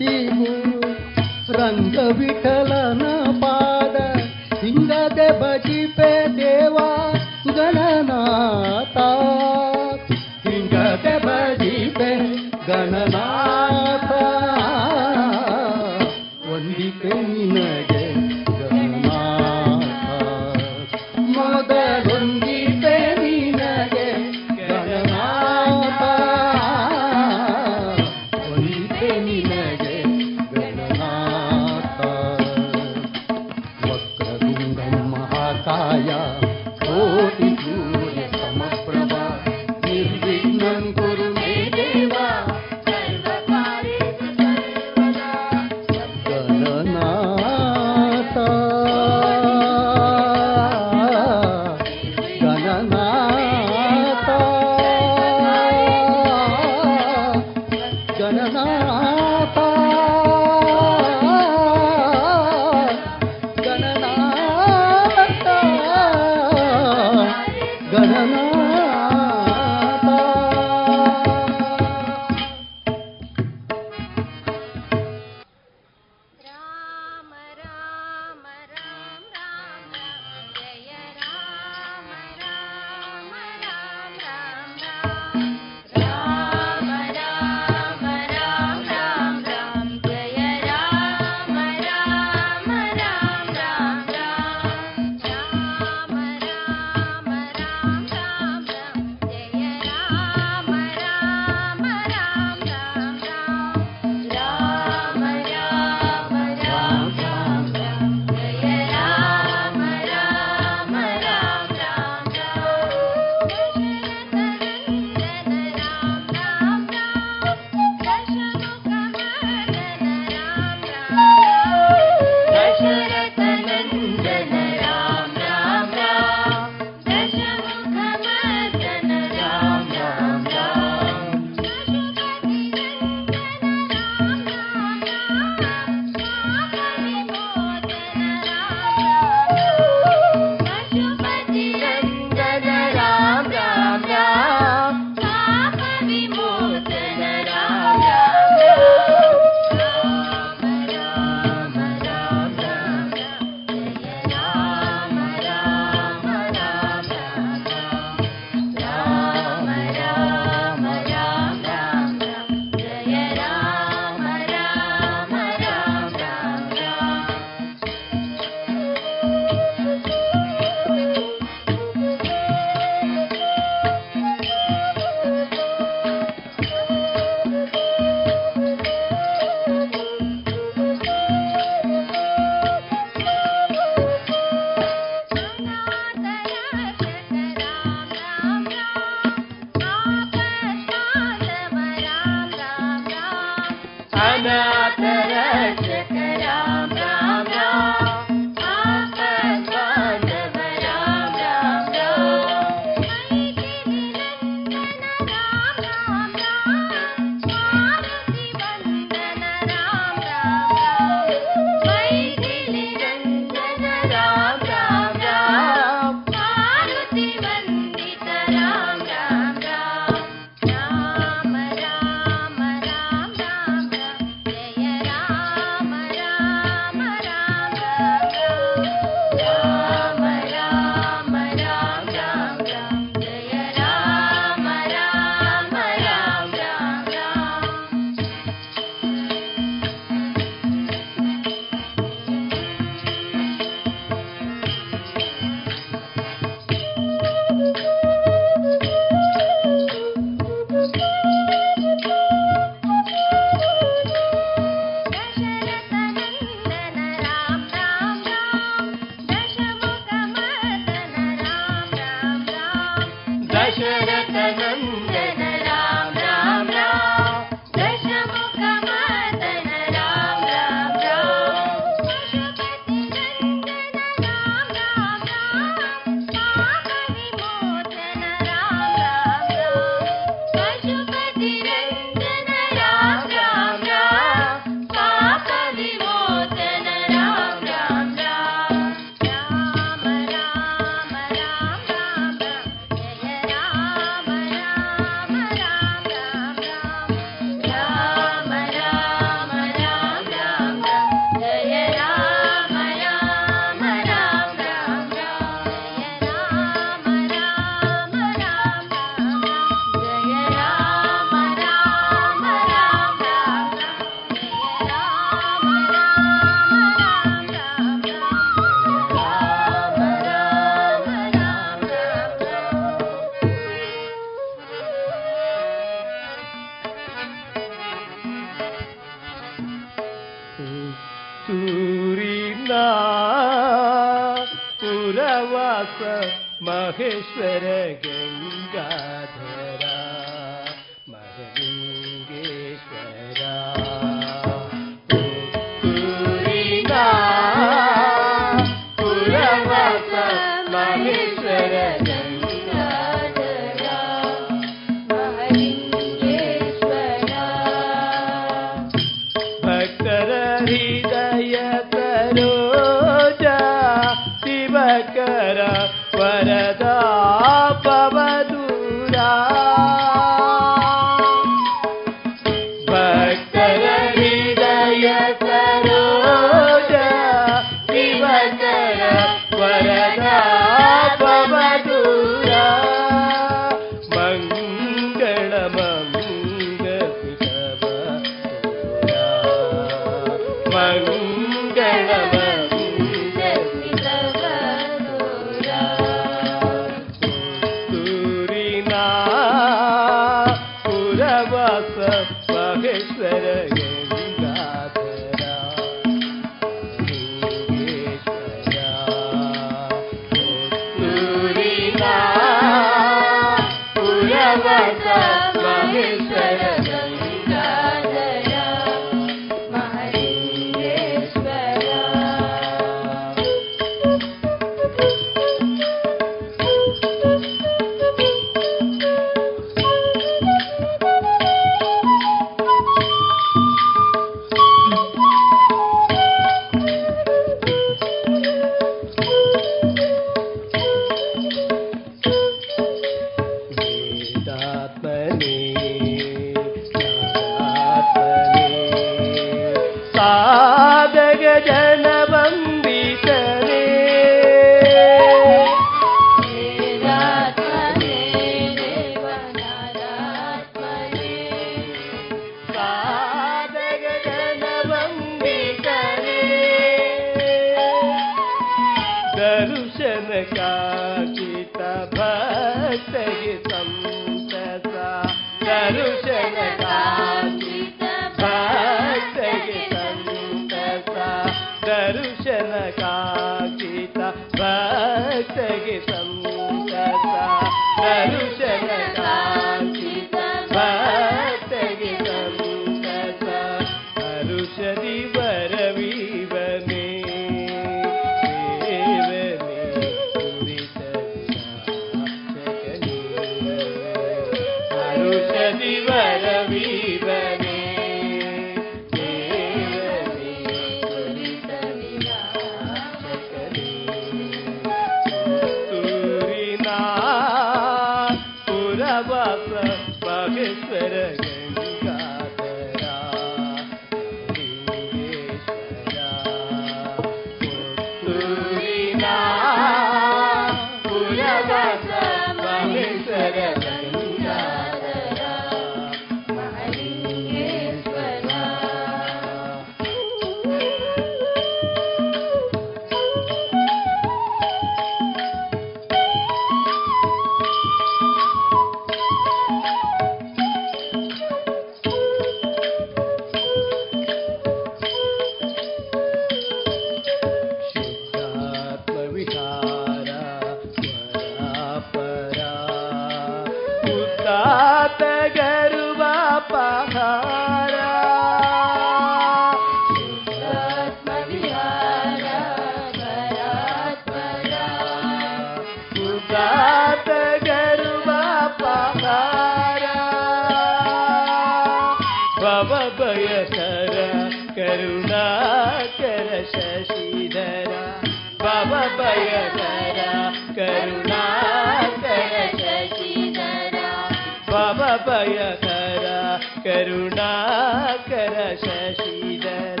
करुणाकर शशिधर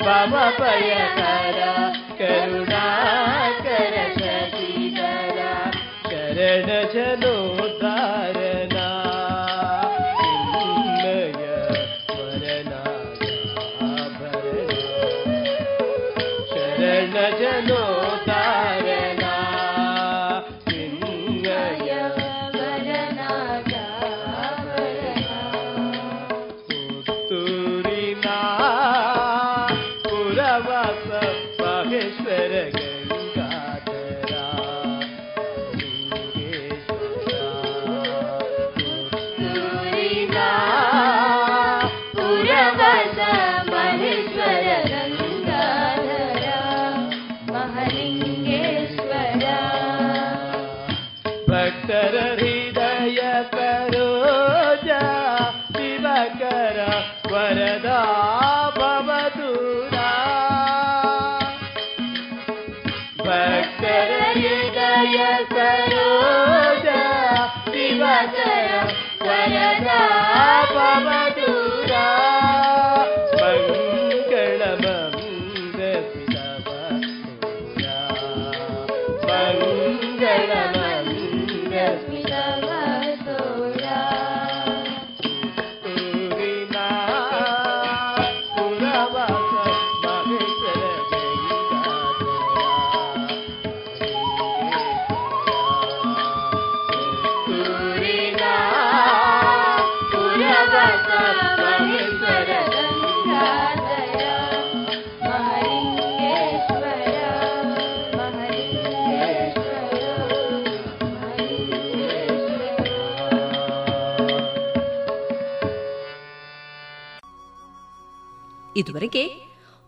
भव ಇದುವರೆಗೆ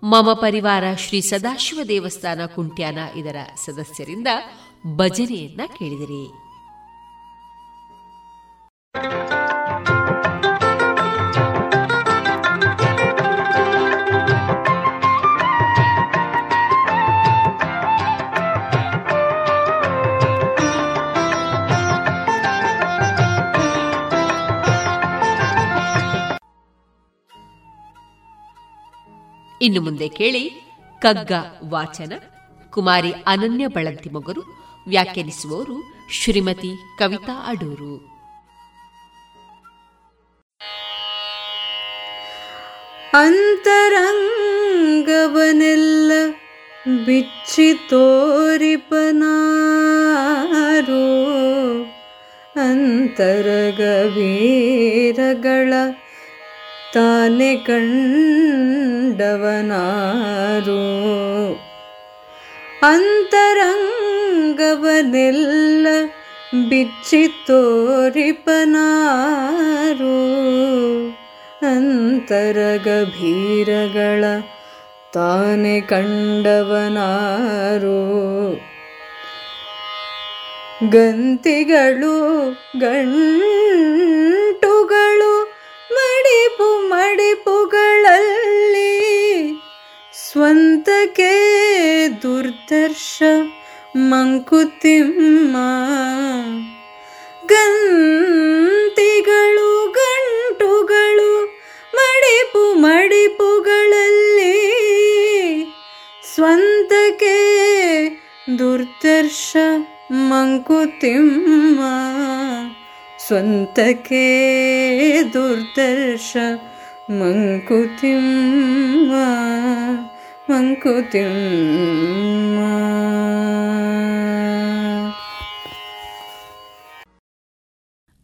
ಮಮ ಪರಿವಾರ ಶ್ರೀ ಸದಾಶಿವ ದೇವಸ್ಥಾನ ಕುಂಟ್ಯಾನ ಇದರ ಸದಸ್ಯರಿಂದ ಭಜನೆಯನ್ನ ಕೇಳಿದಿರಿ. ಇನ್ನು ಮುಂದೆ ಕೇಳಿ ಕಗ್ಗ ವಾಚನ, ಕುಮಾರಿ ಅನನ್ಯ ಬಳಂತಿ ಮೊಗರು, ವ್ಯಾಖ್ಯಾನಿಸುವವರು ಶ್ರೀಮತಿ ಕವಿತಾ ಅಡೂರು. ಅಂತರಂಗವನೆಲ್ಲ ಬಿಚ್ಚಿ ತೋರಿಪನಾರೋ, ಅಂತರಗವೀರಗಳ ತಾನೆ ಕಂಡವನಾರು. ಅಂತರಂಗವನೆಲ್ಲ ಬಿಚ್ಚಿ ತೋರಿಪನಾರು. ಅಂತರಗಭೀರಗಳ ತಾನೆ ಕಂಡವನಾರು. ಗಂತಿಗಳು ಗಂಟುಗಳು ಸ್ವಂತಕ್ಕೆ ದುರ್ದರ್ಶ ಮಂಕುತಿಮ್ಮ. ಗಂತಿಗಳು ಗಂಟುಗಳು ಮಡಿಪು ಮಡಿಪುಗಳಲ್ಲಿ ಸ್ವಂತಕ್ಕೆ ದುರ್ದರ್ಶ ಮಂಕುತಿಮ್ಮ. ಸ್ವಂತಕ್ಕೆ ದುರ್ದರ್ಶ ಮಂಕುತಿಮ್ಮ. ಮಂಕುತಿಮ್ಮ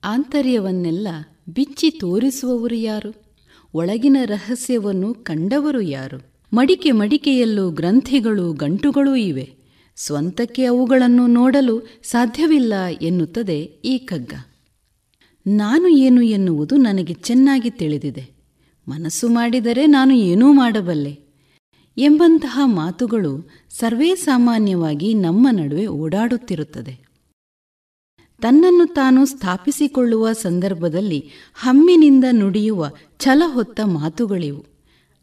ಆಂತರ್ಯವನ್ನೆಲ್ಲ ಬಿಚ್ಚಿ ತೋರಿಸುವವರು ಯಾರು? ಒಳಗಿನ ರಹಸ್ಯವನ್ನು ಕಂಡವರು ಯಾರು? ಮಡಿಕೆ ಮಡಿಕೆಯಲ್ಲೂ ಗ್ರಂಥಿಗಳು ಗಂಟುಗಳೂ ಇವೆ. ಸ್ವಂತಕ್ಕೆ ಅವುಗಳನ್ನು ನೋಡಲು ಸಾಧ್ಯವಿಲ್ಲ ಎನ್ನುತ್ತದೆ ಈ ಕಗ್ಗ ನಾನು ಏನು ಎನ್ನುವುದು ನನಗೆ ಚೆನ್ನಾಗಿ ತಿಳಿದಿದೆ. ಮನಸ್ಸು ಮಾಡಿದರೆ ನಾನು ಏನೂ ಮಾಡಬಲ್ಲೆ. ಎಂಬಂತಹ ಮಾತುಗಳು ಸರ್ವೇ ಸಾಮಾನ್ಯವಾಗಿ ನಮ್ಮ ನಡುವೆ ಓಡಾಡುತ್ತಿರುತ್ತದೆ. ತನ್ನನ್ನು ತಾನು ಸ್ಥಾಪಿಸಿಕೊಳ್ಳುವ ಸಂದರ್ಭದಲ್ಲಿ ಹಮ್ಮಿನಿಂದ ನುಡಿಯುವ ಛಲಹೊತ್ತ ಮಾತುಗಳಿವು.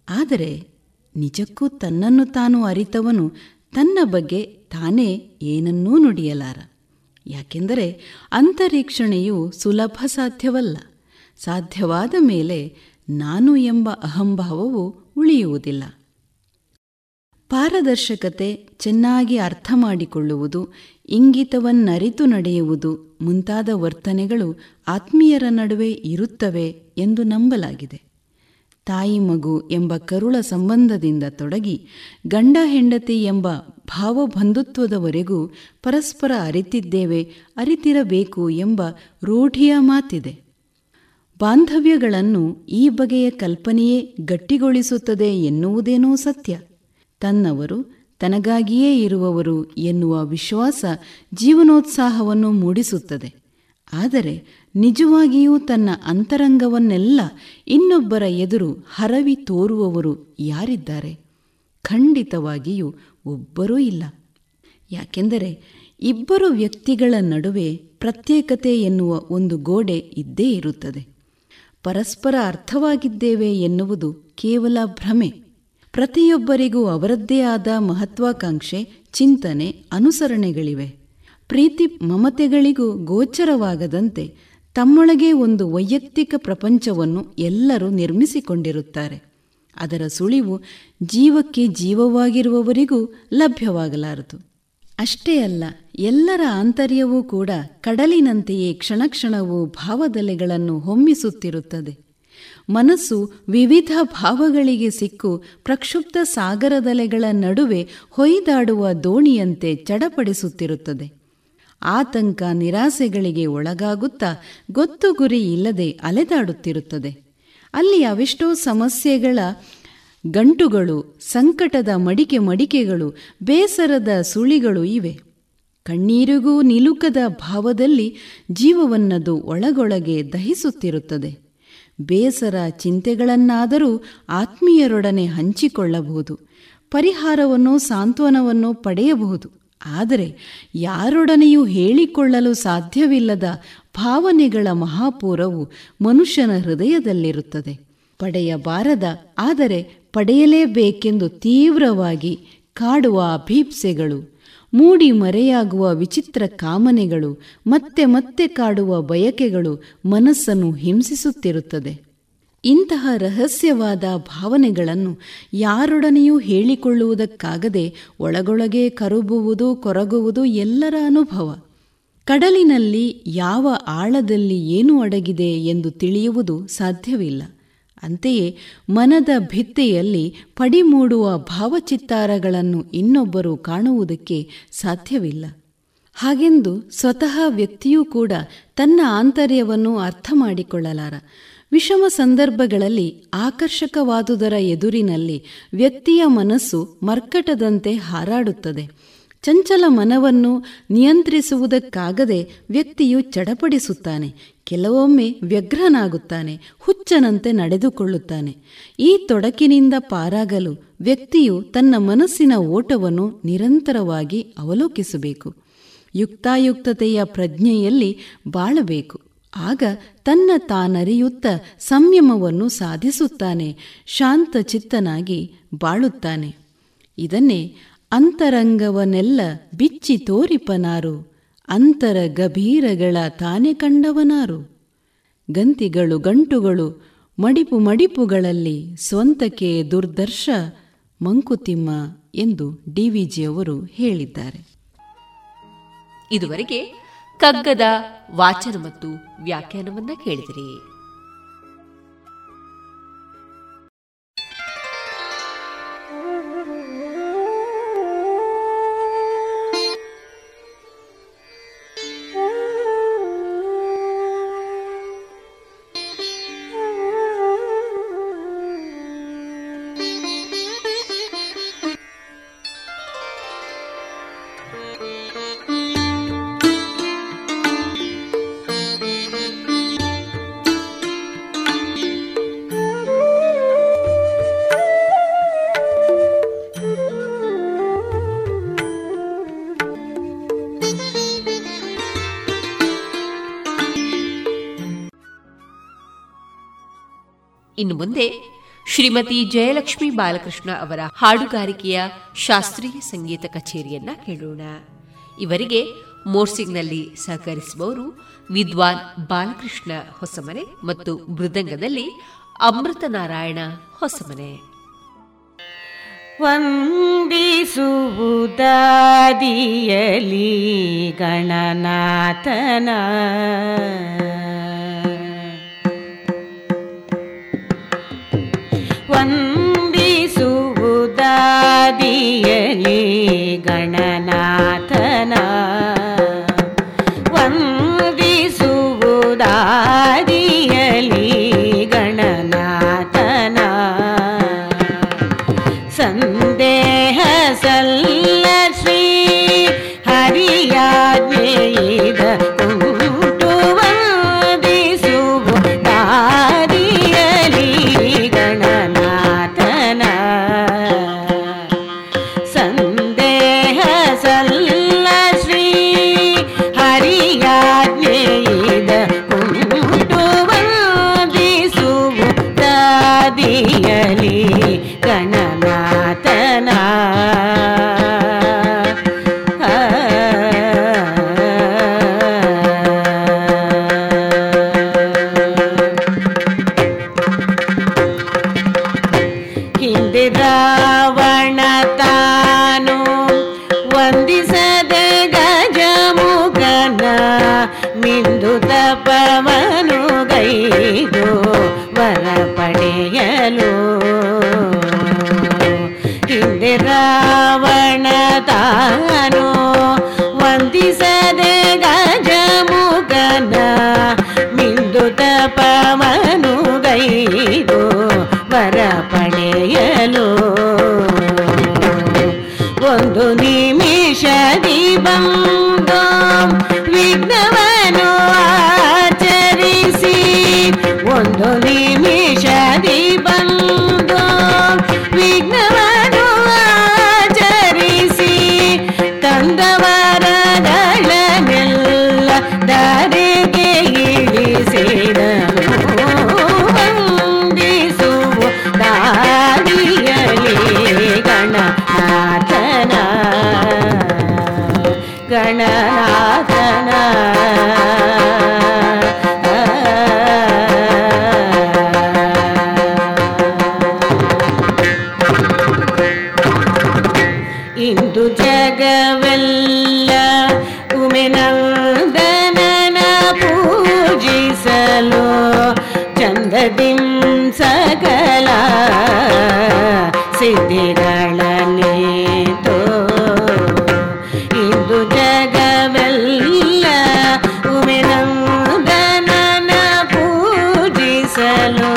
ಆದರೆ ನಿಜಕ್ಕೂ ತನ್ನನ್ನು ತಾನು ಅರಿತವನು ತನ್ನ ಬಗ್ಗೆ ತಾನೇ ಏನನ್ನೂ ನುಡಿಯಲಾರ. ಯಾಕೆಂದರೆ ಅಂತರೀಕ್ಷಣೆಯು ಸುಲಭ ಸಾಧ್ಯವಲ್ಲ. ಸಾಧ್ಯವಾದ ಮೇಲೆ ನಾನು ಎಂಬ ಅಹಂಭಾವವು ಉಳಿಯುವುದಿಲ್ಲ. ಪಾರದರ್ಶಕತೆ ಚೆನ್ನಾಗಿ ಅರ್ಥ ಮಾಡಿಕೊಳ್ಳುವುದು ಇಂಗಿತವನ್ನರಿತು ನಡೆಯುವುದು ಮುಂತಾದ ವರ್ತನೆಗಳು ಆತ್ಮೀಯರ ನಡುವೆ ಇರುತ್ತವೆ ಎಂದು ನಂಬಲಾಗಿದೆ. ತಾಯಿ ಮಗು ಎಂಬ ಕರುಳ ಸಂಬಂಧದಿಂದ ತೊಡಗಿ ಗಂಡ ಹೆಂಡತಿ ಎಂಬ ಭಾವಬಂಧುತ್ವದವರೆಗೂ ಪರಸ್ಪರ ಅರಿತಿದ್ದೇವೆ, ಅರಿತಿರಬೇಕು ಎಂಬ ರೂಢಿಯ ಮಾತಿದೆ. ಬಾಂಧವ್ಯಗಳನ್ನು ಈ ಬಗೆಯ ಕಲ್ಪನೆಯೇ ಗಟ್ಟಿಗೊಳಿಸುತ್ತದೆ ಎನ್ನುವುದೇನೋ ಸತ್ಯ. ತನ್ನವರು, ತನಗಾಗಿಯೇ ಇರುವವರು ಎನ್ನುವ ವಿಶ್ವಾಸ ಜೀವನೋತ್ಸಾಹವನ್ನು ಮೂಡಿಸುತ್ತದೆ. ಆದರೆ ನಿಜವಾಗಿಯೂ ತನ್ನ ಅಂತರಂಗವನ್ನೆಲ್ಲ ಇನ್ನೊಬ್ಬರ ಎದುರು ಹರವಿ ತೋರುವವರು ಯಾರಿದ್ದಾರೆ? ಖಂಡಿತವಾಗಿಯೂ ಒಬ್ಬರೂ ಇಲ್ಲ. ಯಾಕೆಂದರೆ ಇಬ್ಬರು ವ್ಯಕ್ತಿಗಳ ನಡುವೆ ಪ್ರತ್ಯೇಕತೆ ಎನ್ನುವ ಒಂದು ಗೋಡೆ ಇದ್ದೇ ಇರುತ್ತದೆ. ಪರಸ್ಪರ ಅರ್ಥವಾಗಿದ್ದೇವೆ ಎನ್ನುವುದು ಕೇವಲ ಭ್ರಮೆ. ಪ್ರತಿಯೊಬ್ಬರಿಗೂ ಅವರದ್ದೇ ಆದ ಮಹತ್ವಾಕಾಂಕ್ಷೆ, ಚಿಂತನೆ, ಅನುಸರಣೆಗಳಿವೆ. ಪ್ರೀತಿ ಮಮತೆಗಳಿಗೂ ಗೋಚರವಾಗದಂತೆ ತಮ್ಮೊಳಗೆ ಒಂದು ವೈಯಕ್ತಿಕ ಪ್ರಪಂಚವನ್ನು ಎಲ್ಲರೂ ನಿರ್ಮಿಸಿಕೊಂಡಿರುತ್ತಾರೆ. ಅದರ ಸುಳಿವು ಜೀವಕ್ಕೆ ಜೀವವಾಗಿರುವವರಿಗೂ ಲಭ್ಯವಾಗಲಾರದು. ಅಷ್ಟೇ ಅಲ್ಲ, ಎಲ್ಲರ ಆಂತರ್ಯವೂ ಕೂಡ ಕಡಲಿನಂತೆಯೇ ಕ್ಷಣಕ್ಷಣವೂ ಭಾವದಲೆಗಳನ್ನು ಹೊಮ್ಮಿಸುತ್ತಿರುತ್ತದೆ. ಮನಸ್ಸು ವಿವಿಧ ಭಾವಗಳಿಗೆ ಸಿಕ್ಕು ಪ್ರಕ್ಷುಬ್ಧ ಸಾಗರದಲೆಗಳ ನಡುವೆ ಹೊಯ್ದಾಡುವ ದೋಣಿಯಂತೆ ಚಡಪಡಿಸುತ್ತಿರುತ್ತದೆ. ಆತಂಕ ನಿರಾಸೆಗಳಿಗೆ ಒಳಗಾಗುತ್ತಾ ಗೊತ್ತು ಗುರಿ ಇಲ್ಲದೆ ಅಲೆದಾಡುತ್ತಿರುತ್ತದೆ. ಅಲ್ಲಿ ಅವೆಷ್ಟೋ ಸಮಸ್ಯೆಗಳ ಗಂಟುಗಳು, ಸಂಕಟದ ಮಡಿಕೆ ಮಡಿಕೆಗಳು, ಬೇಸರದ ಸುಳಿಗಳು ಇವೆ. ಕಣ್ಣೀರಿಗೂ ನಿಲುಕದ ಭಾವದಲ್ಲಿ ಜೀವವನ್ನದು ಒಳಗೊಳಗೆ ದಹಿಸುತ್ತಿರುತ್ತದೆ. ಬೇಸರ ಚಿಂತೆಗಳನ್ನಾದರೂ ಆತ್ಮೀಯರೊಡನೆ ಹಂಚಿಕೊಳ್ಳಬಹುದು. ಪರಿಹಾರವನ್ನು ಸಾಂತ್ವನವನ್ನು ಪಡೆಯಬಹುದು. ಆದರೆ ಯಾರೊಡನೆಯೂ ಹೇಳಿಕೊಳ್ಳಲು ಸಾಧ್ಯವಿಲ್ಲದ ಭಾವನೆಗಳ ಮಹಾಪೂರವು ಮನುಷ್ಯನ ಹೃದಯದಲ್ಲಿರುತ್ತದೆ. ಪಡೆಯಬಾರದ, ಆದರೆ ಪಡೆಯಲೇಬೇಕೆಂದು ತೀವ್ರವಾಗಿ ಕಾಡುವ ಅಭೀಪ್ಸೆಗಳು. ಮೂಡಿ ಮರೆಯಾಗುವ ವಿಚಿತ್ರ ಕಾಮನೆಗಳು, ಮತ್ತೆ ಮತ್ತೆ ಕಾಡುವ ಬಯಕೆಗಳು ಮನಸ್ಸನ್ನು ಹಿಂಸಿಸುತ್ತಿರುತ್ತದೆ. ಇಂತಹ ರಹಸ್ಯವಾದ ಭಾವನೆಗಳನ್ನು ಯಾರೊಡನೆಯೂ ಹೇಳಿಕೊಳ್ಳುವುದಕ್ಕಾಗದೆ ಒಳಗೊಳಗೆ ಕರುಬುವುದು, ಕೊರಗುವುದು ಎಲ್ಲರ ಅನುಭವ. ಕಡಲಿನಲ್ಲಿ ಯಾವ ಆಳದಲ್ಲಿ ಏನು ಅಡಗಿದೆ ಎಂದು ತಿಳಿಯುವುದು ಸಾಧ್ಯವಿಲ್ಲ. ಅಂತೆಯೇ ಮನದ ಭಿತ್ತೆಯಲ್ಲಿ ಪಡಿಮೂಡುವ ಭಾವಚಿತ್ತಾರಗಳನ್ನು ಇನ್ನೊಬ್ಬರು ಕಾಣುವುದಕ್ಕೆ ಸಾಧ್ಯವಿಲ್ಲ. ಹಾಗೆಂದು ಸ್ವತಃ ವ್ಯಕ್ತಿಯೂ ಕೂಡ ತನ್ನ ಆಂತರ್ಯವನ್ನು ಅರ್ಥ ಮಾಡಿಕೊಳ್ಳಲಾರ. ವಿಷಮ ಸಂದರ್ಭಗಳಲ್ಲಿ ಆಕರ್ಷಕವಾದುದರ ಎದುರಿನಲ್ಲಿ ವ್ಯಕ್ತಿಯ ಮನಸ್ಸು ಮರ್ಕಟದಂತೆ ಹಾರಾಡುತ್ತದೆ. ಚಂಚಲ ಮನವನ್ನು ನಿಯಂತ್ರಿಸುವುದಕ್ಕಾಗದೆ ವ್ಯಕ್ತಿಯು ಚಡಪಡಿಸುತ್ತಾನೆ. ಕೆಲವೊಮ್ಮೆ ವ್ಯಗ್ರನಾಗುತ್ತಾನೆ, ಹುಚ್ಚನಂತೆ ನಡೆದುಕೊಳ್ಳುತ್ತಾನೆ. ಈ ತೊಡಕಿನಿಂದ ಪಾರಾಗಲು ವ್ಯಕ್ತಿಯು ತನ್ನ ಮನಸ್ಸಿನ ಓಟವನ್ನು ನಿರಂತರವಾಗಿ ಅವಲೋಕಿಸಬೇಕು. ಯುಕ್ತಾಯುಕ್ತತೆಯ ಪ್ರಜ್ಞೆಯಲ್ಲಿ ಬಾಳಬೇಕು. ಆಗ ತನ್ನ ತಾನರಿಯುತ್ತ ಸಂಯಮವನ್ನು ಸಾಧಿಸುತ್ತಾನೆ ಶಾಂತ ಚಿತ್ತನಾಗಿ ಬಾಳುತ್ತಾನೆ. ಇದನ್ನೇ ಅಂತರಂಗವನ್ನೆಲ್ಲ ಬಿಚ್ಚಿ ತೋರಿಪನಾರು ಅಂತರ ಗಭೀರಗಳ ತಾನೆ ಕಂಡವನಾರು. ಗಂತಿಗಳು ಗಂಟುಗಳು ಮಡಿಪು ಮಡಿಪುಗಳಲ್ಲಿ ಸ್ವಂತಕ್ಕೆ ದುರ್ದರ್ಶ ಮಂಕುತಿಮ್ಮ ಎಂದು ಡಿವಿಜಿಯವರು ಹೇಳಿದ್ದಾರೆ. ಇದುವರೆಗೆ ಕಗ್ಗದ ವಾಚನ ಮತ್ತು ವ್ಯಾಖ್ಯಾನವನ್ನ ಕೇಳಿದಿರಿ. ಇನ್ನು ಮುಂದೆ ಶ್ರೀಮತಿ ಜಯಲಕ್ಷ್ಮಿ ಬಾಲಕೃಷ್ಣ ಅವರ ಹಾಡುಗಾರಿಕೆಯ ಶಾಸ್ತ್ರೀಯ ಸಂಗೀತ ಕಚೇರಿಯನ್ನ ಕೇಳೋಣ. ಇವರಿಗೆ ಮೋರ್ಸಿಂಗ್ನಲ್ಲಿ ಸಹಕರಿಸುವವರು ವಿದ್ವಾನ್ ಬಾಲಕೃಷ್ಣ ಹೊಸಮನೆ ಮತ್ತು ಮೃದಂಗದಲ್ಲಿ ಅಮೃತ ನಾರಾಯಣ ಹೊಸಮನೆ. ವಂದಿಸುವುದಾದಿಯಲಿ ಗಣನಾಥನ. ವಂದಿಸುವುದಾದಿಯಲಿ ಗಣನಾಥನ ಸಲೋ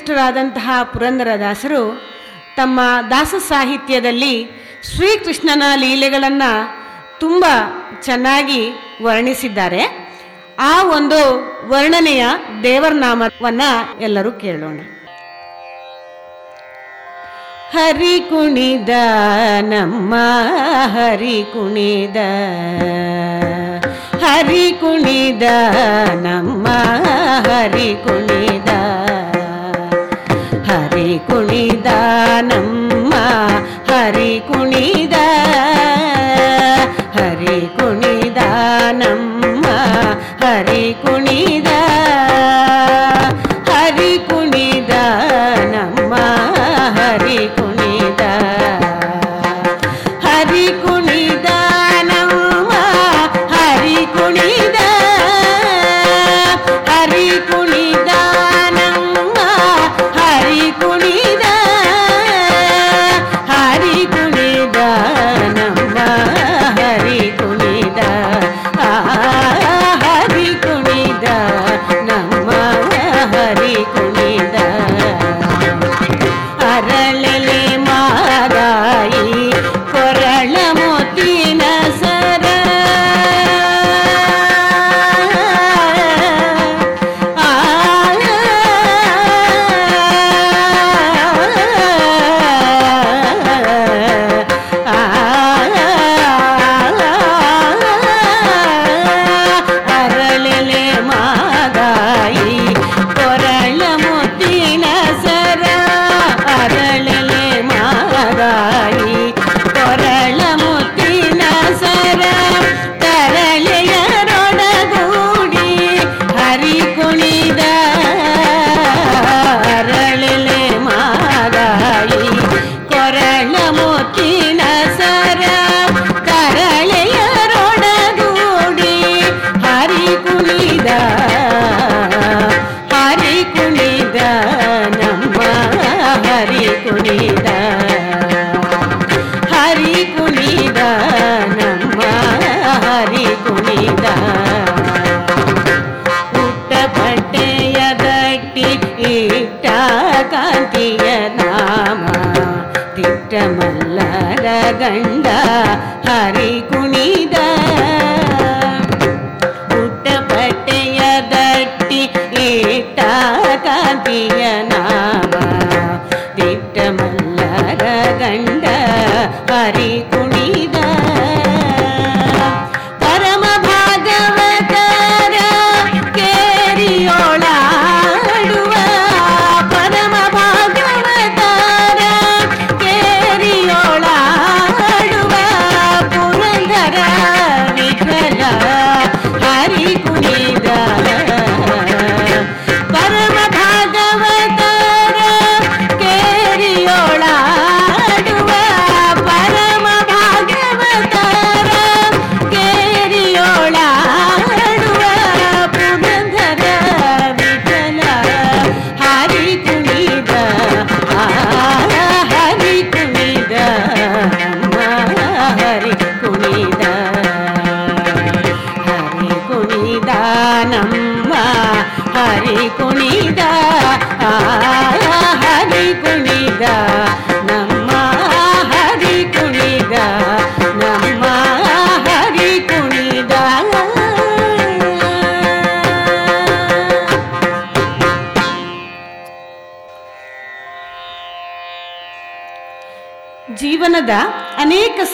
ದಾಸಶ್ರೇಷ್ಠರಾದಂತಹ ಪುರಂದರದಾಸರು ತಮ್ಮ ದಾಸ ಸಾಹಿತ್ಯದಲ್ಲಿ ಶ್ರೀಕೃಷ್ಣನ ಲೀಲೆಗಳನ್ನು ತುಂಬ ಚೆನ್ನಾಗಿ ವರ್ಣಿಸಿದ್ದಾರೆ. ಆ ಒಂದು ವರ್ಣನೆಯ ದೇವರ ನಾಮವನ್ನ ಎಲ್ಲರೂ ಕೇಳೋಣ. ಹರಿ ಕುಣಿದ ನಮ್ಮ ಹರಿ ಕುಣಿದ ಹರಿ ಕುಣಿದ ನಮ್ಮ ಹರಿ ಕುಣಿದ. ಕುಣಿದ ಹರಿ ಕುಣಿದ ನಮ್ಮ ಹರಿ ಕುಣಿದ.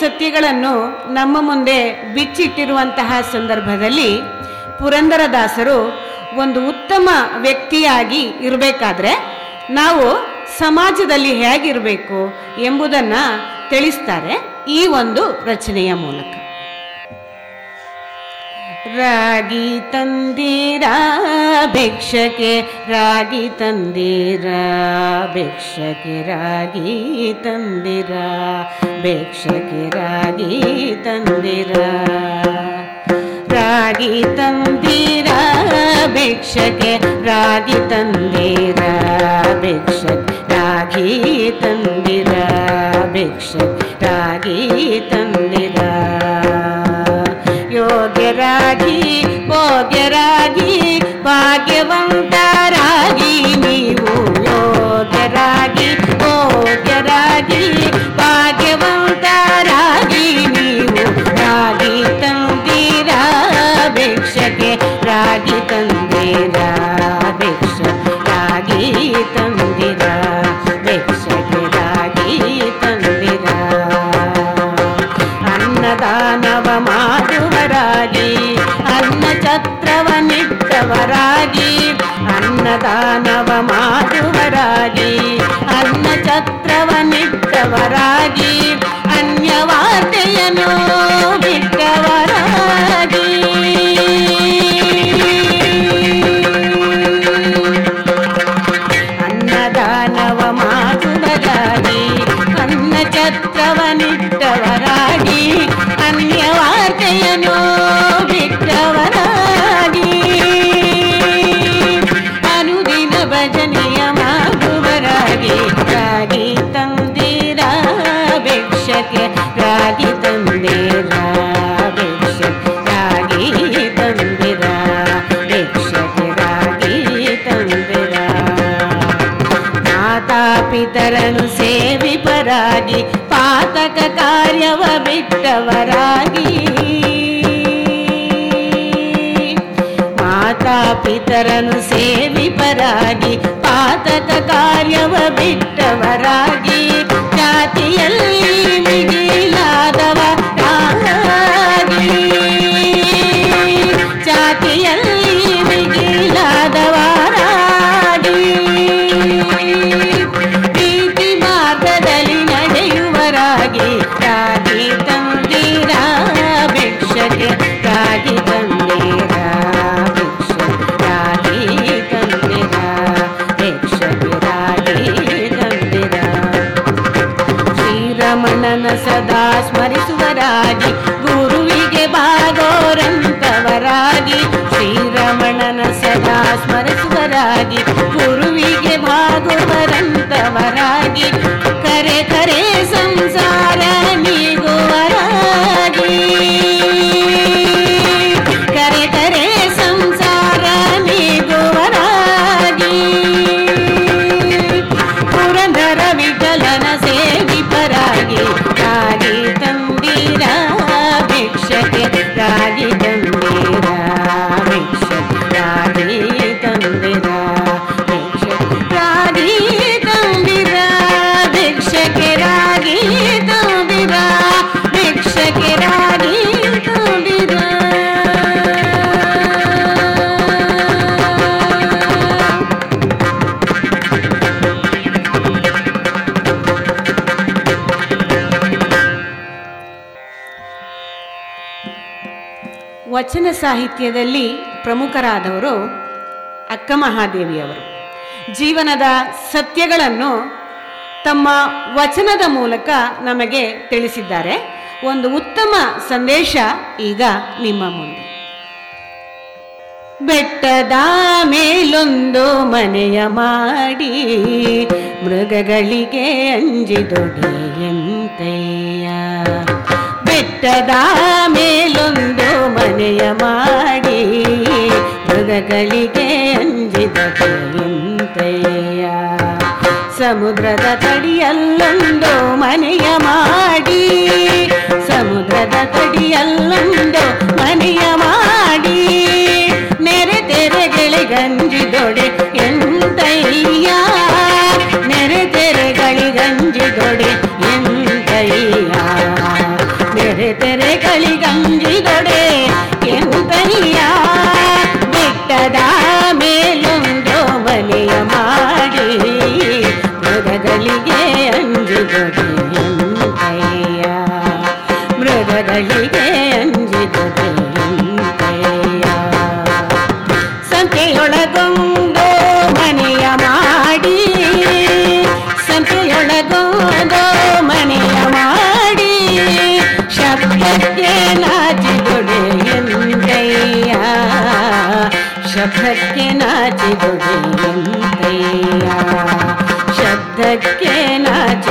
ಸತ್ಯಗಳನ್ನು ನಮ್ಮ ಮುಂದೆ ಬಿಚ್ಚಿಟ್ಟಿರುವಂತಹ ಸಂದರ್ಭದಲ್ಲಿ ಪುರಂದರದಾಸರು ಒಂದು ಉತ್ತಮ ವ್ಯಕ್ತಿಯಾಗಿ ಇರಬೇಕಾದ್ರೆ ನಾವು ಸಮಾಜದಲ್ಲಿ ಹೇಗಿರಬೇಕು ಎಂಬುದನ್ನು ತಿಳಿಸ್ತಾರೆ ಈ ಒಂದು ರಚನೆಯ ಮೂಲಕ. रागी तन्दि भिक्षके रागी तन्दि भिक्षके रागी तन्दि वेक्षके रागी तन्दीरागी तन्दि भिक्षके रागी तन्दि भिक्ष रागी तन्दि भिक्ष रागी तन्दि नवमातुवराली अग्नचत्रवनि अन्यवार्तयनो ಮಾತಾವರಾಗಿ ಮಾತಾ ಪಿತರನು ಸೇವಿ ಪರಾಗಿ ಪಾತಕ ಕಾರ್ಯವ ಬಿಟ್ಟವರಾಗಿ. ಸಾಹಿತ್ಯದಲ್ಲಿ ಪ್ರಮುಖರಾದವರು ಅಕ್ಕ ಮಹಾದೇವಿಯವರು. ಜೀವನದ ಸತ್ಯಗಳನ್ನು ತಮ್ಮ ವಚನದ ಮೂಲಕ ನಮಗೆ ತಿಳಿಸಿದ್ದಾರೆ. ಒಂದು ಉತ್ತಮ ಸಂದೇಶ ಈಗ ನಿಮ್ಮ ಮುಂದೆ. ಬೆಟ್ಟದ ಮೇಲೊಂದು ಮನೆಯ ಮಾಡಿ ಮೃಗಗಳಿಗೆ ಅಂಜಿದೊಡೆಯಂತೆಯ ಬೆಟ್ಟದ ಮೇಲೊಂದು ಮನೆಯ ಮಾಡಿ ಮೃಗಗಳಿಗೆ ಅಂಜಿದ ಕೈಯಂತೆಯ ಸಮುದ್ರದ ತಡಿಯಲ್ಲೊಂದು ಮನೆಯ ಮಾಡಿ ಸಮುದ್ರದ ತಡಿಯಲ್ಲೊಂದು ಮನೆಯ ಮಾಡಿ ನೆರೆ ತೆರೆಗಳಿ ಗಂಜಿದೊಡೆ ಎಂತಯ್ಯ. ನೆರೆ ತೆರೆಗಳಿ ಗಂಜಿ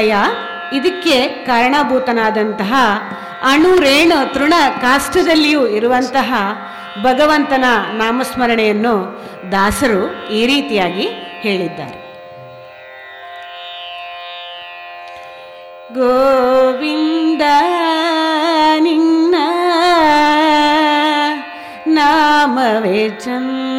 ಲಯ ಇದಕ್ಕೆ ಕಾರಣಭೂತನಾದಂತಹ ಅಣು ರೇಣು ತೃಣ ಕಾಷ್ಟದಲ್ಲಿಯೂ ಇರುವಂತಹ ಭಗವಂತನ ನಾಮಸ್ಮರಣೆಯನ್ನು ದಾಸರು ಈ ರೀತಿಯಾಗಿ ಹೇಳಿದ್ದಾರೆ. ಗೋವಿಂದ ನಿನ್ನ ನಾಮವೇ ಚಂದ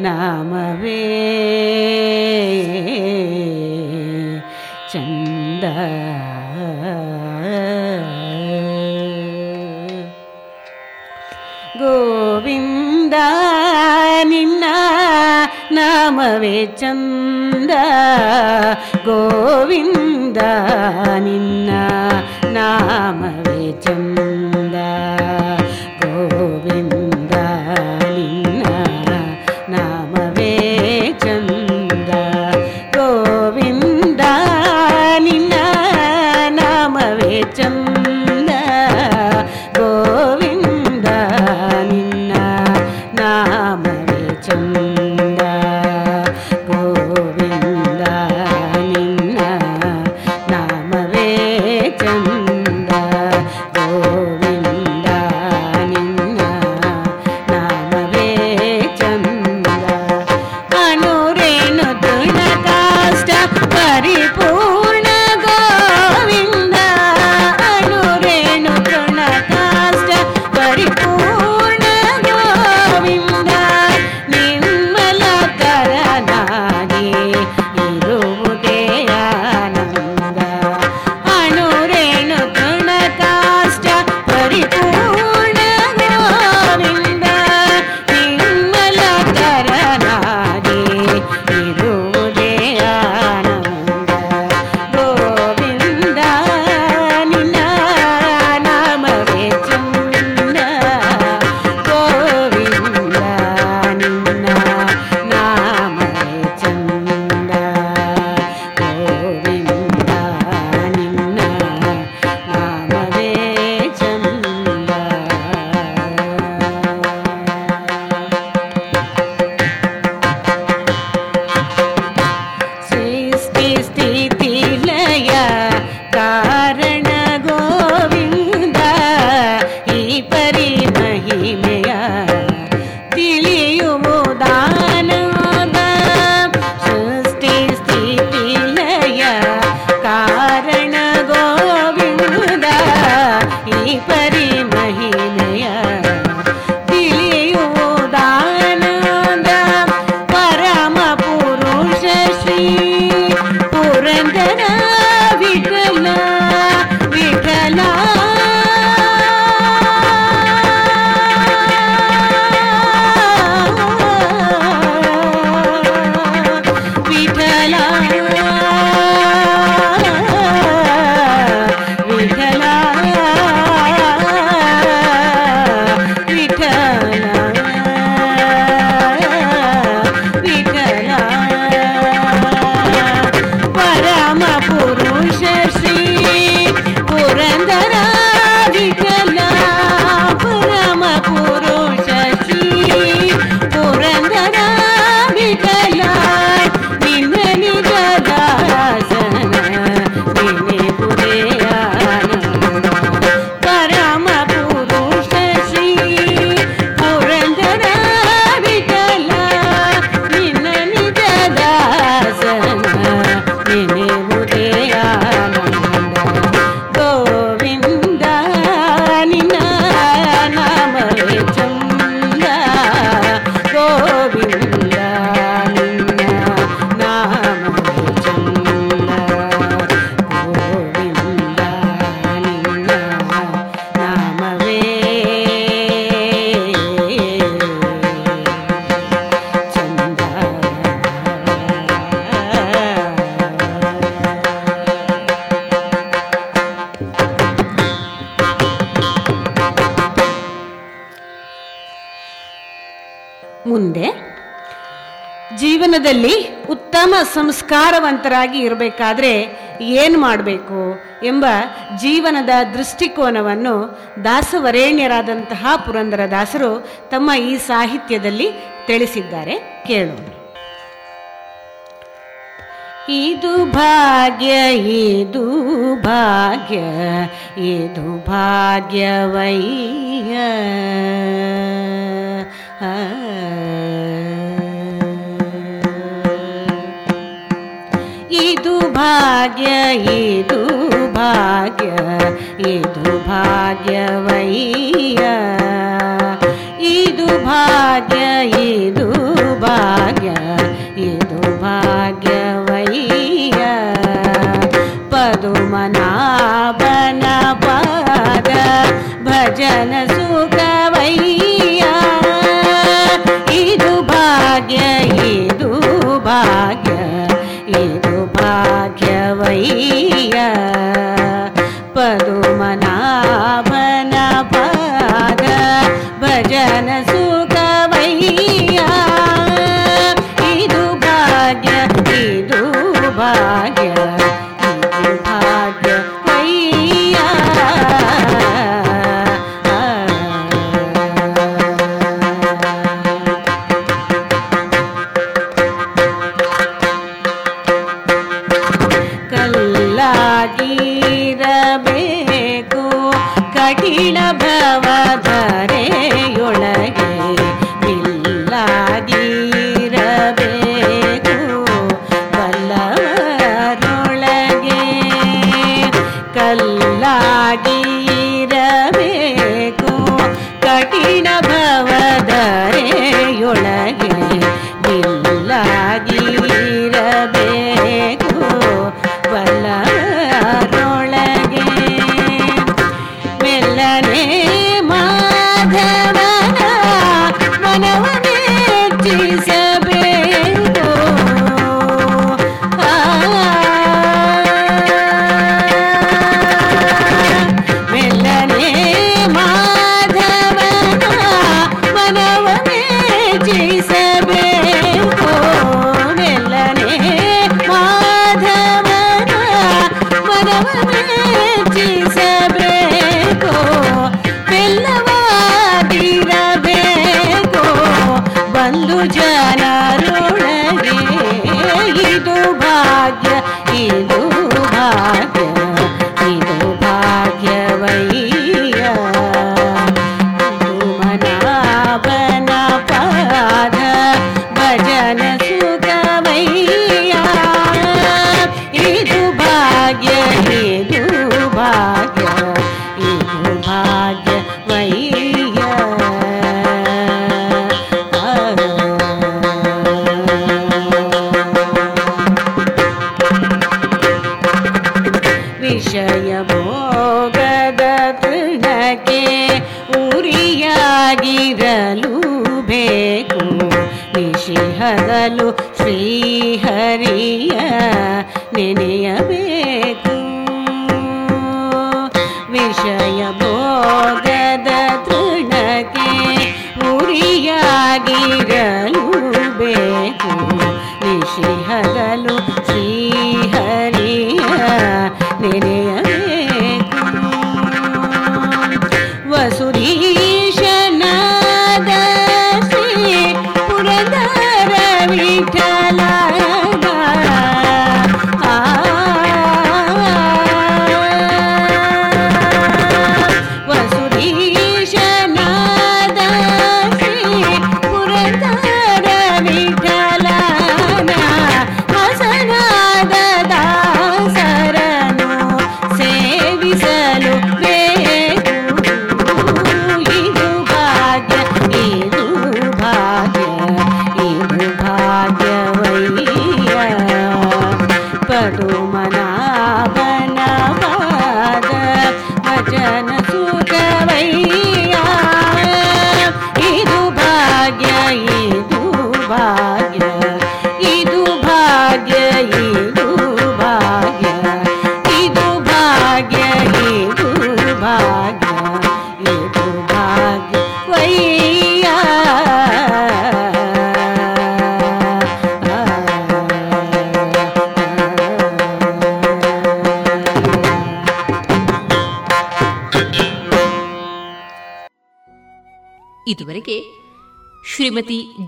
ನಾಮವೇ. ಚಂದ. ಗೋವಿಂದ ನಿನ್ನ ನಾಮವೇ ಚಂದ. ಗೋವಿಂದ ನಿನ್ನ ನಾಮವೇ ಸಂಸ್ಕಾರವಂತರಾಗಿ ಇರಬೇಕಾದ್ರೆ ಏನು ಮಾಡಬೇಕು ಎಂಬ ಜೀವನದ ದೃಷ್ಟಿಕೋನವನ್ನು ದಾಸವರೇಣ್ಯರಾದಂತಹ ಪುರಂದರದಾಸರು ತಮ್ಮ ಈ ಸಾಹಿತ್ಯದಲ್ಲಿ ತಿಳಿಸಿದ್ದಾರೆ. ಕೇಳೋಣ. ಇದು ಭಾಗ್ಯ ಇದು ಭಾಗ್ಯ, ಇದು ಭಾಗ್ಯವಯ್ಯ. ಆ. ಇದು ಭಾಗ್ಯ ಇದು ಭಾಗ್ಯ ಇದು ಭಾಗ್ಯವಯ್ಯ ಇದು ಭಾಗ್ಯ ಇದು ಭಾಗ್ಯ ಇದು ಭಾಗ್ಯವಯ್ಯ ಪದುಮನಾಭನ ಪಾದ ಭಜನ ಸುಖವಯ್ಯ ಇದು ಭಾಗ್ಯ ಇದು ಭಾಗ್ಯ ಇದು ಭಾಗ್ಯವಯ್ಯ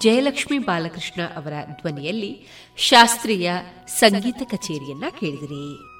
ಜಯಲಕ್ಷ್ಮಿ ಬಾಲಕೃಷ್ಣ ಅವರ ಧ್ವನಿಯಲ್ಲಿ ಶಾಸ್ತ್ರೀಯ ಸಂಗೀತ ಕಚೇರಿಯನ್ನ ಕೇಳಿದಿರಿ.